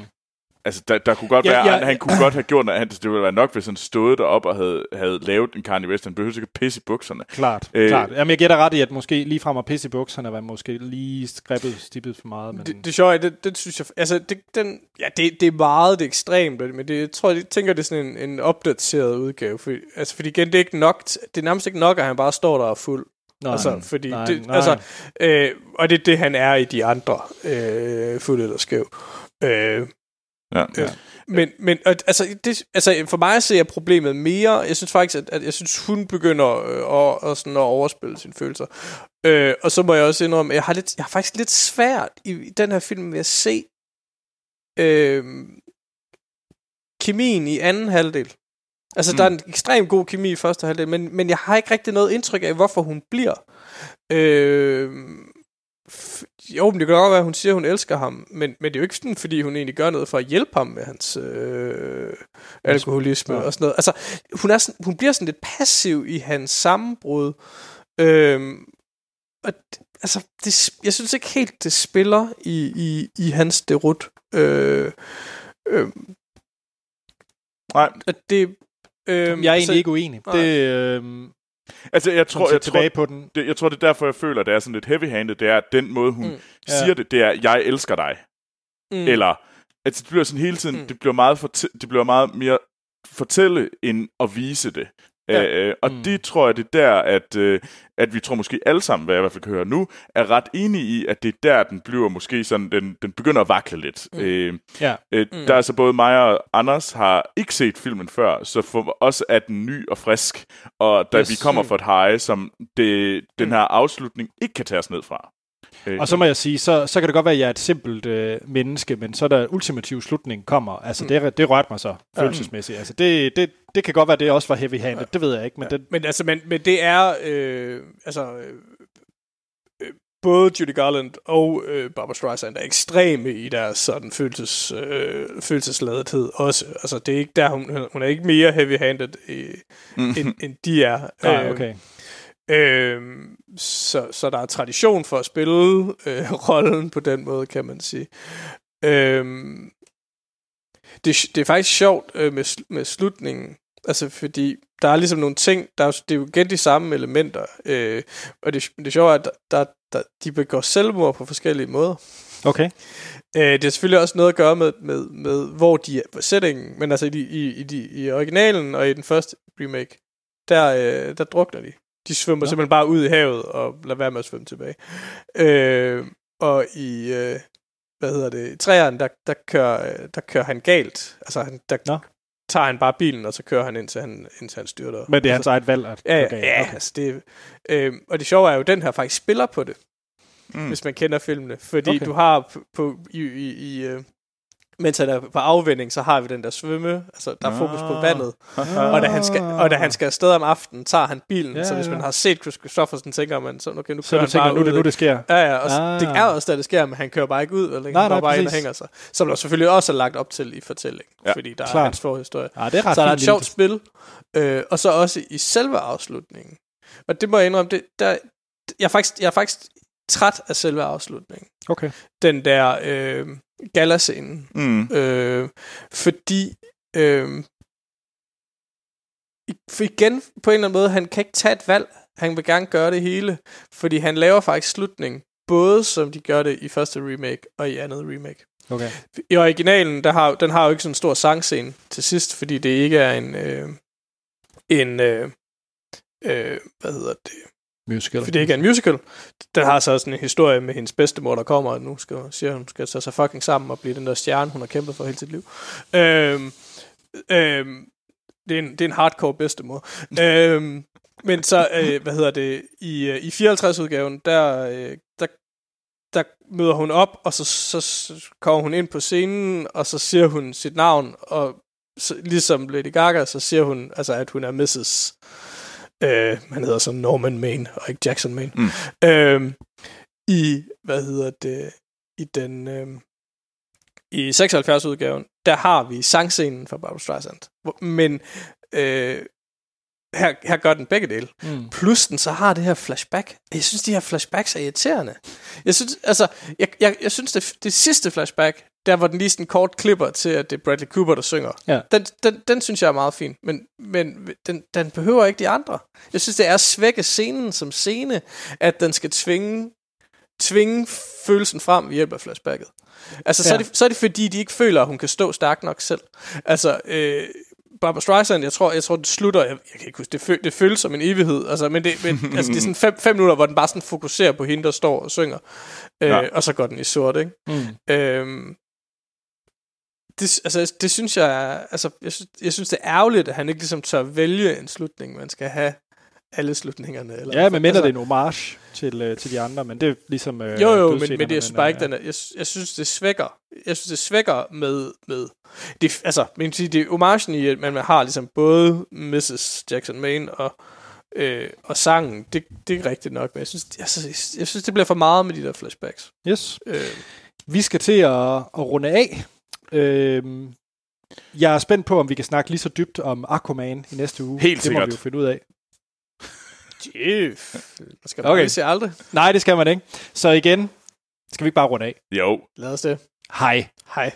Altså, der, der kunne godt Ja, være, ja. han, han kunne godt have gjort noget andet. Det ville være nok, hvis han stod derop og havde, havde lavet en Kanye West. Han behøver ikke at pisse i bukserne. Klart, Øh, klart. Jamen, jeg gætter ret i, at måske lige frem at pisse i bukserne var måske lige skreppet, stippet for meget. Men... Det, det sjove er, det, det synes jeg... Altså, det, den, ja, det, det er meget det er ekstremt, men det, jeg tror, jeg tænker, det er sådan en, en opdateret udgave. For, altså, fordi igen, det er ikke nok... Det er nærmest ikke nok, at han bare står der og fuld. nej, altså, fordi nej, det, nej. altså, øh, og det er det, han er i de andre, øh, fuld eller skæv. Øh, Ja. Ja. Men, men og, altså, det, altså, for mig ser jeg problemet mere. Jeg synes faktisk, at, at jeg synes, hun begynder øh, at, at, sådan, at overspille sine følelser. Øh, og så må jeg også indrømme, at jeg har, lidt, jeg har faktisk lidt svært i, i den her film ved at se øh, kemien i anden halvdel. Altså, mm. der er en ekstremt god kemi i første halvdel, men, men jeg har ikke rigtig noget indtryk af, hvorfor hun bliver. Øh, jo, men det kan godt være, at hun siger, at hun elsker ham, men, men det er jo ikke sådan, fordi hun egentlig gør noget for at hjælpe ham med hans øh, alkoholisme Ja. og sådan noget. Altså, hun, er sådan, hun bliver sådan lidt passiv i hans sammenbrud. Øh, og d- altså, det, jeg synes ikke helt, det spiller i, i, i hans derut. Øh, øh, Nej, at det... Øh, jeg er egentlig altså, ikke uenig. nej. Det, øh, altså jeg tror, jeg, tror, på den. det, jeg tror, det er derfor, jeg føler, at det er sådan lidt heavy-handed. Det er, at den måde, hun Mm. siger Ja. det, det er, jeg elsker dig. Mm. Eller, altså det bliver sådan hele tiden, Mm. mm. det, bliver meget fortæ- det bliver meget mere fortælle, end at vise det. Ja. Ja. Øh, og Mm. det tror jeg, det er der, at, øh, at vi tror måske alle sammen, hvad jeg i hvert fald kan høre nu, er ret enige i, at det er der, den bliver måske sådan, den, den begynder at vakle lidt. Mm. Øh, Ja. øh, Mm. Der er så både mig og Anders har ikke set filmen før, så for os er den ny og frisk. Og da Yes. vi kommer Mm. fra et high, som det, den Mm. her afslutning ikke kan tages ned fra. Øh, Og så må jeg sige, så, så kan det godt være, at jeg er et simpelt øh, menneske, men så der ultimativ slutning kommer. Altså, Mm. det, det rørte mig så følelsesmæssigt. Altså, det, det, det kan godt være, det også var heavy-handed. Det ved jeg ikke, men det, Men altså, men, men det er, øh, altså, øh, øh, både Judy Garland og øh, Barbara Streisand er ekstreme i deres sådan følelses, øh, følelsesladethed også. Altså, det er ikke der, hun, hun er ikke mere heavy-handed, øh, end, end de er. nej, Øh, okay. Øh, så, så der er tradition for at spille øh, rollen på den måde, kan man sige. Øh, det, det er faktisk sjovt øh, med, med slutningen, altså fordi der er ligesom nogle ting, der er, det er jo igen de samme elementer, øh, og det, det sjove er, at der, der, de begår selvmord på forskellige måder. Okay. Øh, det har selvfølgelig også noget at gøre med, med, med hvor de er på settingen, men altså i, i, i, i originalen og i den første remake, der, øh, der drukner de. De svømmer Nå. simpelthen bare ud i havet og lader være med at svømme tilbage. Øh, og i, øh, hvad hedder det, i træerne, der, der, kører, øh, der kører han galt. Altså, han, der Nå. tager han bare bilen, og så kører han indtil han, indtil han styrter. Men det er altså, hans eget valg. At, Ja, ja, okay, ja okay. altså det, øh, og det sjove er jo, at den her faktisk spiller på det, mm. hvis man kender filmene. Fordi Okay. du har på, på i, i, i, øh, mens han er på afvinding, så har vi den der svømme, altså der er fokus på vandet. Og da han skal, og da han skal afsted om aftenen, tager han bilen, Ja, så hvis ja. man har set Chris Christofferson, tænker man, så okay, nu Så kører du han tænker, bare nu er det ud, nu, det sker. Ja, ja, og Ah. ah. det er også, da det sker, men han kører bare ikke ud, eller? Nej, Han nej, går bare ind og præcis. hænger sig. Som der selvfølgelig også er lagt op til i fortællingen, Ja, fordi der klart. er hans forhistorie. Ja, det er ret Så er der fint et sjovt spil, øh, og så også i selve afslutningen. Og det må jeg indrømme, det, der, jeg, er faktisk, jeg er faktisk træt af selve afslutningen. Okay. Den der øh, galascenen. Mm. Øh, fordi... Øh, for igen, på en eller anden måde, han kan ikke tage et valg. Han vil gerne gøre det hele, fordi han laver faktisk slutningen, både som de gør det i første remake og i andet remake. Okay. I originalen, der har, den har jo ikke sådan en stor sangscene til sidst, fordi det ikke er en... Øh, en øh, øh, hvad hedder det? Musical. Fordi det ikke er en musical. Den har så sådan en historie med hendes bedstemor, der kommer, og nu skal, siger, hun skal tage sig fucking sammen og blive den der stjerne, hun har kæmpet for hele sit liv. Øhm, øhm, det, er en, det er en hardcore bedstemor. øhm, men så, øh, hvad hedder det, i, øh, i 54-udgaven, der, øh, der, der møder hun op, og så, så, så kommer hun ind på scenen, og så siger hun sit navn, og så, ligesom Lady Gaga, så siger hun, altså, at hun er Mrs. Øh, han hedder så Norman Main, og ikke Jackson Main. Mm. Øh, I, hvad hedder det, i den, øh, i 76-udgaven, der har vi sangscenen fra Barbra Streisand. Men øh, her, her gør den begge dele. Mm. Plus den så har det her flashback. Jeg synes, de her flashbacks er irriterende. Jeg synes, altså, jeg, jeg, jeg synes, det, det sidste flashback, der hvor den lige sådan kort klipper til, at det er Bradley Cooper, der synger. Ja. Den, den, den synes jeg er meget fin, men, men den, den behøver ikke de andre. Jeg synes, det er at svække scenen som scene, at den skal tvinge, tvinge følelsen frem ved hjælp af flashbacket. Altså, så, Ja. er det, så er det fordi, de ikke føler, at hun kan stå stærkt nok selv. Altså, øh, Barbara Streisand, jeg tror, jeg tror, det slutter, jeg, jeg kan ikke huske, det, føl, det føles som en evighed, altså, men, det, men altså, det er sådan fem, fem minutter, hvor den bare sådan fokuserer på hende, der står og synger, øh, ja. og så går den i sort, ikke? Mm. Øhm, det, altså, det synes jeg, altså, jeg synes, jeg synes, det er ærgerligt, at han ikke ligesom tør vælge en slutning, man skal have alle slutningerne. Eller, Ja, men mindre altså, det er en homage til, øh, til de andre, men det er ligesom... Øh, jo, jo, men, men det, jeg synes bare ikke, øh, den er, jeg, jeg synes, det svækker. Jeg synes, det svækker med, med det, altså, men det er homagen i, at man har ligesom både Mrs. Jackson Maine og, øh, og sangen, det, det er rigtigt nok, men jeg synes, jeg, synes, jeg synes, det bliver for meget med de der flashbacks. Yes. Øh, Vi skal til at, at runde af. Øhm, jeg er spændt på, om vi kan snakke lige så dybt om Aquaman i næste uge. Helt det må sikkert. vi jo finde ud af. Jeff. Man skal Okay. bare se aldrig. Nej, det skal man ikke. Så igen, skal vi ikke bare runde af. Jo. Lad os det. Hej. Hej.